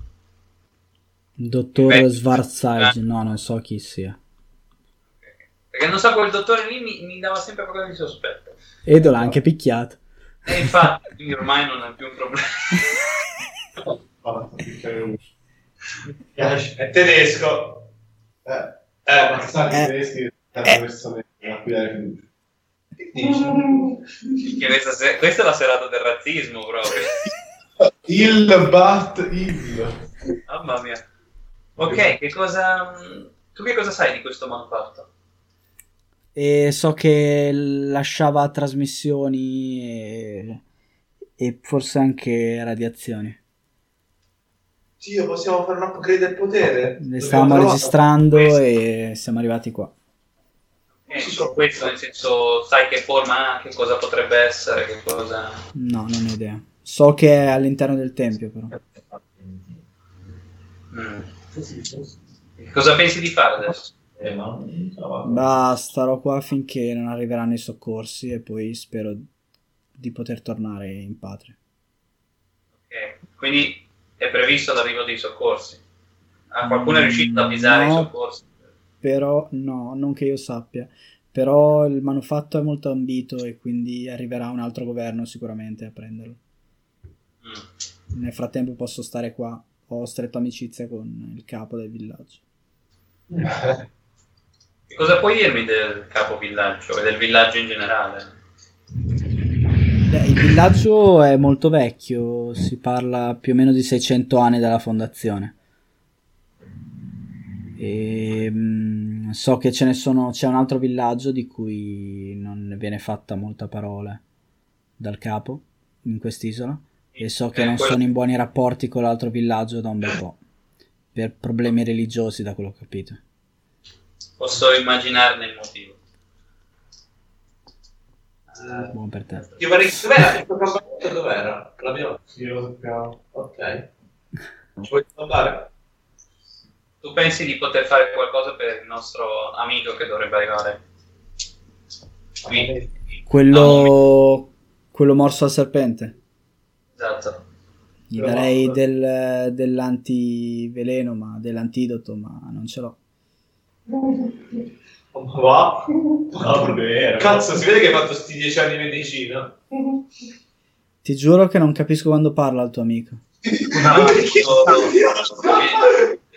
Dottor Beh, Svarzage, eh. no, non so chi sia. Perché non so, quel dottore lì mi, mi dava sempre qualcosa di sospetto. Edo l'ha anche picchiato. E infatti, quindi ormai non è più un problema. È tedesco. Eh, Eh, Eh. i tedeschi è una persona a cui dare fiducia. che dici? Che questa, se- questa è la serata del razzismo proprio. Il bat il. Mamma mia. Ok, che cosa... Tu che cosa sai di questo manufatto? E so che lasciava trasmissioni e, e forse anche radiazioni. Dio, possiamo fare un upgrade del potere? Le Dobbiamo stavamo registrando questo. e siamo arrivati qua. Eh, su questo, nel senso, sai che forma ha, che cosa potrebbe essere, che cosa... No, non ho idea. So che è all'interno del tempio, però. Mm. Cosa pensi di fare adesso? Bah, starò qua finché non arriveranno i soccorsi e poi spero di poter tornare in patria. Ok, Quindi è previsto l'arrivo dei soccorsi. Ah, qualcuno è riuscito ad avvisare No. i soccorsi? Però no, non che io sappia. Però il manufatto è molto ambito e quindi arriverà un altro governo sicuramente a prenderlo. Mm. Nel frattempo posso stare qua. Ho stretto amicizia con il capo del villaggio. Cosa puoi dirmi del capo villaggio e del villaggio in generale? Beh, il villaggio è molto vecchio, si parla più o meno di 600 anni dalla fondazione. E, mm, so che ce ne sono, c'è un altro villaggio di cui non ne viene fatta molta parola dal capo in quest'isola e so che Eh, non quello- sono in buoni rapporti con l'altro villaggio da un bel po', per problemi religiosi da quello che ho capito. Posso immaginarne il motivo. Buon per te. Ti vorrei... Dov'era? Tuo campamento dov'era? L'abbiamo... Sì, lo sappiamo. Ok. Ci vuoi andare? Tu pensi di poter fare qualcosa per il nostro amico che dovrebbe arrivare qui? Quello, quello morso al serpente. Esatto. Gli darei del, dell'antiveleno, ma dell'antidoto, ma non ce l'ho. Va. Cazzo, si vede che hai fatto sti dieci anni di medicina. Ti giuro che non capisco quando parla il tuo amico.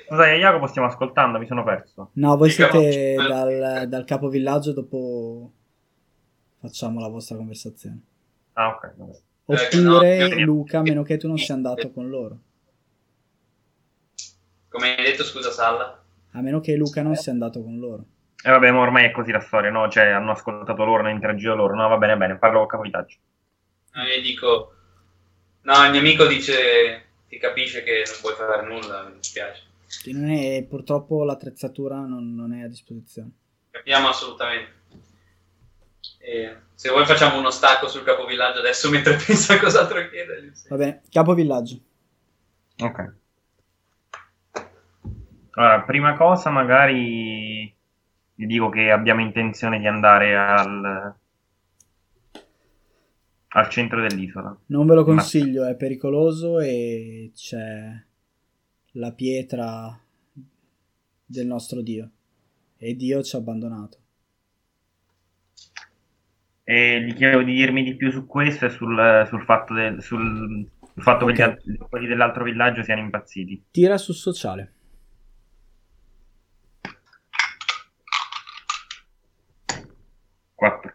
Scusa, Jacopo, stiamo ascoltando, mi sono perso. No, voi siete no. dal, dal capovillaggio, dopo facciamo la vostra conversazione. Ah, ok. vabbè. Oppure Eh, no, Luca, a meno che tu non sia andato con loro. Come hai detto, scusa Salla? A meno che Luca non sia andato con loro. E vabbè, ma ormai è così la storia, no? Cioè, hanno ascoltato loro, hanno interagito loro. No, va bene, bene, parlo con capovillaggio. No, io dico... No, il mio amico dice... Ti capisce che non puoi fare nulla, mi dispiace. Che non è- purtroppo l'attrezzatura non, non è a disposizione. Capiamo assolutamente. E se vuoi facciamo uno stacco sul capovillaggio adesso mentre penso a cos'altro chiedergli. Va bene, capovillaggio. Ok. Allora, prima cosa, magari vi dico che abbiamo intenzione di andare al, al centro dell'isola. Non ve lo consiglio, è pericoloso e c'è la pietra del nostro Dio. E Dio ci ha abbandonato. E gli chiedo di dirmi di più su questo e sul, sul fatto, del- sul- sul fatto che gli quelli dell'altro villaggio siano impazziti. Tira su sociale. Quattro.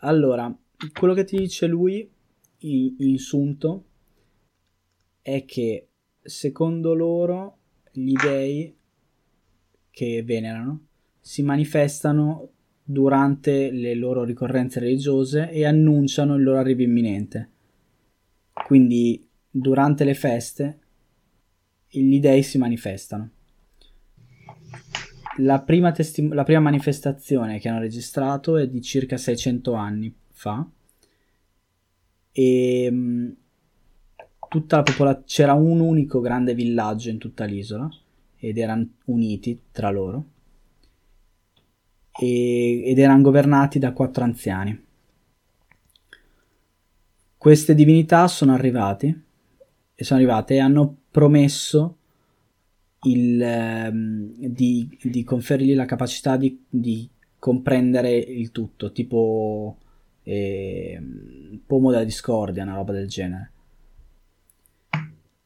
Allora, quello che ti dice lui, in, in sunto, è che secondo loro gli dei che venerano si manifestano durante le loro ricorrenze religiose e annunciano il loro arrivo imminente. Quindi durante le feste gli dei si manifestano. La prima, testi- la prima manifestazione che hanno registrato è di circa 600 anni fa e mm, tutta la popola- c'era un unico grande villaggio in tutta l'isola ed erano uniti tra loro e- ed erano governati da quattro anziani. Queste divinità sono arrivati e sono arrivate e hanno promesso il, ehm, di, di conferirgli la capacità di, di comprendere il tutto, tipo ehm, pomo della discordia, una roba del genere.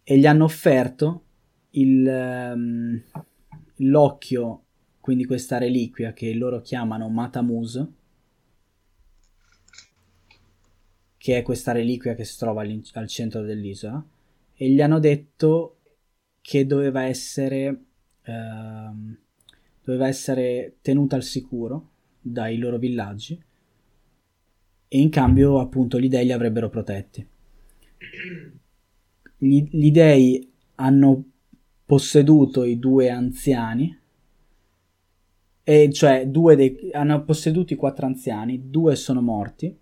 E gli hanno offerto il, ehm, l'occhio, quindi questa reliquia che loro chiamano Matamus, che è questa reliquia che si trova al centro dell'isola, e gli hanno detto che doveva essere, ehm, doveva essere tenuta al sicuro dai loro villaggi e in cambio appunto gli dei li avrebbero protetti. Gli, gli dei hanno posseduto i due anziani, e cioè due dei, hanno posseduto i quattro anziani, due sono morti,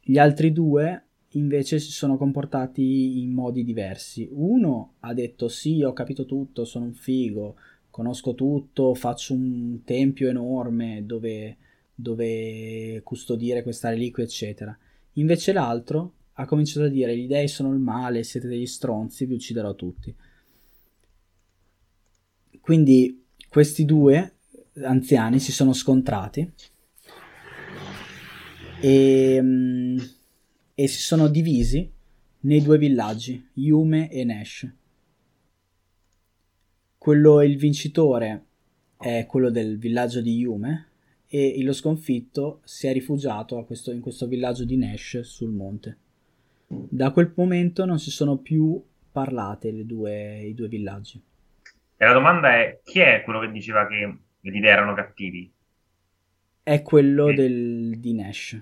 gli altri due invece si sono comportati in modi diversi. Uno ha detto sì, ho capito tutto, sono un figo, conosco tutto, faccio un tempio enorme dove, dove custodire questa reliquia, eccetera. Invece l'altro ha cominciato a dire gli dei sono il male, siete degli stronzi, vi ucciderò tutti. Quindi questi due anziani si sono scontrati e, mm, e si sono divisi nei due villaggi, Yume e Nash. Quello, il vincitore è quello del villaggio di Yume e lo sconfitto si è rifugiato questo- in questo villaggio di Nash sul monte. Da quel momento non si sono più parlate le due- i due villaggi. E la domanda è: chi è quello che diceva che gli dei erano cattivi? È quello Sì. del, di Nash.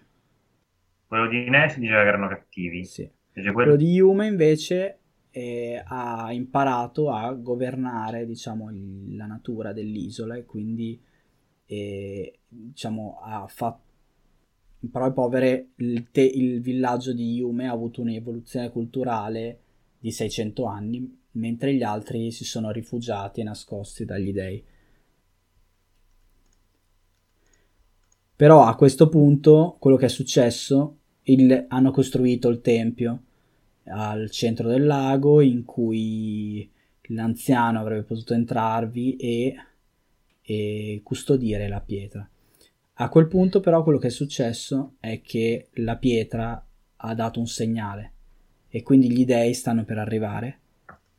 Quello di Nash diceva che erano cattivi. Sì. Quello quello di Yume invece eh, ha imparato a governare, diciamo, il- la natura dell'isola e quindi, eh, diciamo, ha fatto... In parole povere, il, te- il villaggio di Yume ha avuto un'evoluzione culturale di 600 anni, mentre gli altri si sono rifugiati e nascosti dagli dei. Però a questo punto quello che è successo, il- hanno costruito il tempio al centro del lago in cui l'anziano avrebbe potuto entrarvi e, e custodire la pietra. A quel punto però quello che è successo è che la pietra ha dato un segnale e quindi gli dei stanno per arrivare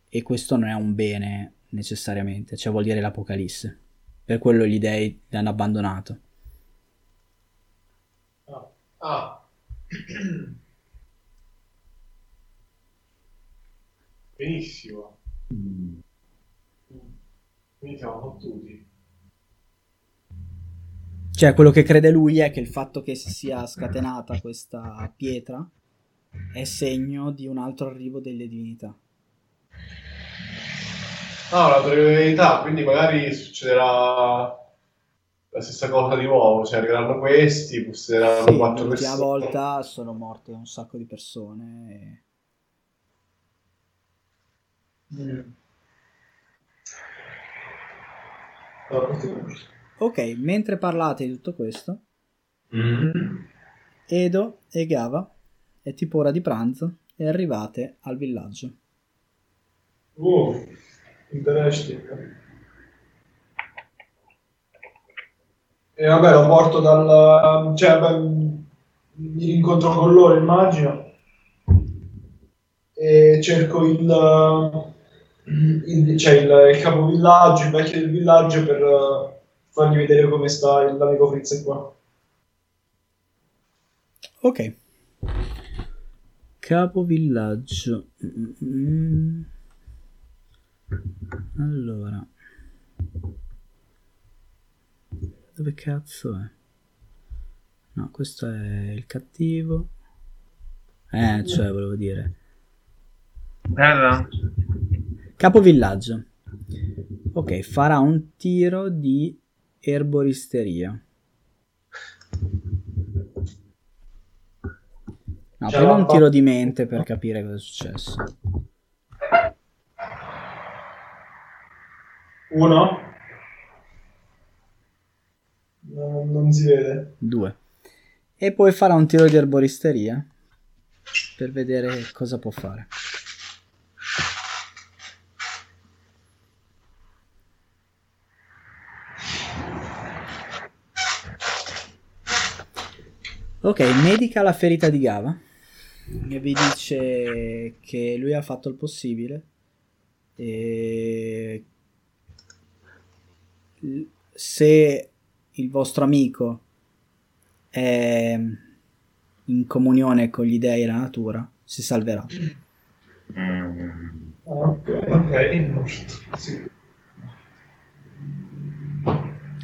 e questo non è un bene necessariamente, cioè vuol dire l'apocalisse. Per quello gli dei li hanno abbandonato. Ah. Benissimo. Quindi siamo fottuti. Cioè, quello che crede lui è che il fatto che si sia scatenata questa pietra è segno di un altro arrivo delle divinità. Ah, una probabilità, quindi magari succederà la stessa cosa di nuovo, cioè arriveranno questi, possederanno Sì, quattro l'ultima persone. volta sono morte un sacco di persone. e- questo- Ok, mentre parlate di tutto questo, Mm. Edo e Gava, è tipo ora di pranzo, e arrivate al villaggio. Oh, interesting. E vabbè, lo porto dal... cioè, beh, mi rincontro con loro, immagino. E cerco il... il cioè, il, il capovillaggio, il vecchio del villaggio per eh, fargli vedere come sta l'amico Fritz qua. Ok. Capovillaggio. Mm. Allora. Dove cazzo è? No, questo è il cattivo. Eh, cioè, volevo dire. capo villaggio. Ok, farà un tiro di erboristeria. No, C'è prima un tiro di mente per capire cosa è successo. Uno? No, non si vede. Due. E poi farà un tiro di erboristeria per vedere cosa può fare. Ok, medica la ferita di Gava e vi dice che lui ha fatto il possibile e se il vostro amico è in comunione con gli dei e la natura, si salverà. Ok, ok. Sì.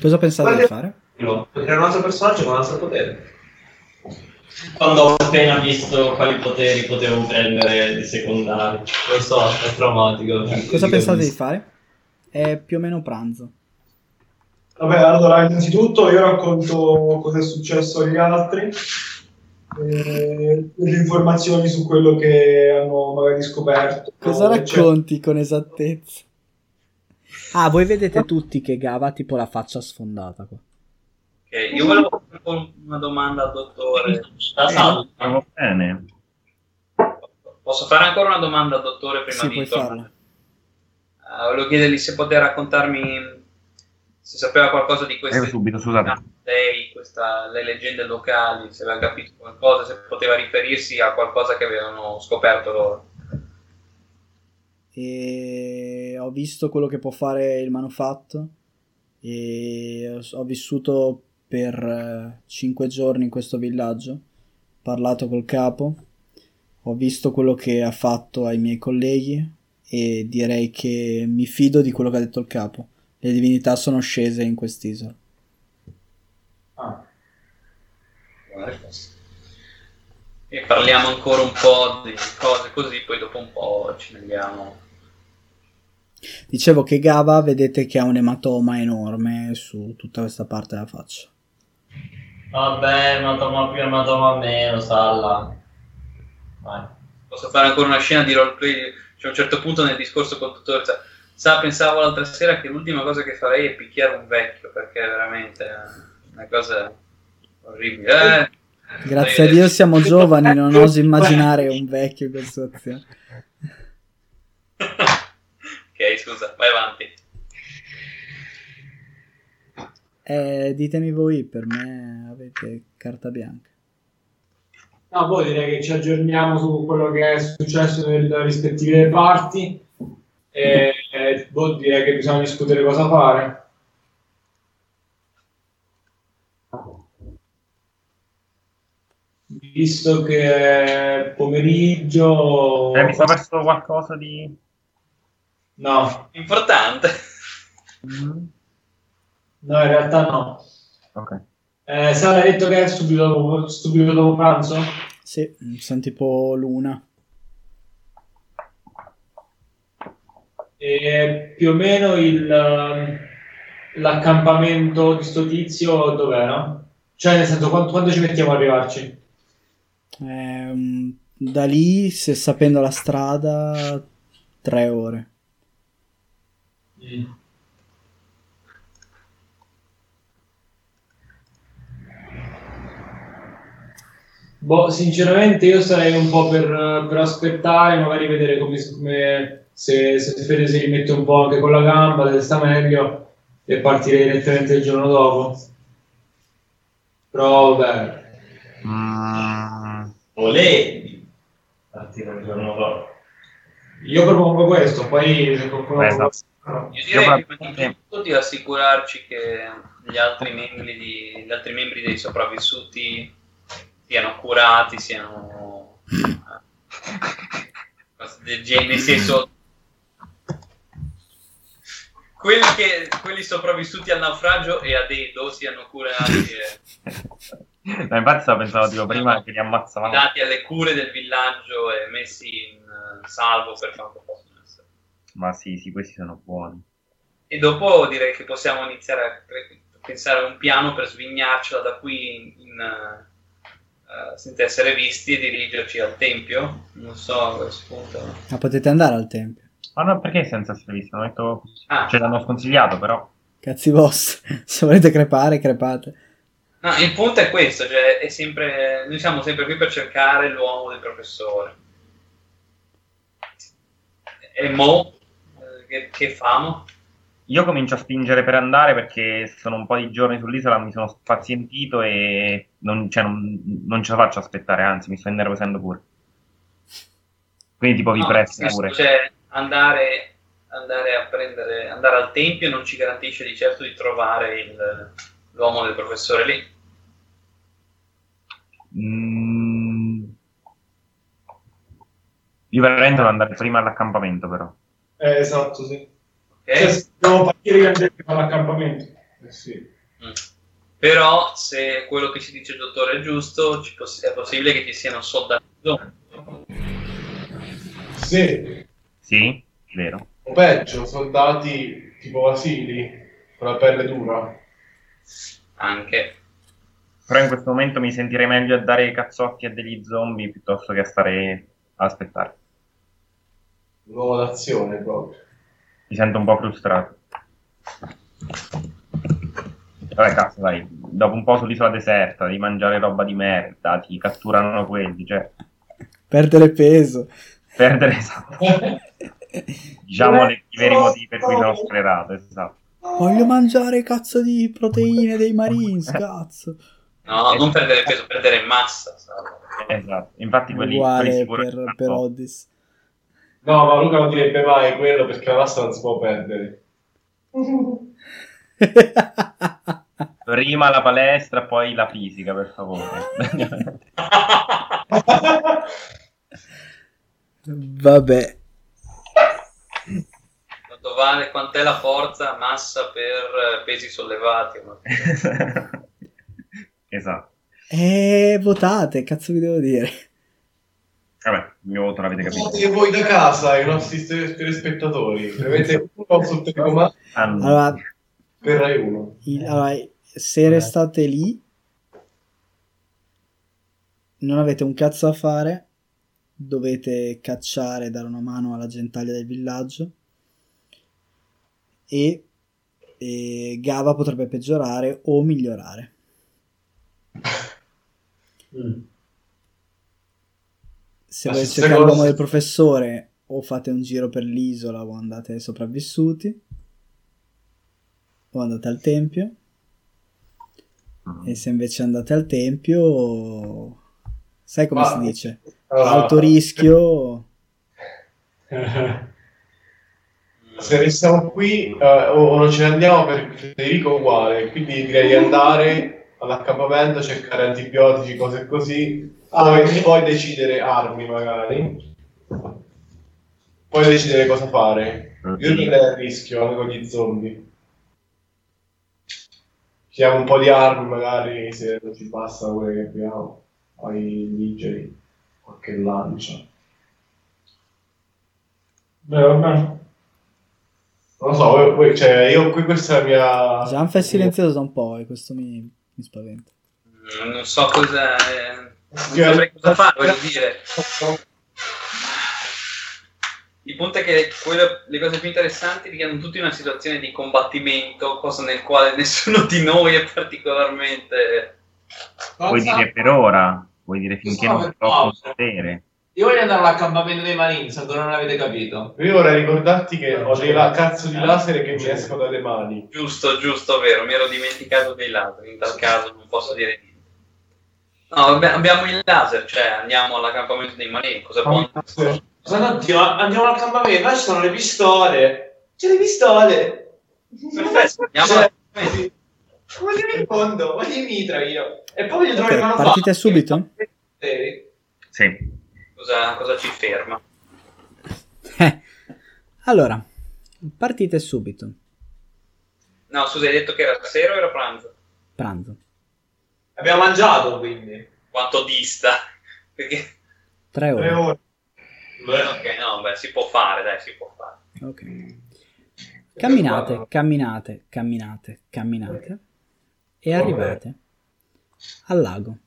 Cosa pensate di fare? Perché un altro personaggio con un altro potere. Quando ho appena visto quali poteri potevo prendere di secondari. Lo so, è traumatico. Cosa pensate di fare? È più o meno pranzo. Vabbè, allora, innanzitutto io racconto cosa è successo agli altri, eh, le informazioni su quello che hanno magari scoperto. Cosa Cioè, racconti con esattezza? Ah, voi vedete tutti che Gava ha tipo la faccia sfondata qua. Ok, io volevo fare una domanda al dottore. Va bene. Posso fare ancora una domanda al dottore prima Sì, di tornare? Eh, volevo chiedergli se poteva raccontarmi se sapeva qualcosa di queste Arrivo subito, lei, questa, le leggende locali, se aveva capito qualcosa, se poteva riferirsi a qualcosa che avevano scoperto loro. E ho visto quello che può fare il manufatto e ho- ho vissuto per 5 giorni in questo villaggio, ho parlato col capo, ho visto quello che ha fatto ai miei colleghi e direi che mi fido di quello che ha detto il capo. Le divinità sono scese in quest'isola. Ah, E parliamo ancora un po' di cose così, poi dopo un po' ci andiamo. Dicevo che Gava vedete che ha un ematoma enorme su tutta questa parte della faccia. Vabbè, ematoma più, ematoma meno, Salla. Vai. Posso fare ancora una scena di roleplay? C'è un certo punto nel discorso col dottore. Sa, sa, pensavo l'altra sera che l'ultima cosa che farei è picchiare un vecchio, perché è veramente una cosa orribile. Eh, Grazie a Dio siamo giovani, non oso immaginare un vecchio in questa situazione. ok, scusa, vai avanti. Eh, ditemi voi, per me avete carta bianca. No, poi direi che ci aggiorniamo su quello che è successo nelle rispettive parti e, e boh, direi che bisogna discutere cosa fare. Visto che è pomeriggio... Eh, mi sono perso qualcosa di... No, Importante. Mm, no, in realtà no. Ok. Eh, Sara hai detto che è subito dopo, subito dopo pranzo? Sì, sono tipo l'una. E più o meno il, ehm, l'accampamento di sto tizio dov'era? Cioè, nel senso, quanto, quando ci mettiamo ad arrivarci? Ehm, da lì, se sapendo la strada, tre ore. Boh, sinceramente io sarei un po' per, per aspettare, magari vedere come, come- se, se Fede si rimette un po' anche con la gamba, se sta meglio, e partire direttamente il giorno dopo. Però, vabbè, Mm, Volevi partire il giorno dopo. io propongo questo, poi se qualcuno... Esatto. Io Io direi proprio- prima di tutto di assicurarci che gli altri membri, di- gli altri membri dei sopravvissuti siano curati, siano eh, cose del genere, nel senso quelli, che, quelli sopravvissuti al naufragio e ad Edo siano curati e No, infatti stavo pensando tipo prima che li ammazzavano. dati alle cure del villaggio e messi in eh, salvo per quanto possono essere. Ma sì, sì, questi sono buoni. E dopo direi che possiamo iniziare a cre- pensare a un piano per svignarcela da qui in, in, eh, senza essere visti e dirigerci al tempio. Non so a questo punto. Ma potete andare al tempio. Ma no, perché senza essere visto? Non detto... Ah. Ce l'hanno sconsigliato, però. Cazzi vostri. Se volete crepare, crepate. No, il punto è questo, cioè è sempre, noi siamo sempre qui per cercare l'uomo del professore. E mo, eh, che, che famo? Io comincio a spingere per andare perché sono un po' di giorni sull'isola, mi sono spazientito e non, cioè, non, non ce la faccio aspettare, anzi mi sto innervosendo pure. Quindi tipo vi No, presto pure. Cioè, andare, andare a prendere, andare al tempio non ci garantisce di certo di trovare il- l'uomo del professore lì. Mm. Io veramente devo andare prima all'accampamento però. Eh, esatto, sì. ok? Cioè, dobbiamo partire andiamo all'accampamento. Eh sì. Mm. Però se quello che ci dice il dottore è giusto, ci poss- è possibile che ci siano soldati. Sì, Sì, vero. o peggio, soldati tipo Vasili, con la pelle dura. anche. Però in questo momento mi sentirei meglio a dare i cazzotti a degli zombie piuttosto che a stare a aspettare. Nuova d'azione proprio. Mi sento un po' frustrato. Vabbè, cazzo, dai. Dopo un po' sull'isola deserta, di mangiare roba di merda, ti catturano quelli, cioè, Perdere peso. Perdere, esatto. Diciamo le- i veri motivi per cui sono sclerato, esatto. Voglio mangiare cazzo di proteine dei Marines, cazzo. No, non perdere peso, perdere massa. Esatto. Infatti quelli, quelli Uguale sicuro per, che per Odyssey. No, ma Luca non direbbe mai quello perché la massa non si può perdere. Prima la palestra, poi la fisica, per favore. Vabbè. Quanto vale, quant'è la forza, massa per eh, pesi sollevati? ma- esatto. Eh, votate, cazzo vi devo dire. Vabbè, il mio voto l'avete capito. E voi da casa, i nostri te- telespettatori, avete uno sul telecomando Allora, per Rai 1. il- allora, se restate lì, non avete un cazzo da fare, dovete cacciare e dare una mano alla gentaglia del villaggio. E, e Gava potrebbe peggiorare o migliorare. Se La volete cercare cosa- l'uomo del professore o fate un giro per l'isola o andate ai sopravvissuti o andate al tempio. E se invece andate al tempio sai come Ma- si dice Allora, alto rischio Se restiamo qui eh, o, non ce ne andiamo per Federico uguale, quindi direi di andare all'accampamento, cercare antibiotici, cose così, poi, poi decidere armi magari, poi decidere cosa fare. Io prenderei il rischio anche con gli zombie. Chiamo un po' di armi magari se non ci passano quelle che abbiamo, ai vigili, qualche lancia. Beh, vabbè. Non lo so, voi- cioè, io qui questa è la mia... Gianfa è silenzioso da un po' e questo mi, mi spaventa Mm, Non so cosa... eh, non saprei cosa fare, voglio dire. Il punto è che quello- le cose più interessanti richiedono tutte una situazione di combattimento, cosa nel quale nessuno di noi è particolarmente... Vuoi dire per ora? Vuoi dire finché non per troppo potere? Io voglio andare all'accampamento dei Marines, ancora non l'avete capito. Io vorrei ricordarti che ho dei la- cazzo di laser che mi escono dalle mani. Giusto, giusto, vero, mi ero dimenticato dei laser, in tal caso non posso dire niente. No, vabbè, abbiamo il laser, cioè andiamo all'accampamento dei Marine, cosa buono. Cosa no, Dio, andiamo all'accampamento, là ci sono le pistole. C'è le pistole. Perfetto, andiamo all'accampamento. Voglio il fondo, voglio i mitra io. E poi voglio trovare Ok, i manufatti. partite subito? Sì. Cosa, cosa ci ferma? Eh, allora partite subito No, scusa, hai detto che era sera o era pranzo? pranzo Abbiamo mangiato, quindi. Quanto dista? Perché... tre ore Tre ore. Beh, ok, no, beh, si può fare, dai, si può fare. Ok. Camminate, camminate, camminate, camminate e arrivate al lago.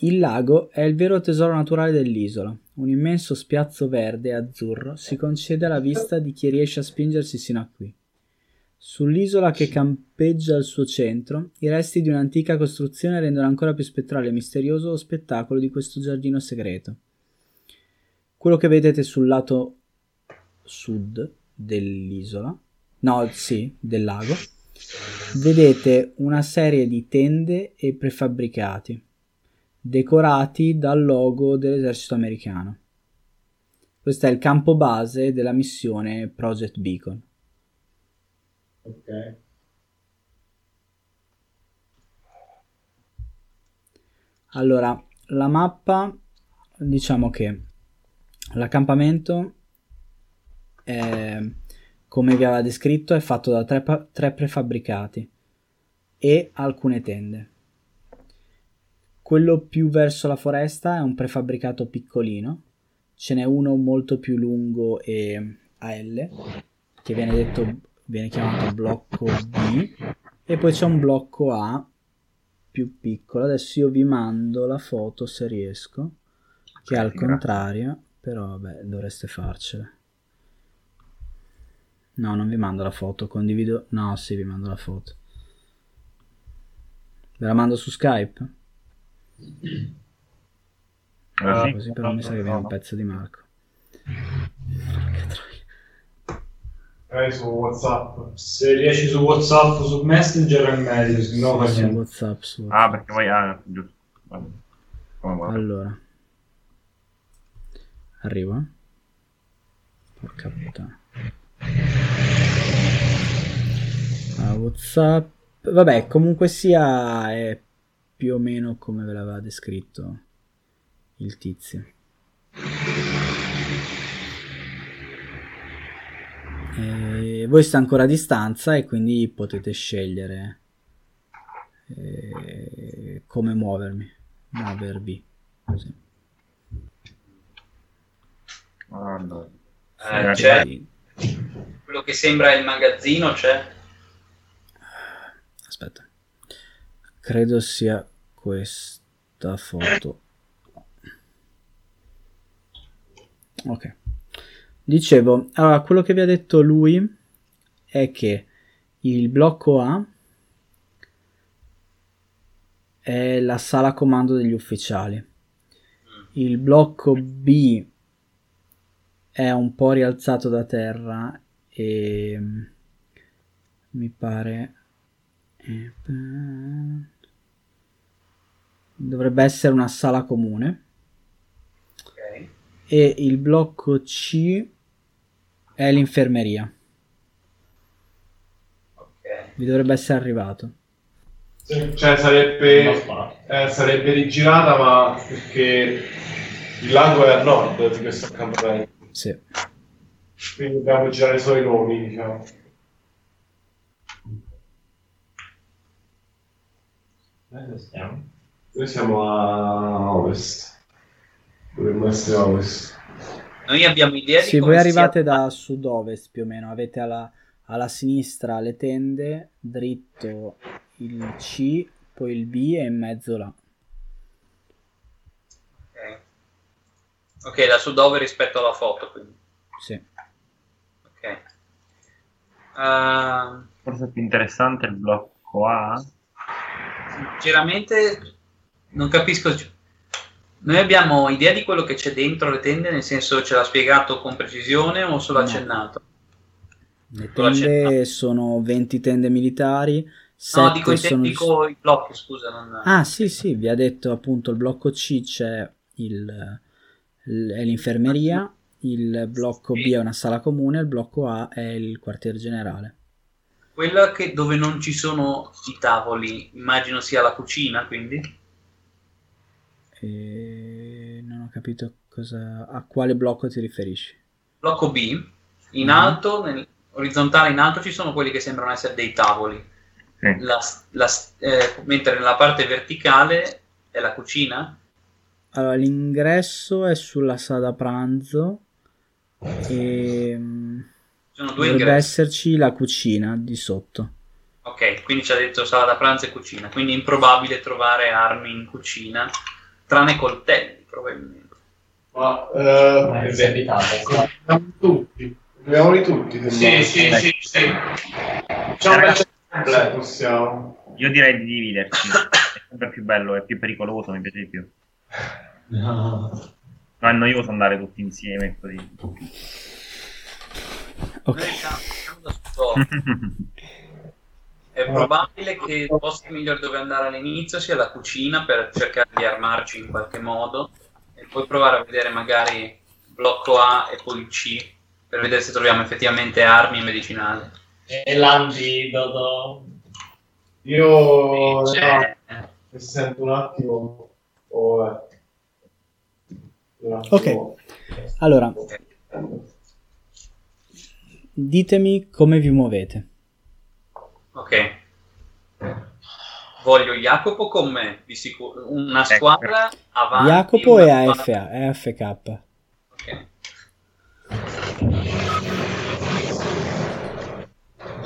Il lago è il vero tesoro naturale dell'isola. Un immenso spiazzo verde e azzurro si concede alla vista di chi riesce a spingersi sino a qui. Sull'isola che campeggia al suo centro, i resti di un'antica costruzione rendono ancora più spettrale e misterioso lo spettacolo di questo giardino segreto. Quello che vedete sul lato sud dell'isola, no, sì, del lago, vedete una serie di tende e prefabbricati decorati dal logo dell'esercito americano. Questo è il campo base della missione Project Beacon. Ok. Allora, la mappa, diciamo che l'accampamento, è, come vi aveva descritto, è fatto da tre, pa- tre prefabbricati e alcune tende. Quello più verso la foresta è un prefabbricato piccolino, ce n'è uno molto più lungo e a L, che viene detto viene chiamato blocco B, e poi c'è un blocco A più piccolo. Adesso io vi mando la foto se riesco, che è al contrario, però vabbè, dovreste farcela. No, non vi mando la foto, condivido. No, sì, vi mando la foto. Ve la mando su Skype? Ah, sì. Così però mi sa che viene un pezzo di Marco. Eh, su WhatsApp. Se riesci su WhatsApp, su Messenger è meglio, se no fa Su. WhatsApp, su Ah, perché poi... Ah, giusto. Vabbè. Come vuoi. Allora. Arrivo. eh. Porca puttana. Ah, WhatsApp. Vabbè, comunque sia è più o meno come ve l'aveva descritto il tizio. E voi siete ancora a distanza e quindi potete scegliere eh, come muovermi, muovervi. Così. Allora. Eh, c'è quello che sembra il magazzino, c'è. Aspetta. Credo sia questa foto. Ok. Dicevo, allora, quello che vi ha detto lui è che il blocco A è la sala comando degli ufficiali. Il blocco B è un po' rialzato da terra e mi pare dovrebbe essere una sala comune Ok. e il blocco C è l'infermeria. Ok. Vi dovrebbe essere arrivato. Cioè sarebbe, eh, sarebbe rigirata, ma perché il lago è a nord di questo accampamento. Sì. Quindi dobbiamo girare solo i nomi, diciamo. Dove? Noi siamo a ovest. Dovremmo essere a ovest. Noi abbiamo idea di Sì, come voi arrivate da sud-ovest più o meno, avete alla, alla sinistra le tende, dritto il C, poi il B e in mezzo là. Ok, da sud-ovest rispetto alla foto, quindi. Sì. Ok. Ehm, Forse è più interessante il blocco A. sinceramente non capisco. Noi abbiamo idea di quello che c'è dentro le tende, nel senso ce l'ha spiegato con precisione o solo No. accennato? Le tende sono 20 tende militari, No, 7 dico, sono... dico i blocchi, scusa. Non... Ah, sì, sì, vi ha detto appunto il blocco C c'è il, è l'infermeria, il blocco B è una sala comune, il blocco A è il quartier generale. Quella che, dove non ci sono i tavoli, immagino sia la cucina, quindi. E non ho capito cosa, a quale blocco ti riferisci. Blocco B, in Mhm. alto, nel, orizzontale in alto ci sono quelli che sembrano essere dei tavoli, Sì. La- la- eh, mentre nella parte verticale è la cucina. Allora, l'ingresso è sulla sala da pranzo e sono due dovrebbe ingressi. esserci la cucina di sotto. Ok, quindi ci ha detto sala da pranzo e cucina, quindi è improbabile trovare armi in cucina tranne coltelli, probabilmente. Ma eh, è evitato. proviamoli tutti. Proviamoli tutti. Sì, sì, sì, sì. C'è un Ragazzi, completo. Possiamo. Io direi di dividerci. È sempre più bello, è più pericoloso, mi piace di più. No. No, è noioso andare tutti insieme così. Ok. È probabile che il posto migliore dove andare all'inizio sia la cucina per cercare di armarci in qualche modo e poi provare a vedere magari blocco A e poi C per vedere se troviamo effettivamente armi e medicinali. E l'antidoto. Io C'è- mi sento un attimo. Oh, eh. Ok. Allora, ditemi come vi muovete. Ok. Voglio Jacopo con me, di sicuro. Una Ecco. squadra avanti. Jacopo e AFA, AFK. Ok.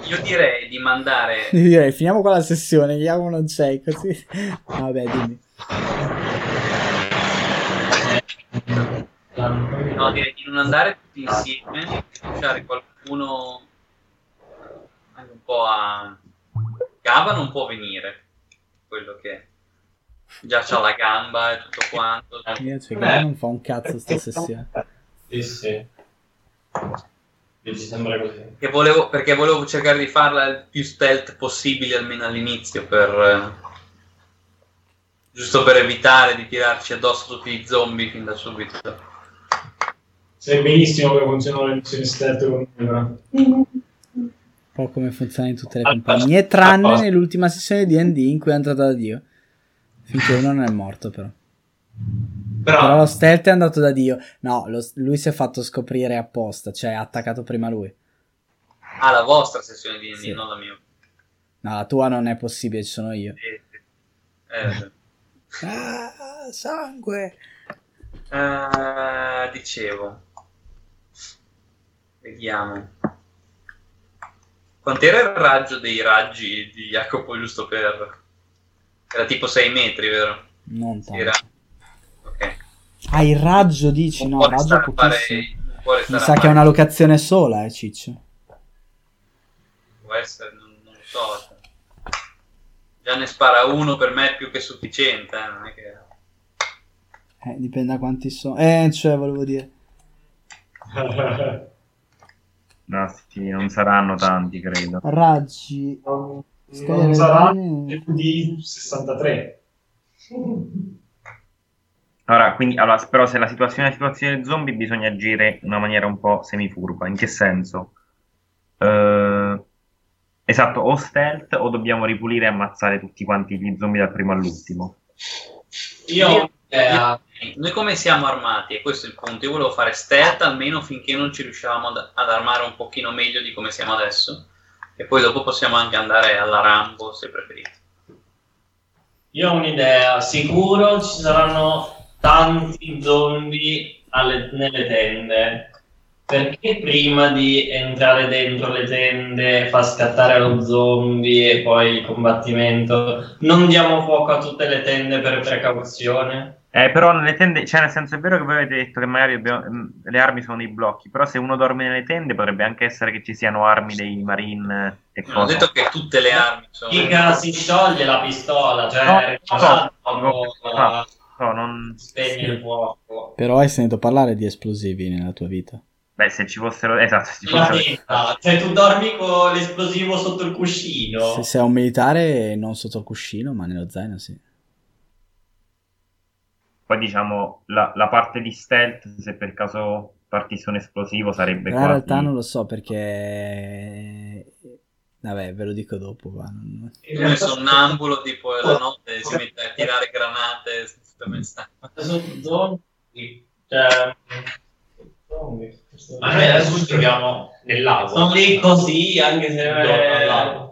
Io direi di mandare Direi, finiamo qua la sessione, Jacopo non c'è, così... Vabbè, dimmi. No, direi di non andare tutti insieme, lasciare qualcuno anche un po' a... Gava non può venire, quello che già c'ha la gamba e tutto quanto. Io, cioè, che non fa un cazzo sta sessione. Sì, sì. Mi sembra così. Che volevo, perché volevo cercare di farla il più stealth possibile almeno all'inizio, per, eh, giusto per evitare di tirarci addosso tutti i zombie fin da subito. Sai benissimo come funzionano le missioni stealth con me, però. Un po' come funziona in tutte le compagnie, tranne nell'ultima sessione di D&D in cui è entrato da Dio. Finché uno non è morto, però. Però Però, lo stealth è andato da Dio. No, lo- lui si è fatto scoprire apposta, cioè ha attaccato prima lui. Ah, la vostra sessione di D&D, Sì. non la mia. No, la tua non è possibile, ci sono io. Eh. Eh, Ah, sangue! eh, dicevo. Vediamo. Quant'era il raggio dei raggi di Jacopo giusto per... Era tipo 6 metri, vero? Non tanto. Era... Ok. Ah, il raggio dici? Non No, il raggio è pochissimo. Mi sa che è una locazione sola, eh, Ciccio. Può essere, non, non lo so. Già ne spara uno per me è più che sufficiente. eh, Non è che... Eh, dipende da quanti sono. Eh, cioè, volevo dire. No, sì, non saranno tanti, credo. Raggi. Non, non sarà di- più di 63. Allora, quindi, allora, però se la situazione è una situazione zombie bisogna agire in una maniera un po' semifurba. In che senso? Eh, esatto, o stealth o dobbiamo ripulire e ammazzare tutti quanti gli zombie dal primo all'ultimo. Io ho un'idea. Noi come siamo armati? E questo è il punto. Io volevo fare stealth almeno finché non ci riuscivamo ad, ad armare un pochino meglio di come siamo adesso. E poi dopo possiamo anche andare alla Rambo se preferite. Io ho un'idea. Sicuro ci saranno tanti zombie alle- nelle tende. Perché prima di entrare dentro le tende, far scattare lo zombie e poi il combattimento, non diamo fuoco a tutte le tende per precauzione? Eh, però nelle tende, cioè nel senso è vero che voi avete detto che magari dobbiamo- mh, le armi sono dei blocchi, però se uno dorme nelle tende potrebbe anche essere che ci siano armi dei marine e Non ho cose. detto che tutte le armi sono... Mica si scioglie la pistola, cioè no, no, dopo no, no, non... spegne il fuoco. Però hai sentito parlare di esplosivi nella tua vita. Beh, se ci fossero... Esatto, se ci fossero... vita, cioè tu dormi con l'esplosivo sotto il cuscino. Se sei un militare, non sotto il cuscino, ma nello zaino, sì. Poi diciamo la, la parte di stealth, se per caso partisse un esplosivo sarebbe in quasi... realtà non lo so perché... Vabbè, ve lo dico dopo. va, non- Come sonnambulo tipo la notte si mette a tirare granate. Sono zombie. Cioè. Ma noi adesso ci troviamo nel lago. Sono lì così, anche se...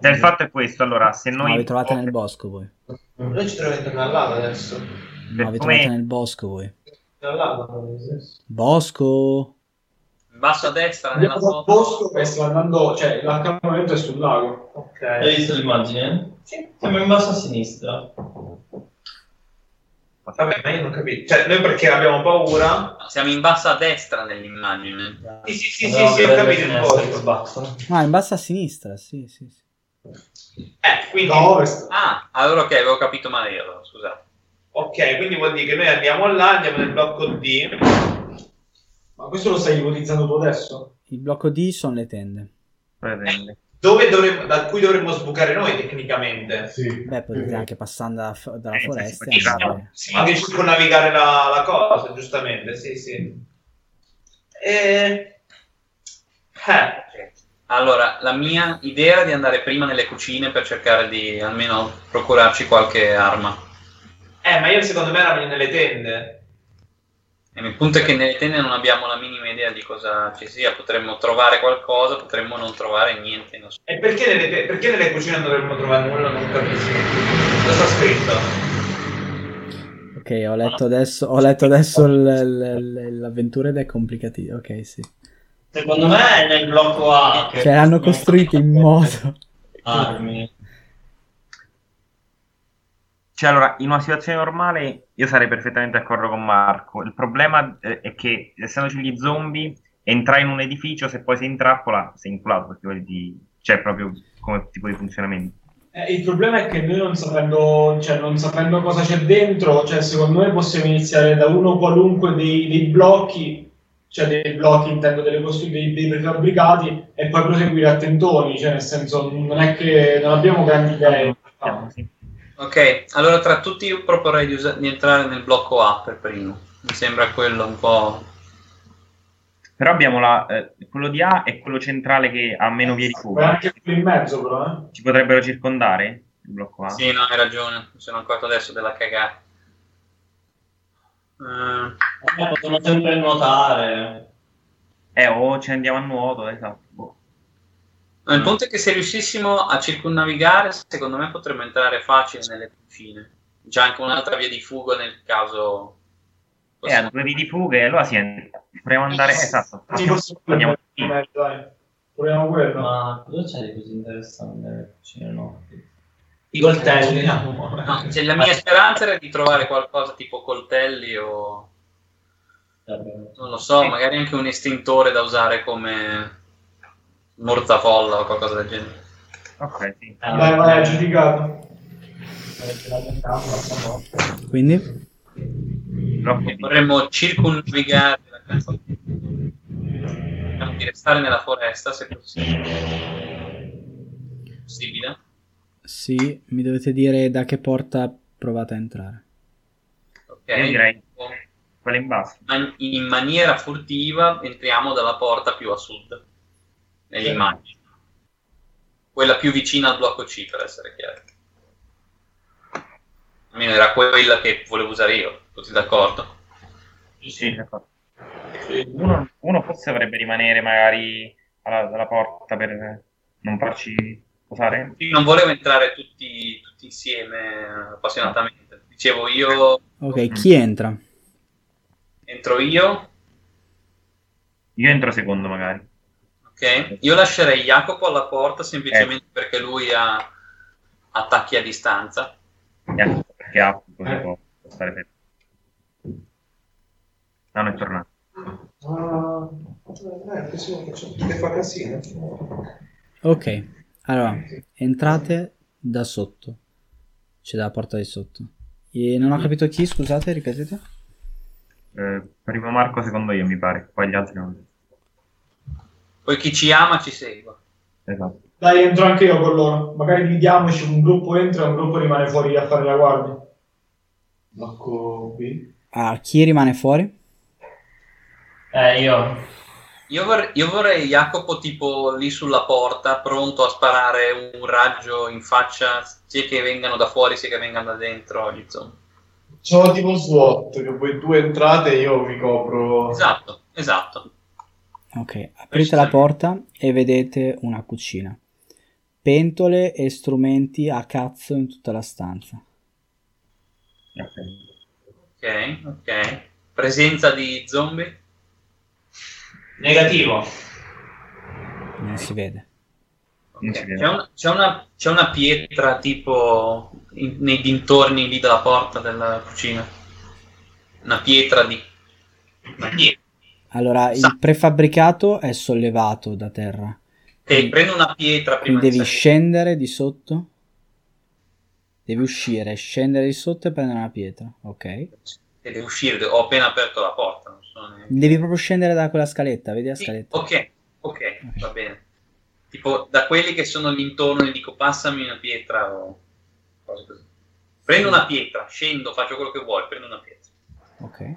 Cioè, il fatto è questo, allora, se No, noi... vi trovate nel bosco voi. Noi ci troviamo intorno al lago adesso. No, come- trovate nel bosco voi. Bosco! In basso a destra nella foto. bosco e stiamo andando, cioè l'accampamento è sul lago. Ok. Hai visto l'immagine? Sì. Siamo in basso a sinistra. Vabbè, ma io non capisco. Cioè, noi perché abbiamo paura? Siamo in basso a destra nell'immagine. Sì, sì, sì, sì, sì, ho capito il posto. Ah, in basso a sinistra, sì, sì. sì. Eh, quindi... Ovest. Ah, allora ok, avevo capito male io, allora, scusate. Ok, quindi vuol dire che noi andiamo là, andiamo nel blocco D. Ma questo lo stai ipotizzando tu adesso? Il blocco D sono le tende. Dove dovremmo, da cui dovremmo sbucare noi tecnicamente? Sì. Beh, potete anche passando da- dalla Eh, foresta sì, andare- Sì, anche circonnavigare la, la cosa, giustamente, sì, sì. E... Eh, Allora, la mia idea era di andare prima nelle cucine per cercare di almeno procurarci qualche arma. Eh, ma io secondo me ero nelle tende. E il punto è che nelle tende non abbiamo la minima idea di cosa ci sia. Potremmo trovare qualcosa, potremmo non trovare niente. non so. E perché nelle, perché nelle cucine non dovremmo trovare nulla? Non capisco. Cosa sta scritto? Ok, ho letto adesso, ho letto adesso l- l- l- l'avventura ed è complicativo. Ok, sì. Secondo me è nel blocco A. Cioè, l'hanno costruito in modo... Armi. Cioè, allora, in una situazione normale io sarei perfettamente d'accordo con Marco. Il problema eh, è che, essendoci gli zombie, entrai in un edificio, se poi sei in trappola, sei inculato, perché vedi di... cioè, proprio come tipo di funzionamento. Eh, il problema è che noi non sapendo, cioè, non sapendo cosa c'è dentro, cioè, secondo me possiamo iniziare da uno qualunque dei, dei blocchi, cioè dei blocchi intendo delle costru- dei, dei prefabbricati, e poi proseguire a tentoni, cioè nel senso non è che non abbiamo grandi idee. Vediamo, sì. Ok, allora tra tutti io proporrei di, usa- di entrare nel blocco A per primo. Mi sembra quello un po'... Però abbiamo la, eh, quello di A e quello centrale che ha meno vie di fuga. anche quello in mezzo però, eh. Ci potrebbero circondare il blocco A? Sì, no, hai ragione. Mi sono accorto adesso della cagata. Eh, Eh, Possiamo sempre nuotare. Eh, o ci andiamo a nuoto, esatto. Boh. No, il punto è che se riuscissimo a circonnavigare, secondo me potremmo entrare facile nelle cucine. C'è anche un'altra via di fuga nel caso... Eh, a due vie di fuga e allora sì, proviamo ad andare... Esatto, andiamo in mezzo, dai. Proviamo quello. Ma cosa c'è di così interessante nelle cucine? No. I coltelli. No, cioè, la mia speranza era di trovare qualcosa tipo coltelli o... non lo so, magari anche un estintore da usare come mortafolla o qualcosa del genere. Ok, sì. Vai, vai, aggiudicato. Quindi? Blocco E B. vorremmo circumnavigare la casa. Diciamo di restare nella foresta se possibile. Possibile? Sì, mi dovete dire da che porta provate a entrare. Ok. Io direi quella in basso. Man- in maniera furtiva entriamo dalla porta più a sud Sì. immagini. Quella più vicina al blocco C, per essere chiari. Almeno era quella che volevo usare io, tutti d'accordo? Sì, d'accordo. Uno, uno forse dovrebbe rimanere magari alla, alla porta per non farci posare. Io non volevo entrare tutti, tutti insieme appassionatamente. Dicevo io Ok, chi entra? entro io, Io entro secondo magari. Ok? Io lascerei Jacopo alla porta semplicemente perché lui ha attacchi a distanza. Ecco, perché ha così può può stare. No, non è tornato. Ah, eh, casino. Ok, allora, entrate da sotto. C'è dalla porta di sotto. E non ho capito chi, scusate, ripetete. Eh, primo Marco, secondo io mi pare. Poi gli altri non. Poi chi ci ama ci segua. Esatto. Dai, entro anche io con loro. Magari dividiamoci, un gruppo entra e un gruppo rimane fuori a fare la guardia. Blocco B. Ah, chi rimane fuori? Eh, io. Io, vor- io vorrei Jacopo tipo lì sulla porta, pronto a sparare un raggio in faccia, sia che vengano da fuori sia che vengano da dentro gli zombie. C'ho tipo SWAT, che voi due entrate e io vi copro. Esatto, esatto. Ok, aprite la porta e vedete una cucina. Pentole e strumenti a cazzo in tutta la stanza. Ok. Ok. Presenza di zombie? Negativo. Non si vede. Non si Ok. vede. C'è, una, c'è una- c'è una pietra tipo in- nei dintorni lì della porta della cucina. una pietra di... Una pietra. Allora, Sa- il prefabbricato è sollevato da terra. Ok, prendo una pietra prima Quindi di devi scendere di sotto. Devi uscire, scendere di sotto e prendere una pietra. Ok. E devo uscire, ho appena aperto la porta. Neanche- Devi proprio scendere da quella scaletta, vedi la Sì, scaletta? ok, ok, va bene. Tipo, da quelli che sono all'intorno gli dico passami una pietra o cose così. Prendo una pietra, scendo, faccio quello che vuoi, prendo una pietra. Ok.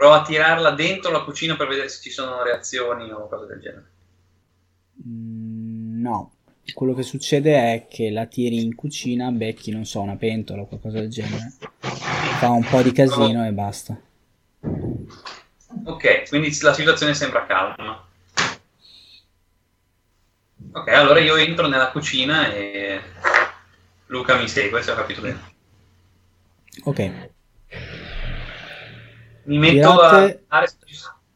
Provo a tirarla dentro la cucina per vedere se ci sono reazioni o cose del genere. Mm, no. Quello che succede è che la tiri in cucina, becchi, non so, una pentola o qualcosa del genere. Fa un po' di casino e basta. Ok, quindi la situazione sembra calma. Ok, allora io entro nella cucina e Luca mi segue, se ho capito bene. Ok. Mi metto Tirate- a guardare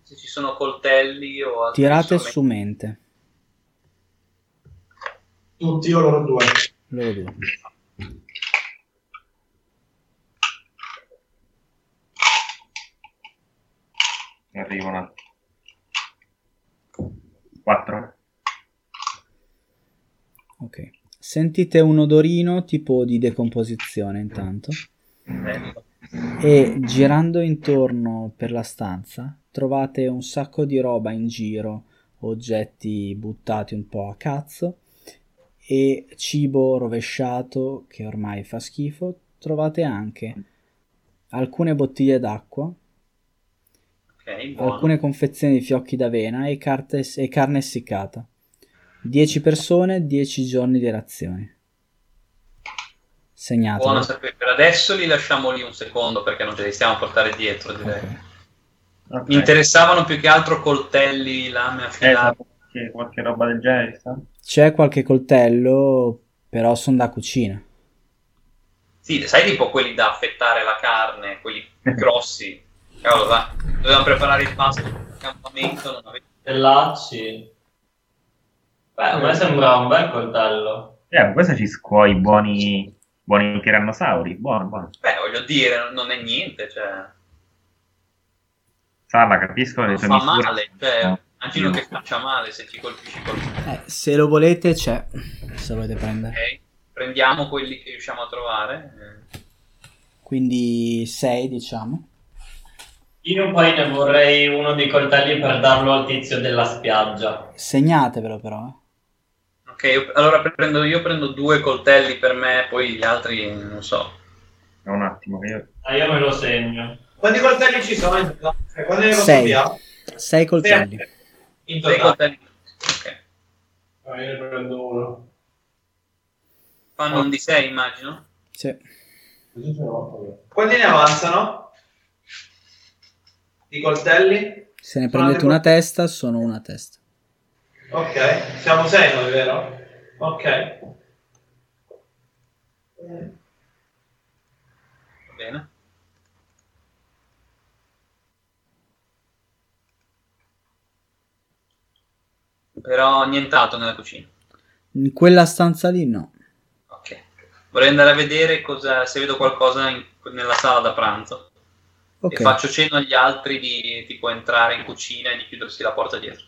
se ci, sono coltelli o altri Tirate su mente. Tutti o loro due. Loro due. Ne arrivano 4. Ok. Sentite un odorino tipo di decomposizione intanto. Ecco. E girando intorno per la stanza trovate un sacco di roba in giro, oggetti buttati un po' a cazzo e cibo rovesciato che ormai fa schifo. Trovate anche alcune bottiglie d'acqua, Ok, buono. alcune confezioni di fiocchi d'avena e, carte- e carne essiccata. 10 persone, 10 giorni di razioni. Segnatelo. Buono sapere. Per adesso li lasciamo lì un secondo perché non ce li stiamo a portare dietro, direi. Ok. Mi interessavano più che altro coltelli, lame affilate. qualche, qualche roba del genere, sta? C'è qualche coltello, però sono da cucina. Sì, sai tipo quelli da affettare la carne, quelli grossi. Cavolo, va. Dovevamo preparare il pasto per il campamento, non avevo... Pellacci. Beh, a me sembra un bel coltello. Eh, questo ci scuoi buoni, buoni tirannosauri. Buono, buono. Beh, voglio dire, non- è niente, cioè... Sala, capisco le Non tue fa misure. male, cioè... No. Immagino che faccia male se ci colpisci qualcuno. Eh, se lo volete c'è, se volete prendere. Ok, prendiamo quelli che riusciamo a trovare. eh. Quindi 6 diciamo. Io poi ne vorrei uno dei coltelli per darlo al tizio della spiaggia. Segnatevelo però. eh. Ok, allora prendo, io prendo due coltelli per me, poi gli altri non so. Un attimo, io... Ah, io me lo segno. Quanti coltelli ci sono? Eh, Quanti ne Sei. 6 coltelli. In Sei totale. coltelli. Ok. Ah, io ne prendo uno. Fanno un di 6 immagino. Sì. Quanti ne avanzano? I coltelli? Se ne prendete una testa, sono una testa. Ok, siamo sei noi, vero? Ok. Va bene. Però nient'altro nella cucina. In quella stanza lì no. Ok. Vorrei andare a vedere cosa, se vedo qualcosa in- nella sala da pranzo. Ok. E faccio cenno agli altri di tipo entrare in cucina e di chiudersi la porta dietro.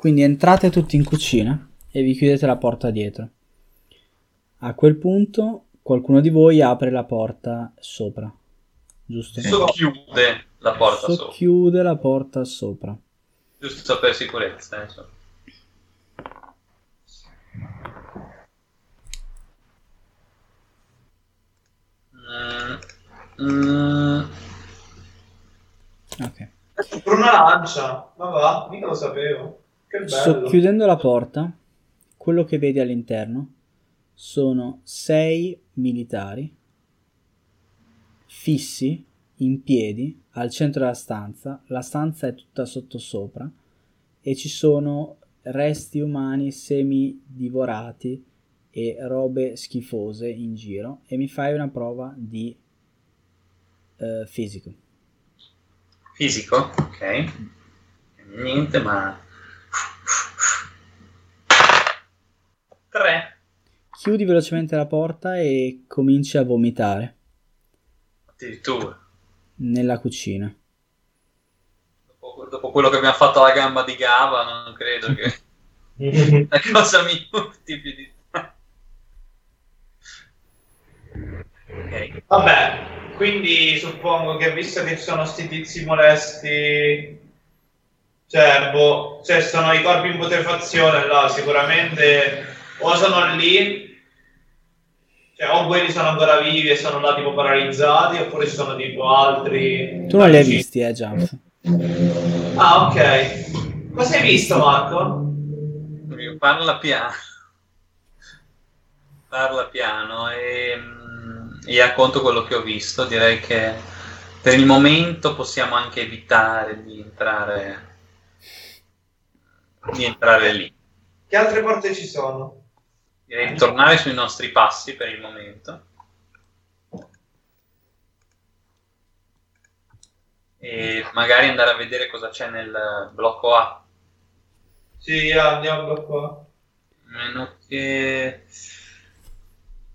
Quindi entrate tutti in cucina e vi chiudete la porta dietro. A quel punto qualcuno di voi apre la porta sopra. Giusto? Socchiude la porta sopra. Socchiude la porta sopra. Giusto per sicurezza. insomma. Mm, mm, Ok. Per una lancia. Ma va, mica lo sapevo. Che bello. Socchiudendo la porta, quello che vedi all'interno sono sei militari fissi in piedi al centro della stanza. La stanza è tutta sottosopra e ci sono resti umani semi divorati e robe schifose in giro. E mi fai una prova di eh, fisico. fisico, ok. Niente, ma... 3. Chiudi velocemente la porta e cominci a vomitare. Addirittura. Nella cucina. Dopo, dopo quello che abbiamo fatto alla gamba di Gava, non credo che la cosa mi urti più di... ok. Vabbè, quindi suppongo che visto che ci sono sti tizi molesti, cioè, boh, cioè sono i corpi in putrefazione là, sicuramente o sono lì, cioè o quelli sono ancora vivi e sono là tipo paralizzati, oppure ci sono tipo altri... Tu non li hai visti, eh, Jump? Ah, ok. Cosa hai visto, Marco? Parla piano. Parla piano e, mm, e racconto quello che ho visto. Direi che per il momento possiamo anche evitare di entrare, di entrare lì. Che altre porte ci sono? Direi di tornare sui nostri passi per il momento. E magari andare a vedere cosa c'è nel blocco A. Sì, andiamo da qua. A Meno che...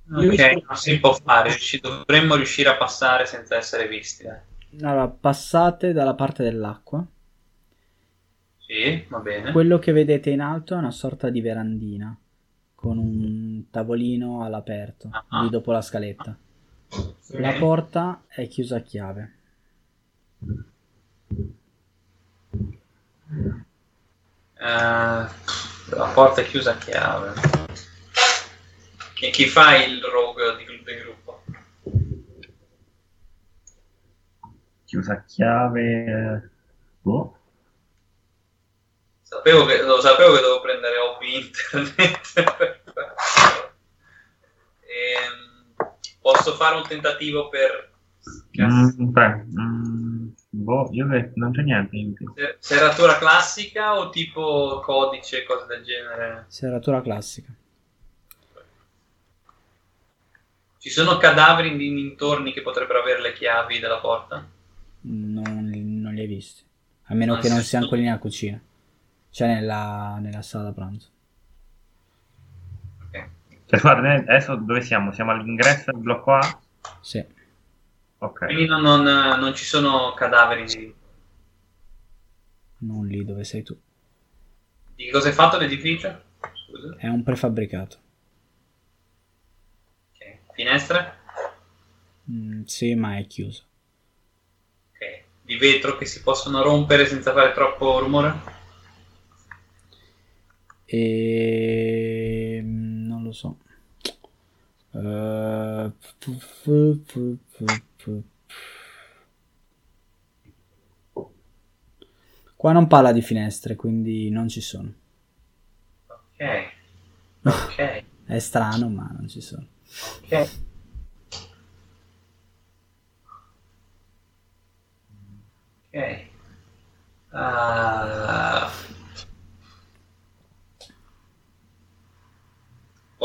Ok, non si può fare, riusci- dovremmo riuscire a passare senza essere visti. eh. Allora, passate dalla parte dell'acqua. Sì, va bene. Quello che vedete in alto è una sorta di verandina con un tavolino all'aperto, Ah. lì dopo la scaletta. Sì. La porta è chiusa a chiave. Eh, la porta è chiusa a chiave. E chi fa il rogue di- del gruppo? Chiusa a chiave. Boh. Sapevo che, lo sapevo che dovevo prendere hobby internet. per farlo. Ehm, posso fare un tentativo per Mm, beh, mm, boh, io non c'è niente in più. se- serratura classica o tipo codice, cose del genere? Serratura classica. Ci sono cadaveri in dintorni che potrebbero avere le chiavi della porta? Non, non li hai visti. A meno Ah, che non siano quelli nella cucina. Cioè nella, nella sala da pranzo. Ok. Cioè, guarda, adesso dove siamo? Siamo all'ingresso del blocco A? Sì. Ok. Quindi non, non- non ci sono cadaveri di... Non lì dove sei tu. Di cosa è fatto l'edificio? Scusa. È un prefabbricato. Ok. Finestre? Mm, sì, ma è chiuso. Ok. Di vetro che si possono rompere senza fare troppo rumore? E non lo so. Eh, Qua non parla di finestre, quindi non ci sono. Ok. Ok. È strano, ma non ci sono. Ok. Ok. Ah.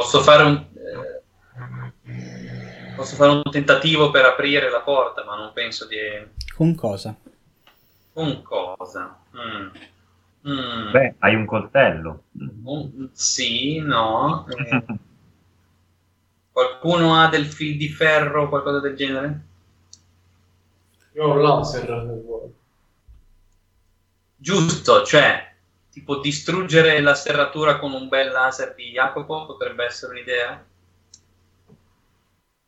Posso fare un eh, posso fare un tentativo per aprire la porta, ma non penso di Con cosa? un cosa. Mm. Mm. Beh, hai un coltello. Un- sì, no. eh, qualcuno ha del fil di ferro o qualcosa del genere? Io ho un laser. Giusto, cioè, tipo distruggere la serratura con un bel laser di Jacopo potrebbe essere un'idea?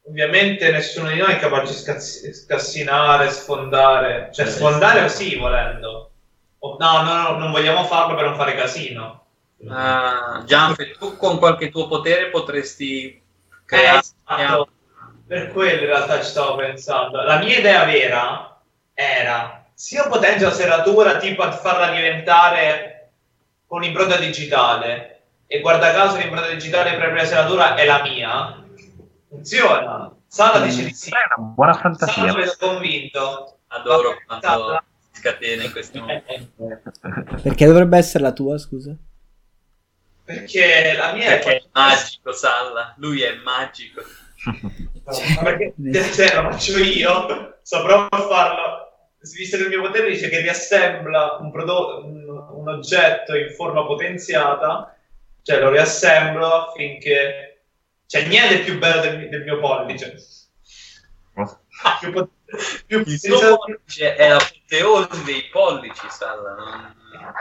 Ovviamente nessuno di noi è capace di scassinare, sfondare. Cioè, sfondare sì, volendo. O- no, no, no, non vogliamo farlo per non fare casino. Uh, Gianfe, tu con qualche tuo potere potresti Eh, creare... esatto. Per quello in realtà ci stavo pensando. La mia idea vera era, se io potenzio la serratura tipo a farla diventare con impronta digitale e guarda caso l'impronta digitale per la serratura è la mia, funziona. Sala dice di sì. È una buona Sala fantasia. mi sono convinto. Adoro quando Sala- scatena in questi momenti. Eh, Perché dovrebbe essere la tua, scusa? Perché la mia Perché è è magico, Salla. Lui è magico. Ma perché se lo faccio io, saprò farlo. Visto che il mio potere dice che riassembla un, prodotto, un, un oggetto in forma potenziata, cioè lo riassemblo affinché. Cioè, niente è più bello del, del mio pollice. Più potere. Più Il suo pollice è l'apoteosi dei pollici, Salla. Non...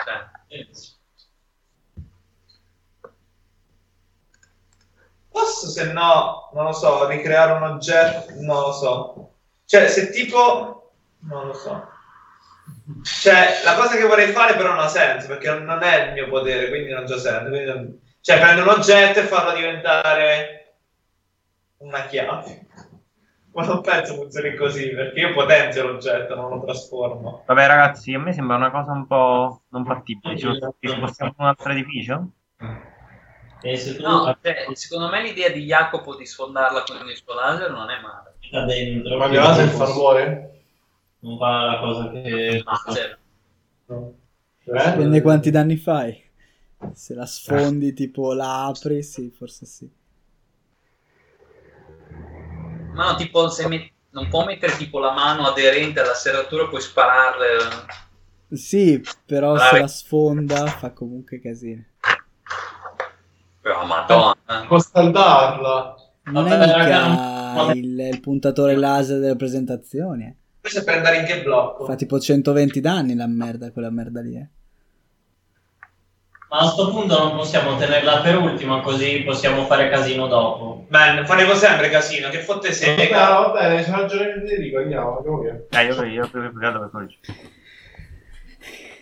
Cioè, Posso, se no, non lo so, ricreare un oggetto? Non lo so. Cioè, se tipo... Non lo so. Cioè, la cosa che vorrei fare però non ha senso, perché non è il mio potere, quindi non c'ha senso. non- Cioè, prendere un oggetto e farlo diventare una chiave. Ma non penso funzioni così, perché io potenzio l'oggetto, non lo trasformo. Vabbè, ragazzi, a me sembra una cosa un po' non fattibile. Ci spostiamo in un altro edificio? E se tu no, cioè, secondo me l'idea di Jacopo di sfondarla con il suo laser non è male. dentro, Ma che il laser fa rumore? Non fa la cosa che... No, zero. Eh? Dipende quanti danni fai. Se la sfondi, tipo la apri, sì, forse sì. Ma no, tipo, se met- non può mettere tipo la mano aderente alla serratura, puoi spararle. Sì, però se Vabbè. la sfonda fa comunque casino. Però, madonna. Può scaldarla. Non Vabbè, è mica non- il, il puntatore laser delle presentazioni. Questo è per andare in che blocco? Fa tipo 120 danni la merda, quella merda lì. eh. Ma a sto punto non possiamo tenerla per ultima, così possiamo fare casino dopo. Man, faremo sempre casino, che fotte sega. va bene, c'ha ragione Federico, andiamo, andiamo via. Eh, io, io più piegato per quello.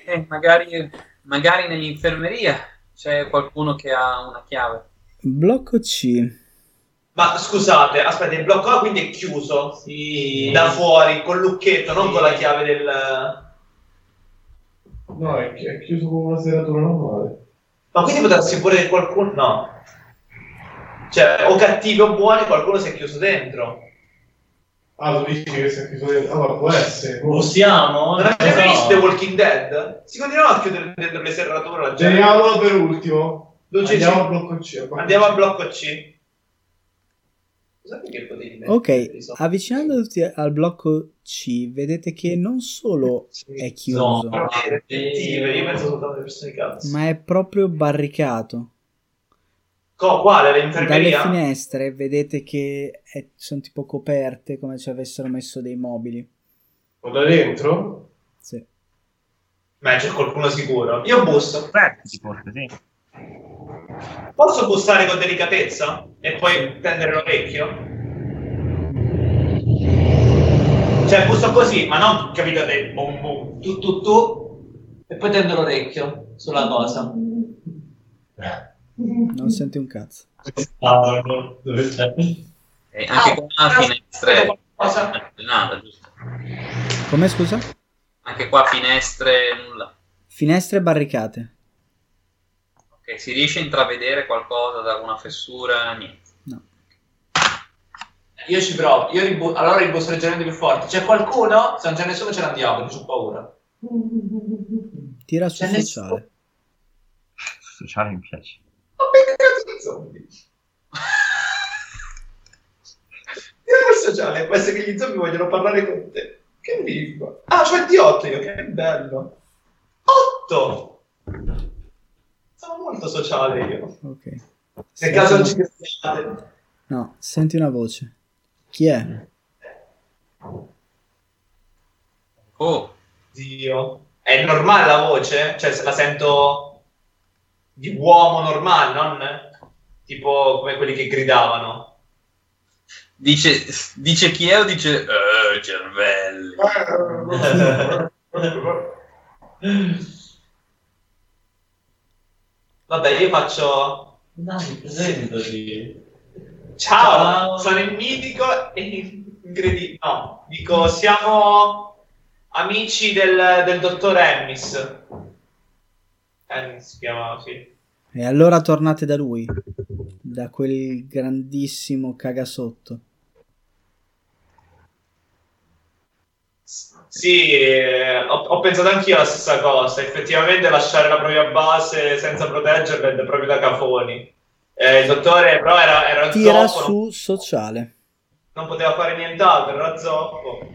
Eh, magari, magari nell'infermeria c'è qualcuno che ha una chiave. Blocco C. Ma scusate, aspetta, il blocco A quindi è chiuso Sì. da fuori, col lucchetto, non Sì. con la chiave del... No, è, chi- è chiuso con una serratura normale. Ma quindi potresti pure che qualcuno... No. Cioè, o cattivi o buoni, qualcuno si è chiuso dentro. Ah, tu dici che si è chiuso dentro? Allora, può essere. boh. Possiamo? Non avete so. visto The Walking Dead? Si continuano a chiudere dentro le serrature. Teniamolo per ultimo. Andiamo C. al blocco C. Andiamo al blocco C. Scusate che potevi mettere Ok, risolto. avvicinandosi al blocco C, vedete che non solo è chiuso, No. Ma è proprio barricato. Co- quale? Dalle L'infermeria? finestre vedete che è- sono tipo coperte come se avessero messo dei mobili. O da dentro? Sì. Beh, c'è qualcuno sicuro. Io busso. Aperti, forse, sì. Posso bussare con delicatezza? E poi tendere l'orecchio? Cioè, busso così, ma non, capito, te, boom, boom, tu, tu, tu, e poi tendo l'orecchio sulla cosa. Non senti un cazzo. Ah, dove c'è? E anche qua finestre. Cosa? Nada, giusto. Come scusa? Anche qua finestre, nulla. Finestre barricate. Ok, si riesce a intravedere qualcosa da una fessura? Niente. No. Io ci provo, io ribu- allora ribusso leggermente più forte. C'è qualcuno? Se non c'è nessuno ce l'andiamo, perché ho paura. Tira su C'è sociale. Sociale mi piace. Ma che cazzo di zombie? Io per sociale, può essere che gli zombie vogliono parlare con te. Che lingua? Ah, c'ho il D8 io, che bello. 8! Sono molto sociale io. Ok. Nel Senti caso non ci crediate. No, senti una voce. Chi è? Oh, Dio. È normale la voce? Cioè, se la sento di uomo normale, non tipo come quelli che gridavano. dice, dice chi è o dice eh, cervelli? Vabbè, io faccio... Dai, presentati. Ciao, Ciao. sono il mitico e incredibile. No, dico, siamo amici del, del dottor Ennis. Ennis si chiama, sì. E allora tornate da lui. Da quel grandissimo cagasotto. Sì, eh, ho, ho pensato anch'io alla stessa cosa. Effettivamente lasciare la propria base senza proteggerla è proprio da cafoni. Eh, il dottore però era, era Tira zoppo, non, su sociale. non poteva fare nient'altro, era zoppo.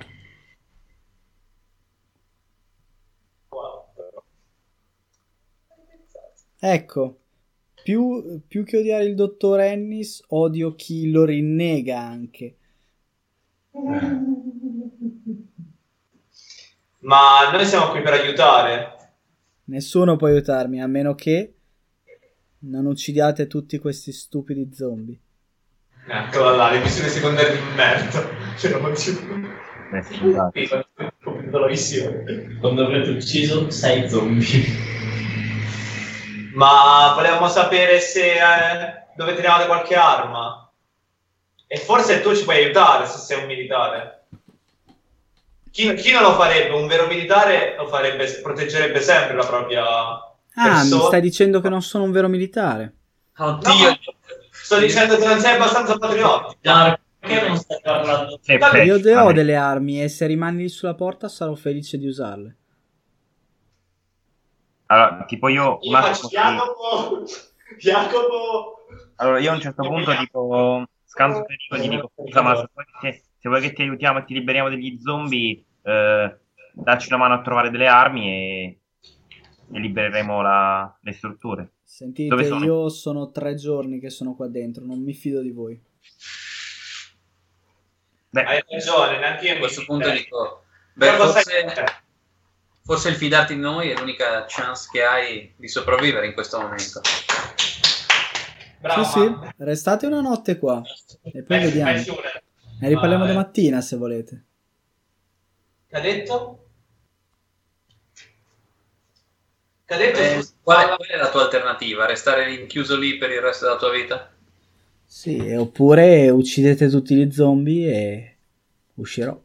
Ecco, più, più che odiare il dottor Ennis, odio chi lo rinnega anche. Ma noi siamo qui per aiutare. Nessuno può aiutarmi a meno che non uccidiate tutti questi stupidi zombie. Eccola là, le missioni secondarie di merda. Ce la missione. Quando avrete ucciso sei zombie. Ma volevamo sapere se eh, dove trovate qualche arma. E forse tu ci puoi aiutare se sei un militare. Chi, chi non lo farebbe? Un vero militare lo farebbe, proteggerebbe sempre la propria Ah, mi persona. stai dicendo che non sono un vero militare? Oddio, No, sto dicendo che non sei abbastanza patriottico. Perché non stai parlando? Io de- ho delle armi e se rimani lì sulla porta sarò felice di usarle. Allora, tipo io, Io Marco, Jacopo. Jacopo. allora io a un certo punto tipo scanso Federico gli dico scusa ma se che, se vuoi che ti aiutiamo e ti liberiamo degli zombie eh, dacci una mano a trovare delle armi e, e libereremo la- le strutture Sentite, sono? io sono tre giorni che sono qua dentro, non mi fido di voi. beh Hai ragione, neanche io a questo punto fiderei. dico, beh, forse, forse il fidarti di noi è l'unica chance che hai di sopravvivere in questo momento. Bravo, sì, sì, restate una notte qua e poi Vai- vediamo. Ne riparliamo domattina se volete. Che ha detto? Che ha detto? Eh, qual, è, qual è la tua alternativa? Restare rinchiuso lì per il resto della tua vita? Sì, oppure uccidete tutti gli zombie e uscirò.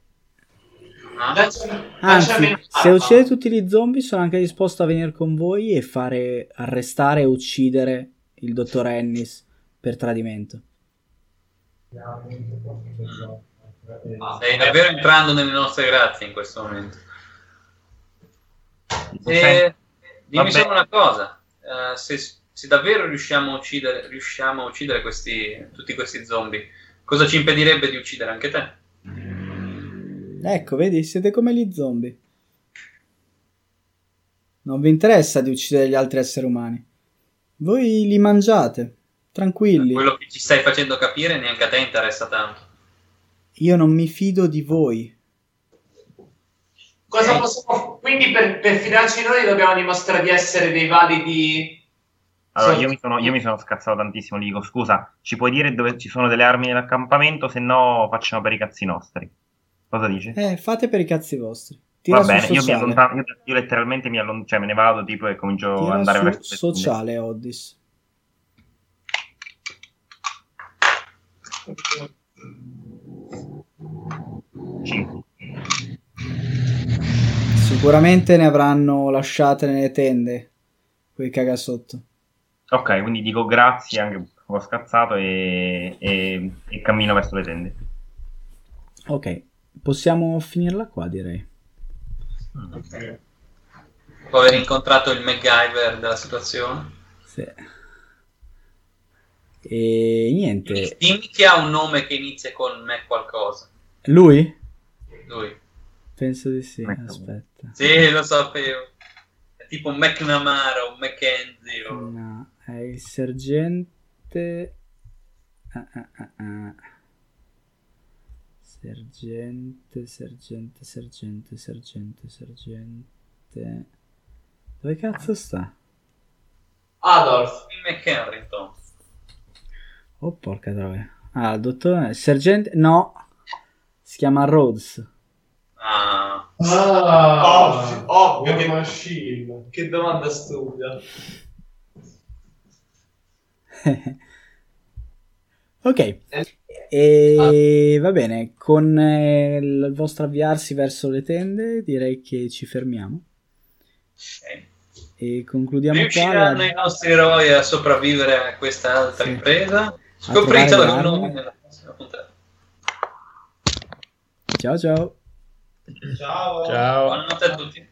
Lasciami- Anzi, se ah, uccidete tutti gli zombie sono anche disposto a venire con voi e fare arrestare e uccidere il dottor Ennis per tradimento. Ah, Stai davvero entrando nelle nostre grazie in questo momento. Senti, E dimmi solo una cosa, eh, se, se davvero riusciamo a uccidere, riusciamo a uccidere questi, tutti questi zombie, cosa ci impedirebbe di uccidere anche te? Ecco, vedi, siete come gli zombie. Non vi interessa di uccidere gli altri esseri umani. Voi li mangiate, tranquilli. Quello che ci stai facendo capire neanche a te interessa tanto. Io non mi fido di voi. Cosa Eh. possiamo... Quindi per, per fidarci noi dobbiamo dimostrare di essere dei validi... allora io mi, sono, io mi sono scazzato tantissimo gli dico scusa ci puoi dire dove ci sono delle armi nell'accampamento se no facciamo per i cazzi nostri cosa dici? Eh, fate per i cazzi vostri. Tira Va bene, io, mi allontano, io, io letteralmente mi allontano, cioè me ne vado tipo e comincio ad andare verso tende. sociale, Oddis. Cinque. Sicuramente ne avranno lasciate nelle tende. Quei cagasotto. Ok, quindi dico grazie anche perché ho scazzato e, e- e cammino verso le tende. Ok, possiamo finirla qua, direi. Dopo aver incontrato il MacGyver della situazione. Sì. E niente. Dimmi che ha un nome che inizia con me qualcosa. Lui? Lui. Penso di sì. Ecco. Aspetta. Sì, lo sapevo. È tipo un McNamara, un Mackenzie. o- No, è il sergente. Ah, ah, ah, ah. Sergente, sergente, sergente, sergente, sergente. Dove cazzo sta? Adolf. McHenryton. Oh, porca troia. Ah, il dottore. Sergente. No. Si chiama Rhodes. Ah, Ah, Ovvio, ovvio che- Machine. Che domanda stupida. ok. E va bene. Con eh, il vostro avviarsi verso le tende, direi che ci fermiamo. ok. E concludiamo qua. Riusciranno la- i nostri eroi a sopravvivere a questa altra Sì. impresa? Scopritelo con noi nella prossima puntata. Ciao ciao. Ciao. Ciao. Buonanotte a tutti.